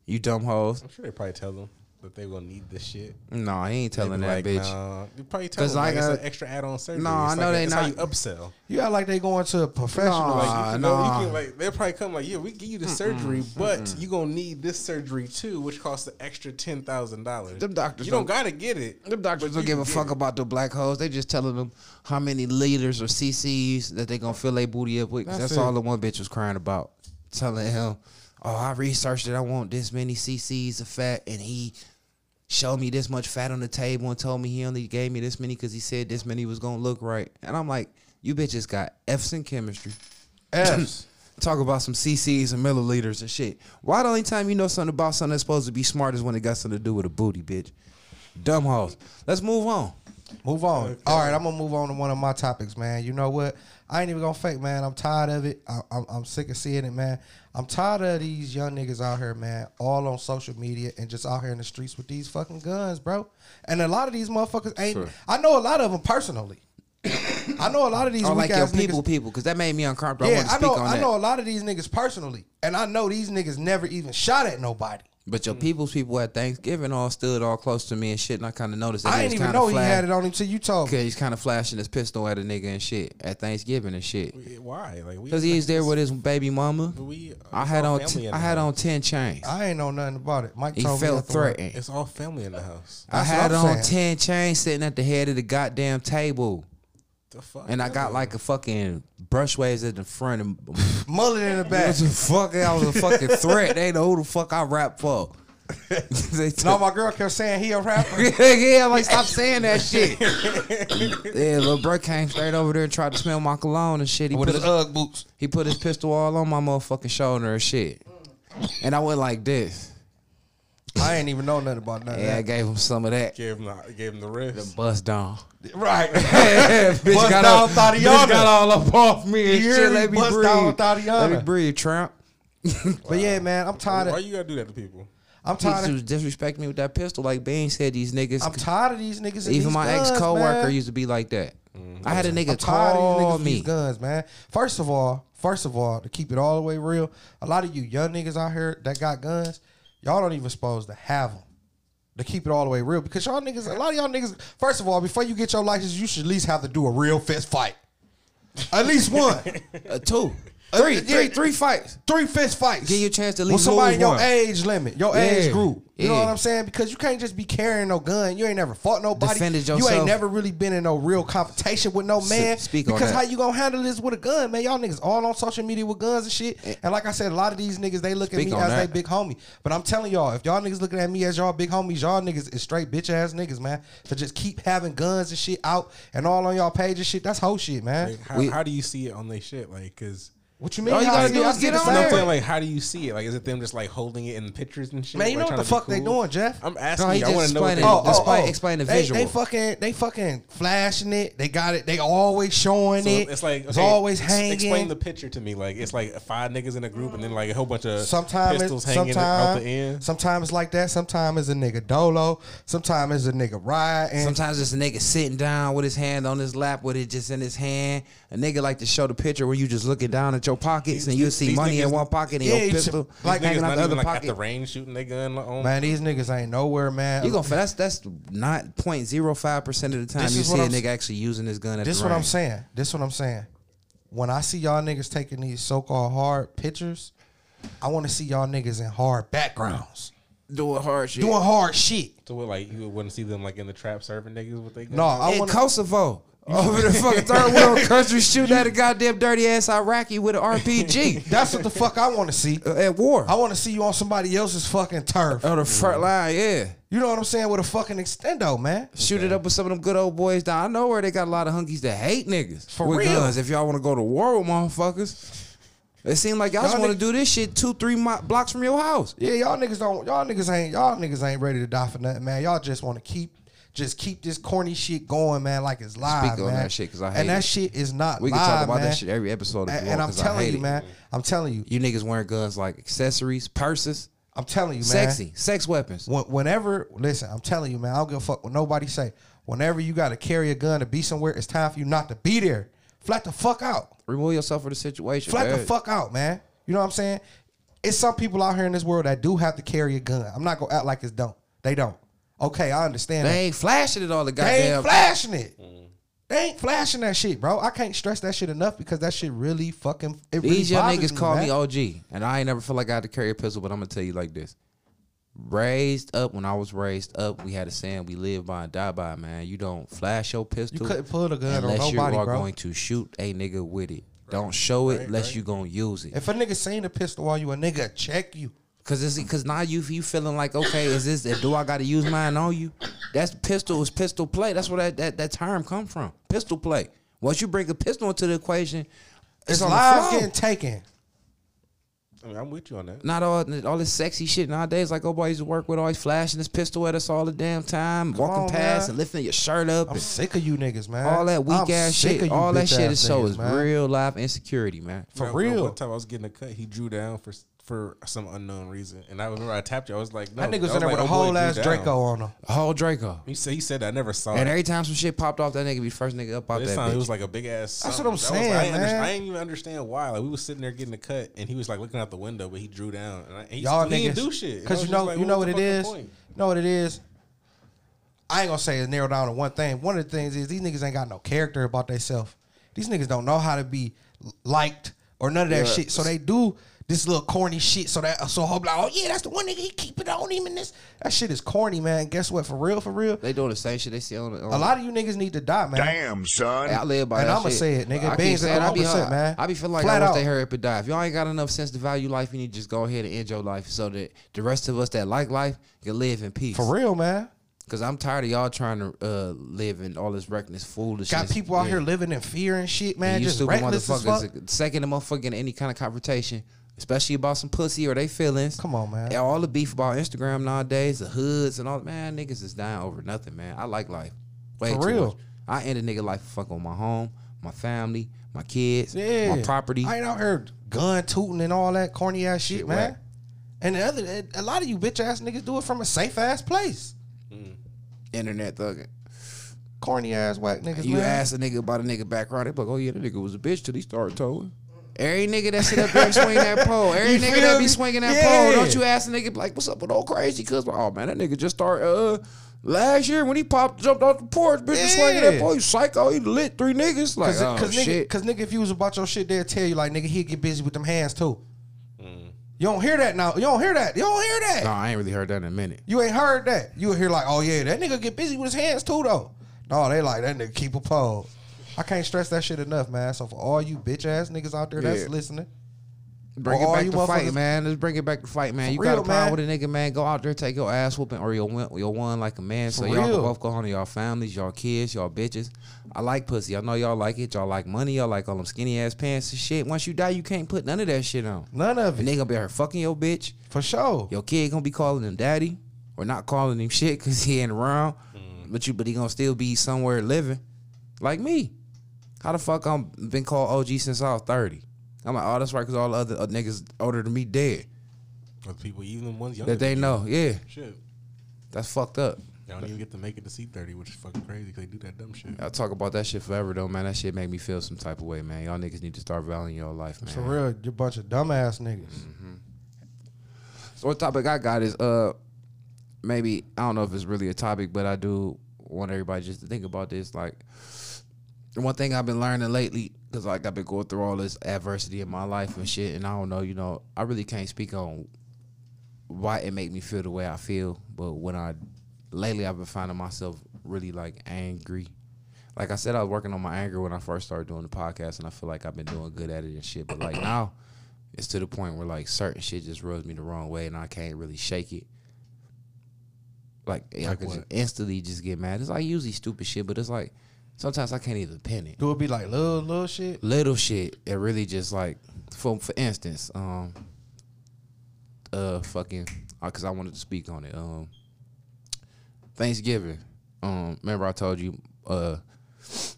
You dumb hoes. I'm sure they probably tell them that they gonna need this shit. No, he ain't telling that like, bitch. Nah. You probably tell them like, like, it's an extra add-on surgery. no, I know like, they it's not- how you upsell. You act like they going to a professional. No. Like, Nah, you nah. you can, like they'll probably come like, yeah, we give you the surgery, but you gonna need this surgery too, which costs an extra ten thousand dollars. Them doctors you don't don't- gotta get it. Them doctors don't give a fuck it. about the black holes. They just telling them how many liters or CCs that they gonna fill their booty up with. That's That's, all the one bitch was crying about. Telling him, oh, I researched it. I want this many CCs of fat, and he showed me this much fat on the table and told me he only gave me this many because he said this many was gonna look right. And I'm like, you bitches got F's in chemistry. F's. Talk about some CCs and milliliters and shit. Why the only time you know something about something that's supposed to be smart is when it got something to do with a booty, bitch? Dumb hoes. Let's move on. Move on. All right, I'm gonna move on to one of my topics, man. You know what? I ain't even gonna fake, man. I'm tired of it. I, I'm, I'm sick of seeing it, man. I'm tired of these young niggas out here, man, all on social media and just out here in the streets with these fucking guns, bro. And a lot of these motherfuckers ain't. Sure. I know a lot of them personally. I know a lot of these I weak like your people, niggas. people, because that made me uncomfortable. I Yeah, want to I speak know. on I that. know a lot of these niggas personally, and I know these niggas never even shot at nobody. But your mm. people's people at Thanksgiving all stood all close to me and shit, and I kind of noticed that I didn't even know he had it on him till you told me. Okay, he's kind of flashing his pistol at a nigga and shit at Thanksgiving and shit. Why? Like we Because he's there with his baby mama. We, uh, I had on t- I had house. on ten chains. I ain't know nothing about it. Mike He told felt threatened. It's all family in the house. I That's had I'm on saying. ten chains sitting at the head of the goddamn table, The fuck? and I got like a fucking brush waves at the front and Mullet in the back. It back. was a fuck. I was a fucking threat. They know who the fuck I rap for. they took, No, my girl kept saying he a rapper. yeah, I'm like stop saying that shit. yeah, little bro came straight over there and tried to smell my cologne and shit. He with put his his, Ugg boots. he put his pistol all on my motherfucking shoulder and shit. And I went like this. I ain't even know nothing about none Yeah, I gave him some of that. Gave him the gave him the wrist. Bust down. Right. bitch Bust got down all, Tatiana. bitch got all up off me and shit. me? Let me Bust breathe. down Tatiana. Let me breathe, tramp. But yeah, man, I'm tired Why of you gotta do that to people? I'm tired was of disrespecting me with that pistol. Like Bean said, these niggas. I'm tired of these niggas. Even these my ex coworker man. used to be like that. Mm-hmm. I had a nigga I'm tired of these call niggas with me. these guns, man. First of all, first of all, to keep it all the way real, a lot of you young niggas out here that got guns, y'all don't even supposed to have them. To keep it all the way real, because y'all niggas, a lot of y'all niggas. First of all, before you get your license, you should at least have to do a real fist fight. At least one. Uh, two. Three, Uh, three, yeah. three fights. three fist fights. Give you a chance to at with somebody your one. age limit, your Yeah, age group. You know what I'm saying? Because you can't just be carrying no gun. You ain't never fought nobody. Defended You ain't never really been in no real confrontation with no man. speak on because that. how you gonna handle this with a gun, man? Y'all niggas all on social media with guns and shit. And like I said, a lot of these niggas they look at me as that. they big homie. But I'm telling y'all, if y'all niggas looking at me as y'all big homies, y'all niggas is straight bitch ass niggas, man. To just keep having guns and shit out and all on y'all page and shit. That's whole shit, man. Like, how, We- how do you see it on their shit? Like, cause What you mean? All you How gotta do I is see get the on same I'm there. saying like, how do you see it? Like, is it them just like holding it in pictures and shit? Man, you like, know what the to be fuck they doing, Jeff? I'm asking he you. I want to know what explained oh, oh. they it. do. That's explain the visual. They fucking, they fucking flashing it. They got it. They always showing So it. it's like it's always hanging. Explain the picture to me. Like it's like five niggas in a group and then like a whole bunch of Sometimes pistols it's hanging out sometimes the end. sometimes it's like that. Sometimes it's a nigga dolo. Sometimes it's a nigga ride. Sometimes it's a nigga sitting down with his hand on his lap with it just in his hand. A nigga like to show the picture where you just looking down at your pockets and you These- see these money in one pocket and Yeah, your you pistol should- Like hanging out not the other like at pocket. the range shooting their gun on. man, these niggas ain't nowhere, man. You gonna that's that's not 0.05 percent of the time This you is see what a I'm nigga actually using his gun at This the what I'm range. saying. This is what I'm saying. When I see y'all niggas taking these so-called hard pictures, I want to see y'all niggas in hard backgrounds Doing hard shit. doing hard shit. So what, like you wouldn't see them like in the trap serving niggas with they gun? No, I in want Kosovo. Over the fucking third world country shooting at a goddamn dirty ass Iraqi with an RPG That's what the fuck I want to see. uh, at war. I want to see you on somebody else's fucking turf. On the front line, yeah. You know what I'm saying? With a fucking extendo, man. Shoot it up with some of them good old boys down. I know where they got a lot of hunkies that hate niggas For with real. guns. If y'all want to go to war with motherfuckers, it seems like y'all, just Y'all want to nigg- do this shit two, three mi- blocks from your house. Yeah, y'all niggas don't. Y'all niggas ain't. Y'all niggas ain't ready to die for nothing, man. Y'all just want to keep, just keep this corny shit going, man. Like it's live, Speak on man. that shit, 'cause I hate and that it. shit is not. We live, can talk about man. that shit every episode if And, you and I'm telling you, it. man. I'm telling you. You niggas wearing guns like accessories, purses, I'm telling you, man. sexy, sex weapons. When, whenever, listen, I'm telling you, man. I don't give a fuck what nobody say. Whenever you got to carry a gun to be somewhere, it's time for you not to be there. Flat the fuck out. Remove yourself from the situation. Flat the fuck out, man. You know what I'm saying? It's some people out here in this world that do have to carry a gun. I'm not gonna act like it's don't. They don't. Okay, I understand. that. They ain't flashing it all the goddamn. They ain't flashing it. Mm. They ain't flashing that shit, bro. I can't stress that shit enough because that shit really fucking. It really These young bothers niggas call man. me OG, and I ain't never feel like I had to carry a pistol. But I'm gonna tell you like this: raised up when I was raised up, we had a saying we live by and die by. Man, you don't flash your pistol. You couldn't pull the gun on unless nobody, you are bro. going to shoot a nigga with it. Don't show it right, unless right. you gonna use it. If a nigga seen a pistol while you a nigga, check you. Cause it's cause now you you feeling like okay, is this do I got to use mine on you? That's pistol is pistol play. That's where that, that that term come from. Pistol play. Once you bring a pistol into the equation, it's, It's on live getting taken. I mean, I'm with you on that. Not all all this sexy shit nowadays. Like oh boy, I used to work with always flashing his pistol at us all the damn time, walking on, past man. and lifting your shirt up, I'm sick of you niggas, man. all that weak I'm ass sick shit. of you All that shit ass is so is real life insecurity, man. For You know, real. One time I was getting a cut, he drew down for for some unknown reason, and I remember I tapped you. I was like, no, That nigga was in there like, with a oh, boy, whole drew ass down. Draco on him. A whole Draco. He said he said that. I never saw And it. every time some shit popped off, that nigga be the first nigga up out This that time bitch. it was like a big ass. That's something. what I'm That was- saying, I, ain't under- man. I ain't even understand why. Like we was sitting there getting a cut, and he was like looking out the window, but he drew down. And I, he, Y'all he niggas didn't do shit. Because you know, like, you know what the it fuck the is. point? You know what it is. I ain't gonna say it's narrowed down to one thing. One of the things is these niggas ain't got no character about themselves. These niggas don't know how to be liked or none of that Yeah. shit. So they do this little corny shit. So that so I'll like, oh yeah, that's the one nigga. He keep it on him and this. That shit is corny, man. Guess what? For real, for real. they doing the same shit they see on. on A lot of you niggas need to die, man. Damn, son. I live by And that I'ma shit. say it, nigga. I keep Beans saying, at I be, 100%, man. I be feeling like Flat I wish out. they hurry up and die. If y'all ain't got enough sense to value life, you need to just go ahead and end your life so that the rest of us that like life can live in peace. For real, man. Cause I'm tired of y'all trying to uh, live in all this reckless foolishness. Got people out Yeah. here living in fear and shit, man. And you just stupid reckless as fuck. motherfuckers. Second, a motherfucker in any kind of confrontation, especially about some pussy or they feelings. Come on, man. And all the beef about Instagram nowadays, the hoods and all. Man, niggas is dying over nothing, man. I like life. Way For too real. much. I end a nigga life fuck on my home, my family, my kids, Yeah. my property. I ain't out here gun tooting and all that corny ass shit, Shit man. And the other, a lot of you bitch ass niggas do it from a safe ass place. Mm. Internet thugging. Corny ass whack niggas, You man. ask a nigga about a nigga background, they be like, oh yeah, that nigga was a bitch till he started towing. Every nigga that sit up there and swing that pole, every nigga that be swinging that Yeah. pole, don't you ask a nigga like, what's up with old crazy? Cause oh man, that nigga just start uh Last year when he popped, jumped off the porch, bitch, was swinging that pole. you psycho, he lit three niggas. Like, Cause, oh, cause nigga, cause nigga, if you was about your shit, they'll tell you like, nigga, he'd get busy with them hands too. Mm. You don't hear that now. You don't hear that. You don't hear that. no, I ain't really heard that in a minute. You ain't heard that. You hear like, oh yeah, that nigga get busy with his hands too though. No, they like that nigga keep a pole. I can't stress that shit enough, man. So for all you bitch ass niggas out there that's listening, Bring Or all it back to fight, man. Let's bring it back to fight, man. For you got a problem man. with a nigga, man. Go out there, take your ass whooping, or you'll win, you'll like a man. So For y'all can both go home to y'all families, y'all kids, y'all bitches. I like pussy. I know y'all like it. Y'all like money. Y'all like all them skinny ass pants and shit. Once you die, you can't put none of that shit on. none of And it they gonna be her fucking your bitch. for sure. Your kid gonna be calling him daddy, or not calling him shit because he ain't around. Mm. But you, but he gonna still be somewhere living, like me. How the fuck I'm been called OG since I was thirty? I'm like, oh, that's right, because all the other uh, niggas older than me dead Other people, even the ones younger that they than you. know. Yeah, Shit. that's fucked up. Y'all don't even get to make it to C thirty, which is fucking crazy because they do that dumb shit. I talk about that shit forever though, man. That shit make me feel some type of way, man. Y'all niggas need to start valuing your life, man. For real, you're a bunch of dumbass niggas. So what topic I got is uh maybe I don't know if it's really a topic, but I do want everybody just to think about this. Like one thing I've been learning lately, because like I've been going through all this adversity in my life and shit, and I don't know, you know, I really can't speak on why it make me feel the way I feel. But when I lately I've been finding myself really like angry. Like I said, I was working on my anger when I first started doing the podcast, and I feel like I've been doing good at it and shit. But like now, it's to the point where like certain shit just rubs me the wrong way, and I can't really shake it. Like, I can just instantly just get mad. It's like usually stupid shit, but it's like sometimes I can't even pin it. Do it be like little little shit? Little shit, it really just like for for instance, um, uh, fucking, because I wanted to speak on it. Um, Thanksgiving. Um, remember I told you, uh,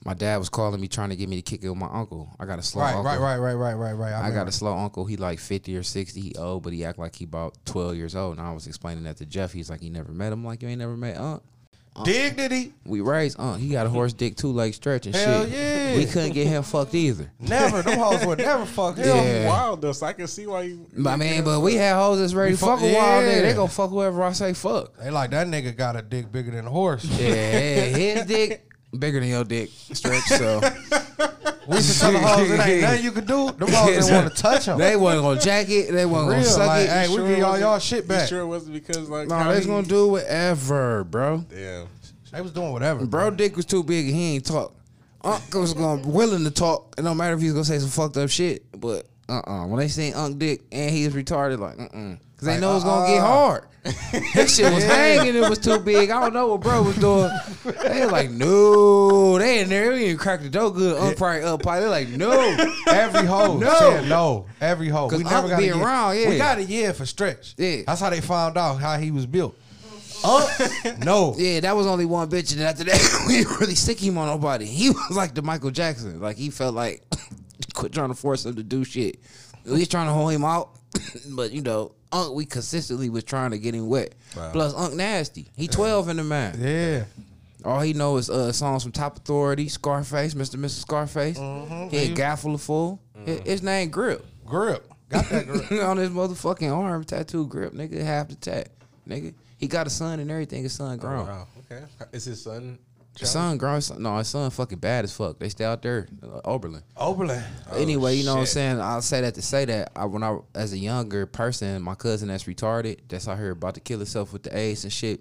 my dad was calling me trying to get me to kick it with my uncle. I got a slow Right, uncle. right, right, right, right, right, right. I, got a slow uncle. He like fifty or sixty. He old, but he act like he about twelve years old. And I was explaining that to Jeff. He's like, he never met him. Like, you ain't never met Unc. Uh-huh. dig did he? We raised Unc. He got a horse dick, two leg stretch and Hell shit. yeah. We couldn't get him fucked either. Never. Them hoes would never fuck him. Yeah. Wild though, so I can see why you. I mean, but we had hoes that's ready to fuck fuck- a wild yeah. nigga. They gonna fuck whoever I say fuck. They like that nigga got a dick bigger than a horse. Yeah, his dick bigger than your dick stretch. So We used to tell the hoes it ain't nothing you could do. Them hoes didn't want to touch them. they wasn't gonna jack it. They wasn't Real, gonna suck like, it. hey, we Sure give y'all y'all shit you back. Sure, it wasn't because like no, how they was he- gonna do whatever, bro. Damn. They was doing whatever. Bro, dick was too big and he ain't talk. Unc was gonna willing to talk. It don't matter if he's gonna say some fucked up shit, but uh uh When they seen Unc dick and he was retarded, like uh uh Cause they know it's gonna get uh-uh. hard. His shit was hanging. It was too big. I don't know what bro was doing. They was like, no. They in there. We didn't crack the door good. Unc probably up. Probably They're like, no. Every hole No. said no. Every hole. We never got be a year. around, yeah. We got a year for stretch. Yeah. That's how they found out how he was built. Unc, no. Yeah, that was only one bitch, and after that, we didn't really stick him on nobody. He was like the Michael Jackson. Like he felt like quit trying to force him to do shit. At least trying to hold him out. but you know, Unc, we consistently was trying to get him wet. Wow. Plus, Unc nasty. He twelve in the man. Yeah. All he know is uh, songs from Top Authority, Scarface, Mr. and Mrs. Scarface. Mm-hmm. He a guy full of fool. His, his name Grip. Grip. Got that grip. on his motherfucking arm, tattoo grip, nigga, half the tat, nigga. He got a son and everything. His son Oh, grown. wow. Okay. Is his son? His son grown. Son, no, his son fucking bad as fuck. They stay out there, uh, Oberlin. Oberlin. anyway, you know what I'm saying. I'll say that to say that I, when I as a younger person, my cousin that's retarded, that's out here about to kill himself with the AIDS and shit.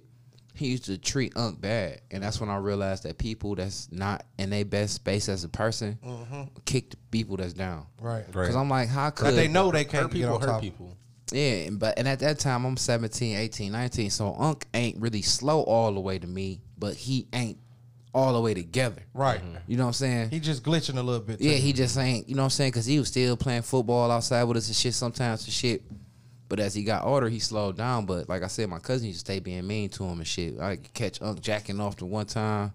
He used to treat Unc bad, and that's when I realized that people that's not in their best space as a person kick the people that's down. Right. Right. Cause I'm like, how But could they know they can't get people. on Hurt people. Yeah, but and at that time I'm 17, 18, 19. So Unc ain't really slow all the way to me, but he ain't all the way together. Right. Mm-hmm. You know what I'm saying? He just glitching a little bit. yeah, he just ain't, you know what I'm saying? Cause he was still playing football outside with us and shit sometimes and shit. But as he got older, he slowed down. But like I said, my cousin used to stay being mean to him and shit. I could catch Unc jacking off the one time,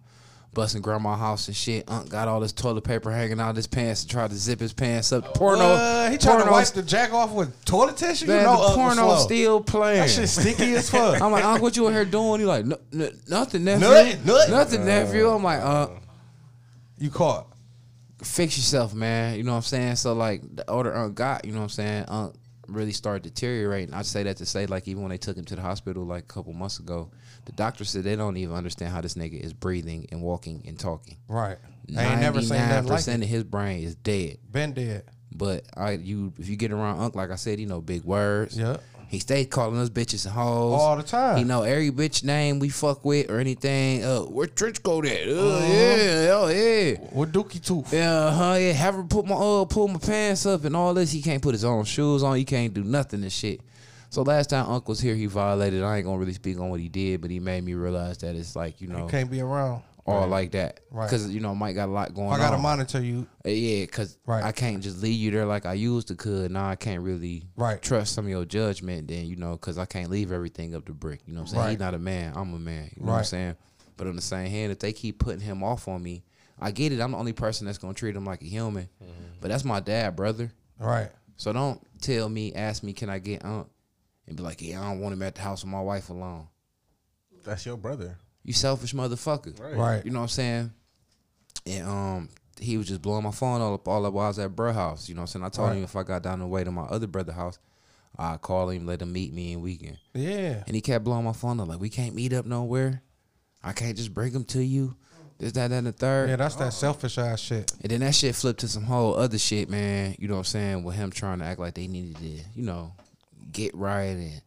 busting grandma house and shit. Unc got all this toilet paper hanging out his pants and tried to zip his pants up. Porno, What? He trying to wipe the jack off with toilet tissue. Man, you know, the porno still playing. That shit sticky as fuck. I'm like, Unc, what you in here doing? He like, "No- n- nothing, nephew. Nothing, nothing. Nothing, nephew. I'm like, uh, you caught. fix yourself, man. You know what I'm saying? So like, the older Unc got, you know what I'm saying? Unc really started deteriorating. I say that to say, like, even when they took him to the hospital like a couple months ago, the doctor said they don't even understand how this nigga is breathing and walking and talking. Right. I ain't never seen nothing like percent of his brain is dead. Been dead. But I, you, if you get around Unc, like I said, he know big words. Yeah. He stayed calling us bitches and hoes All the time. He know every bitch name we fuck with or anything. Uh, where trench coat at? Uh, Uh-huh. yeah, oh yeah. With Dookie Tooth. Yeah, huh? Yeah, have her put my uh pull my pants up and all this. He can't put his own shoes on. He can't do nothing and shit. So last time Unc was here, he violated. I ain't gonna really speak on what he did, but he made me realize that it's like you know Can't be around. all like that. Right. Because you know Mike got a lot going on. I gotta on. monitor you. Uh, Yeah, because Right. I can't just leave you there like I used to could. Now I can't really Right. trust some of your judgment. Then you know, because I can't leave everything up to brick. You know what I'm saying? Right. He's not a man. I'm a man. You know what I'm saying? But on the same hand, if they keep putting him off on me, I get it. I'm the only person that's gonna treat him like a human. But that's my dad, brother. Right. So don't tell me, ask me, can I get Unc? And be like, yeah, I don't want him at the house with my wife alone. That's your brother. You selfish motherfucker. Right. Right. You know what I'm saying? And um, he was just blowing my phone all up all up while I was at bro house. You know what I'm saying? I told Right. him if I got down the way to my other brother house, I'd call him, let him meet me in weekend. Yeah. And he kept blowing my phone up like, we can't meet up nowhere. I can't just bring him to you. This, that, that, and the third. Yeah, that's that selfish ass shit. And then that shit flipped to some whole other shit, man. You know what I'm saying? With him trying to act like they needed to, you know, get right and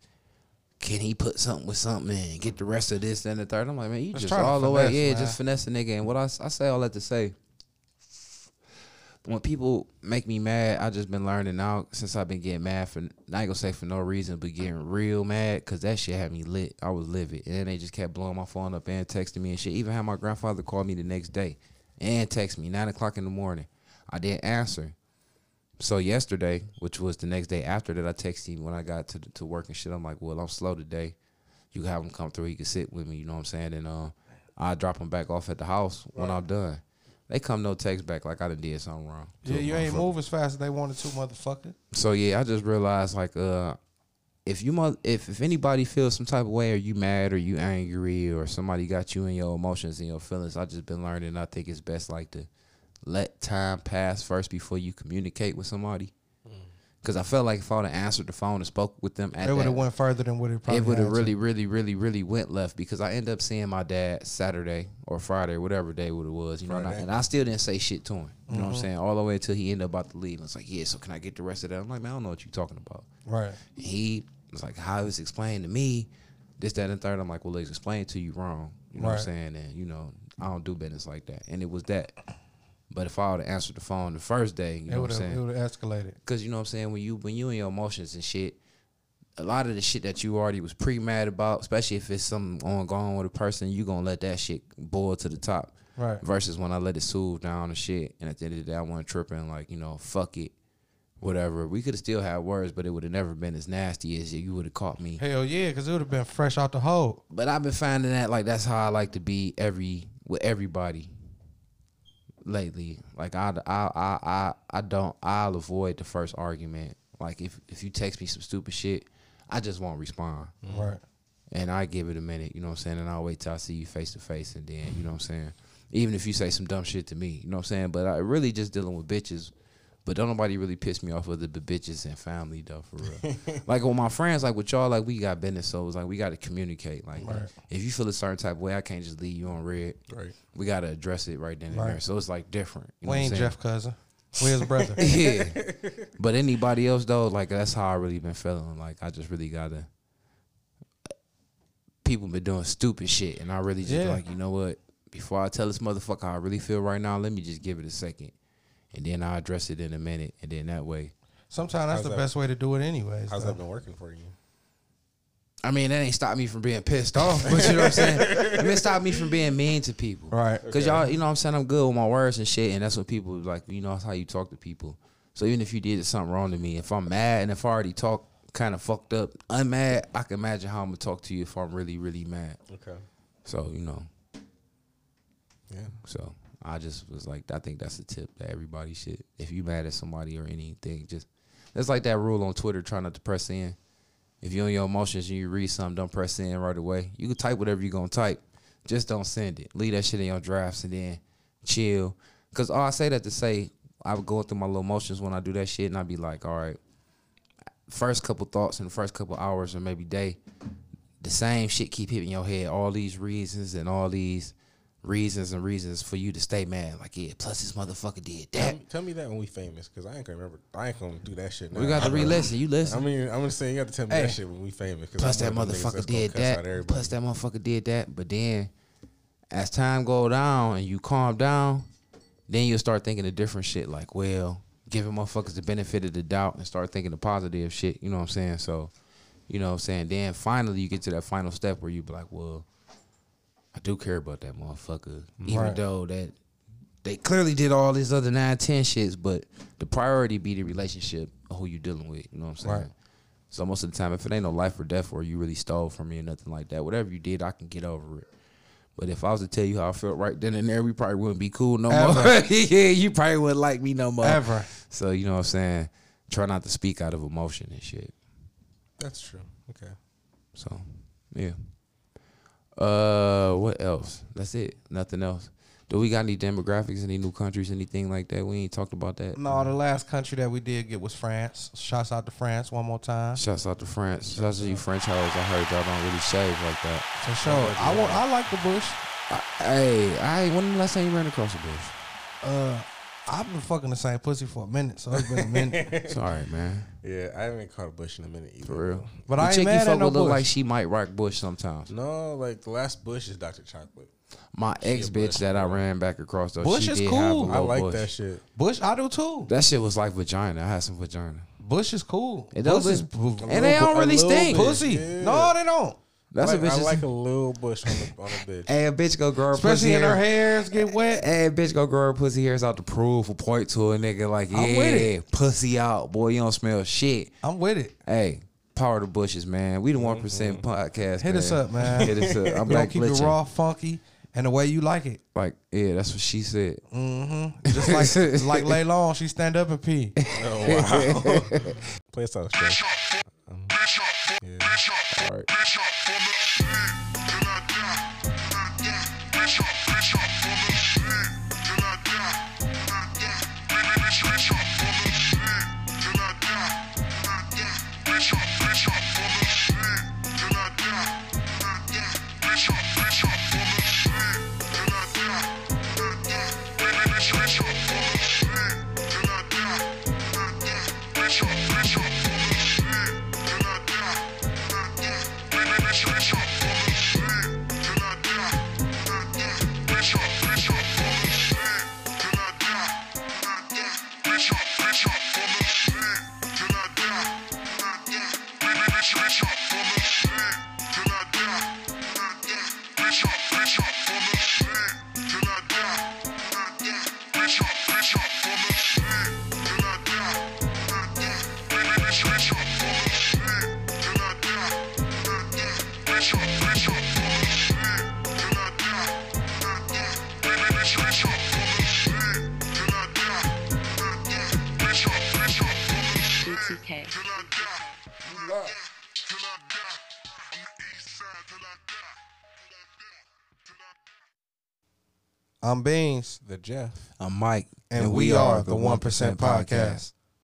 can he put something with something and get the rest of this, and the third? I'm like, man, you Just just all the way, yeah, man. just finesse a nigga. And what I, I say all that to say, when people make me mad, I just been learning now since I've been getting mad for, I ain't gonna say for no reason, but getting real mad because that shit had me lit. I was livid. And then they just kept blowing my phone up and texting me and shit. Even had my grandfather call me the next day and text me, 9 o'clock in the morning. I didn't answer. So yesterday, which was the next day after that, I texted him when I got to to work and shit. I'm like, well, I'm slow today. You have him come through. He can sit with me. You know what I'm saying? And uh, I drop him back off at the house when I'm done. They come no text back like I done did something wrong. Yeah, you ain't move as fast as they wanted to, motherfucker. So yeah, I just realized like uh if you mo- if if anybody feels some type of way or you mad or you angry or somebody got you in your emotions and your feelings, I just been learning I think it's best like to let time pass first before you communicate with somebody. Cause I felt like if I would have answered the phone and spoke with them at It would have went further than what it probably it would have had really, really, really, really went left because I ended up seeing my dad Saturday or Friday, whatever day what it was, you know, and I, and I still didn't say shit to him. You Mm-hmm. know what I'm saying? All the way until he ended up about to leave. And it's like, yeah, so can I get the rest of that? I'm like, man, I don't know what you're talking about. Right. And he was like, how it was explained to me, this, that, and the third. I'm like, well, it's explained to you wrong. You know what I'm saying? And, you know, I don't do business like that. And it was that. But if I would have answered the phone the first day, you It know what I'm saying? It would have escalated. Cause you know what I'm saying when you when you in your emotions and shit, a lot of the shit that you already was pre mad about, especially if it's something ongoing with a person, you gonna let that shit boil to the top. Right. Versus when I let it soothe down and shit, and at the end of the day, I wasn't tripping like you know fuck it, whatever. We could have still had words, but it would have never been as nasty as you would have caught me. Hell yeah, because it would have been fresh out the hole. But I've been finding that like that's how I like to be every with everybody lately. Like I I I I, I don't I'll avoid the first argument. Like if if you text me some stupid shit, I just won't respond. Mm-hmm. Right. And I give it a minute, you know what I'm saying? And I'll wait till I see you face to face and then, you know what I'm saying? Even if you say some dumb shit to me, you know what I'm saying? But I really just dealing with bitches. But don't nobody really piss me off other than bitches and family though, for real. like with my friends, like with y'all, like we got business, so it's like we gotta communicate. Like Right. if you feel a certain type of way, I can't just leave you on red. Right. We gotta address it right then and Right. there. So it's like different. You know we what I'm ain't? Jeff cousin. We his brother. yeah. But anybody else though, like that's how I really been feeling. Like I just really gotta. People been doing stupid shit, and I really just Yeah. like you know what? Before I tell this motherfucker how I really feel right now, let me just give it a second, and then I'll address it in a minute, and then that way. Sometimes that's How's the that? best way to do it, anyways. How's though. that been working for you? I mean, that ain't stopped me from being pissed off, but you know what I'm saying. it mean, it stopped me from being mean to people. Right. Cause y'all, you know what I'm saying, I'm good with my words and shit, and that's what people like, you know, that's how you talk to people. So even if you did something wrong to me, if I'm mad and if I already talk kind of fucked up, I'm mad, I can imagine how I'm gonna talk to you if I'm really, really mad. Okay. So, you know, Yeah. so I just was like, I think that's a tip that everybody should. If you mad at somebody or anything, just it's like that rule on Twitter, try not to press in. If you're in your emotions and you read something, don't press in right away. You can type whatever you're gonna type. Just don't send it. Leave that shit in your drafts and then chill. Cause all I say that to say, I would go through my little emotions when I do that shit and I'd be like, all right, first couple thoughts in the first couple hours or maybe day, the same shit keep hitting your head. All these reasons and all these reasons and reasons for you to stay mad. Like, yeah, plus this motherfucker did Tell that. me, tell me that when we famous, because I ain't gonna remember. I ain't gonna do that shit. Now. We got to re-listen. You listen. I mean, I'm gonna say you got to tell me Hey. that shit when we famous. Plus that I'm one of them niggas motherfucker did that. Plus that motherfucker did that. But then, as time go down and you calm down, then you'll start thinking of different shit. Like, well, giving motherfuckers the benefit of the doubt and start thinking the positive shit. You know what I'm saying? So, you know what I'm saying? Then finally you get to that final step where you be like, well, I do care about that motherfucker, even Right. though that they clearly did all these other nine, ten shits, but the priority be the relationship of who you dealing with. You know what I'm saying? Right. So most of the time, if it ain't no life or death, or you really stole from me or nothing like that, whatever you did, I can get over it. But if I was to tell you how I felt right then and there, we probably wouldn't be cool no more. Yeah, you probably wouldn't like me no more. Ever. So you know what I'm saying? Try not to speak out of emotion and shit. That's true. Okay. So yeah. Uh, what else? That's it. Nothing else. Do we got any demographics, any new countries, anything like that? We ain't talked about that. No, the last country that we did get was France. Shouts out to France one more time. Shouts out to France. Shouts out to you French hoes. I heard y'all don't really shave like that. For sure. I want. I like the bush. Hey, I when the last time you ran across a bush? Uh, I've been fucking the same pussy for a minute, so it's been a minute. It's all right, man. Yeah, I haven't caught a bush in a minute either. For real. But the I ain't chick mad you at fuck no with look bush. like she might rock bush sometimes. No, like the last bush is Dr. Chocolate. My ex a bitch bush, that I ran back across though, Bush she is did have a cool. little I like bush. that shit. Bush, I do too. That shit was like vagina. I had some vagina. Bush is cool. It does Pussy is look- And they don't really little stink. pussy. yeah. No, they don't. That's I a like, bitch. I like a little bush on the on a bitch. Hey, a bitch go grow her pussy Especially in her hair. hairs get wet. Hey, a bitch go grow her pussy hairs out to prove or point to a nigga like, yeah, I'm with it. pussy out, boy. You don't smell shit. I'm with it. Hey, power the bushes, man. We the one podcast. Mm-hmm. Hit man. us up, man. Hit us up. I'm We gonna back keep it raw, funky, and the way you like it. Like, yeah, that's what she said. Mm-hmm. Just like like lay long, she stand up and pee. Oh wow. Play us out, Steph. Um, yeah. All right. I'm Beans, The Jeff. I'm Mike, and, we, are the One Percent Podcast.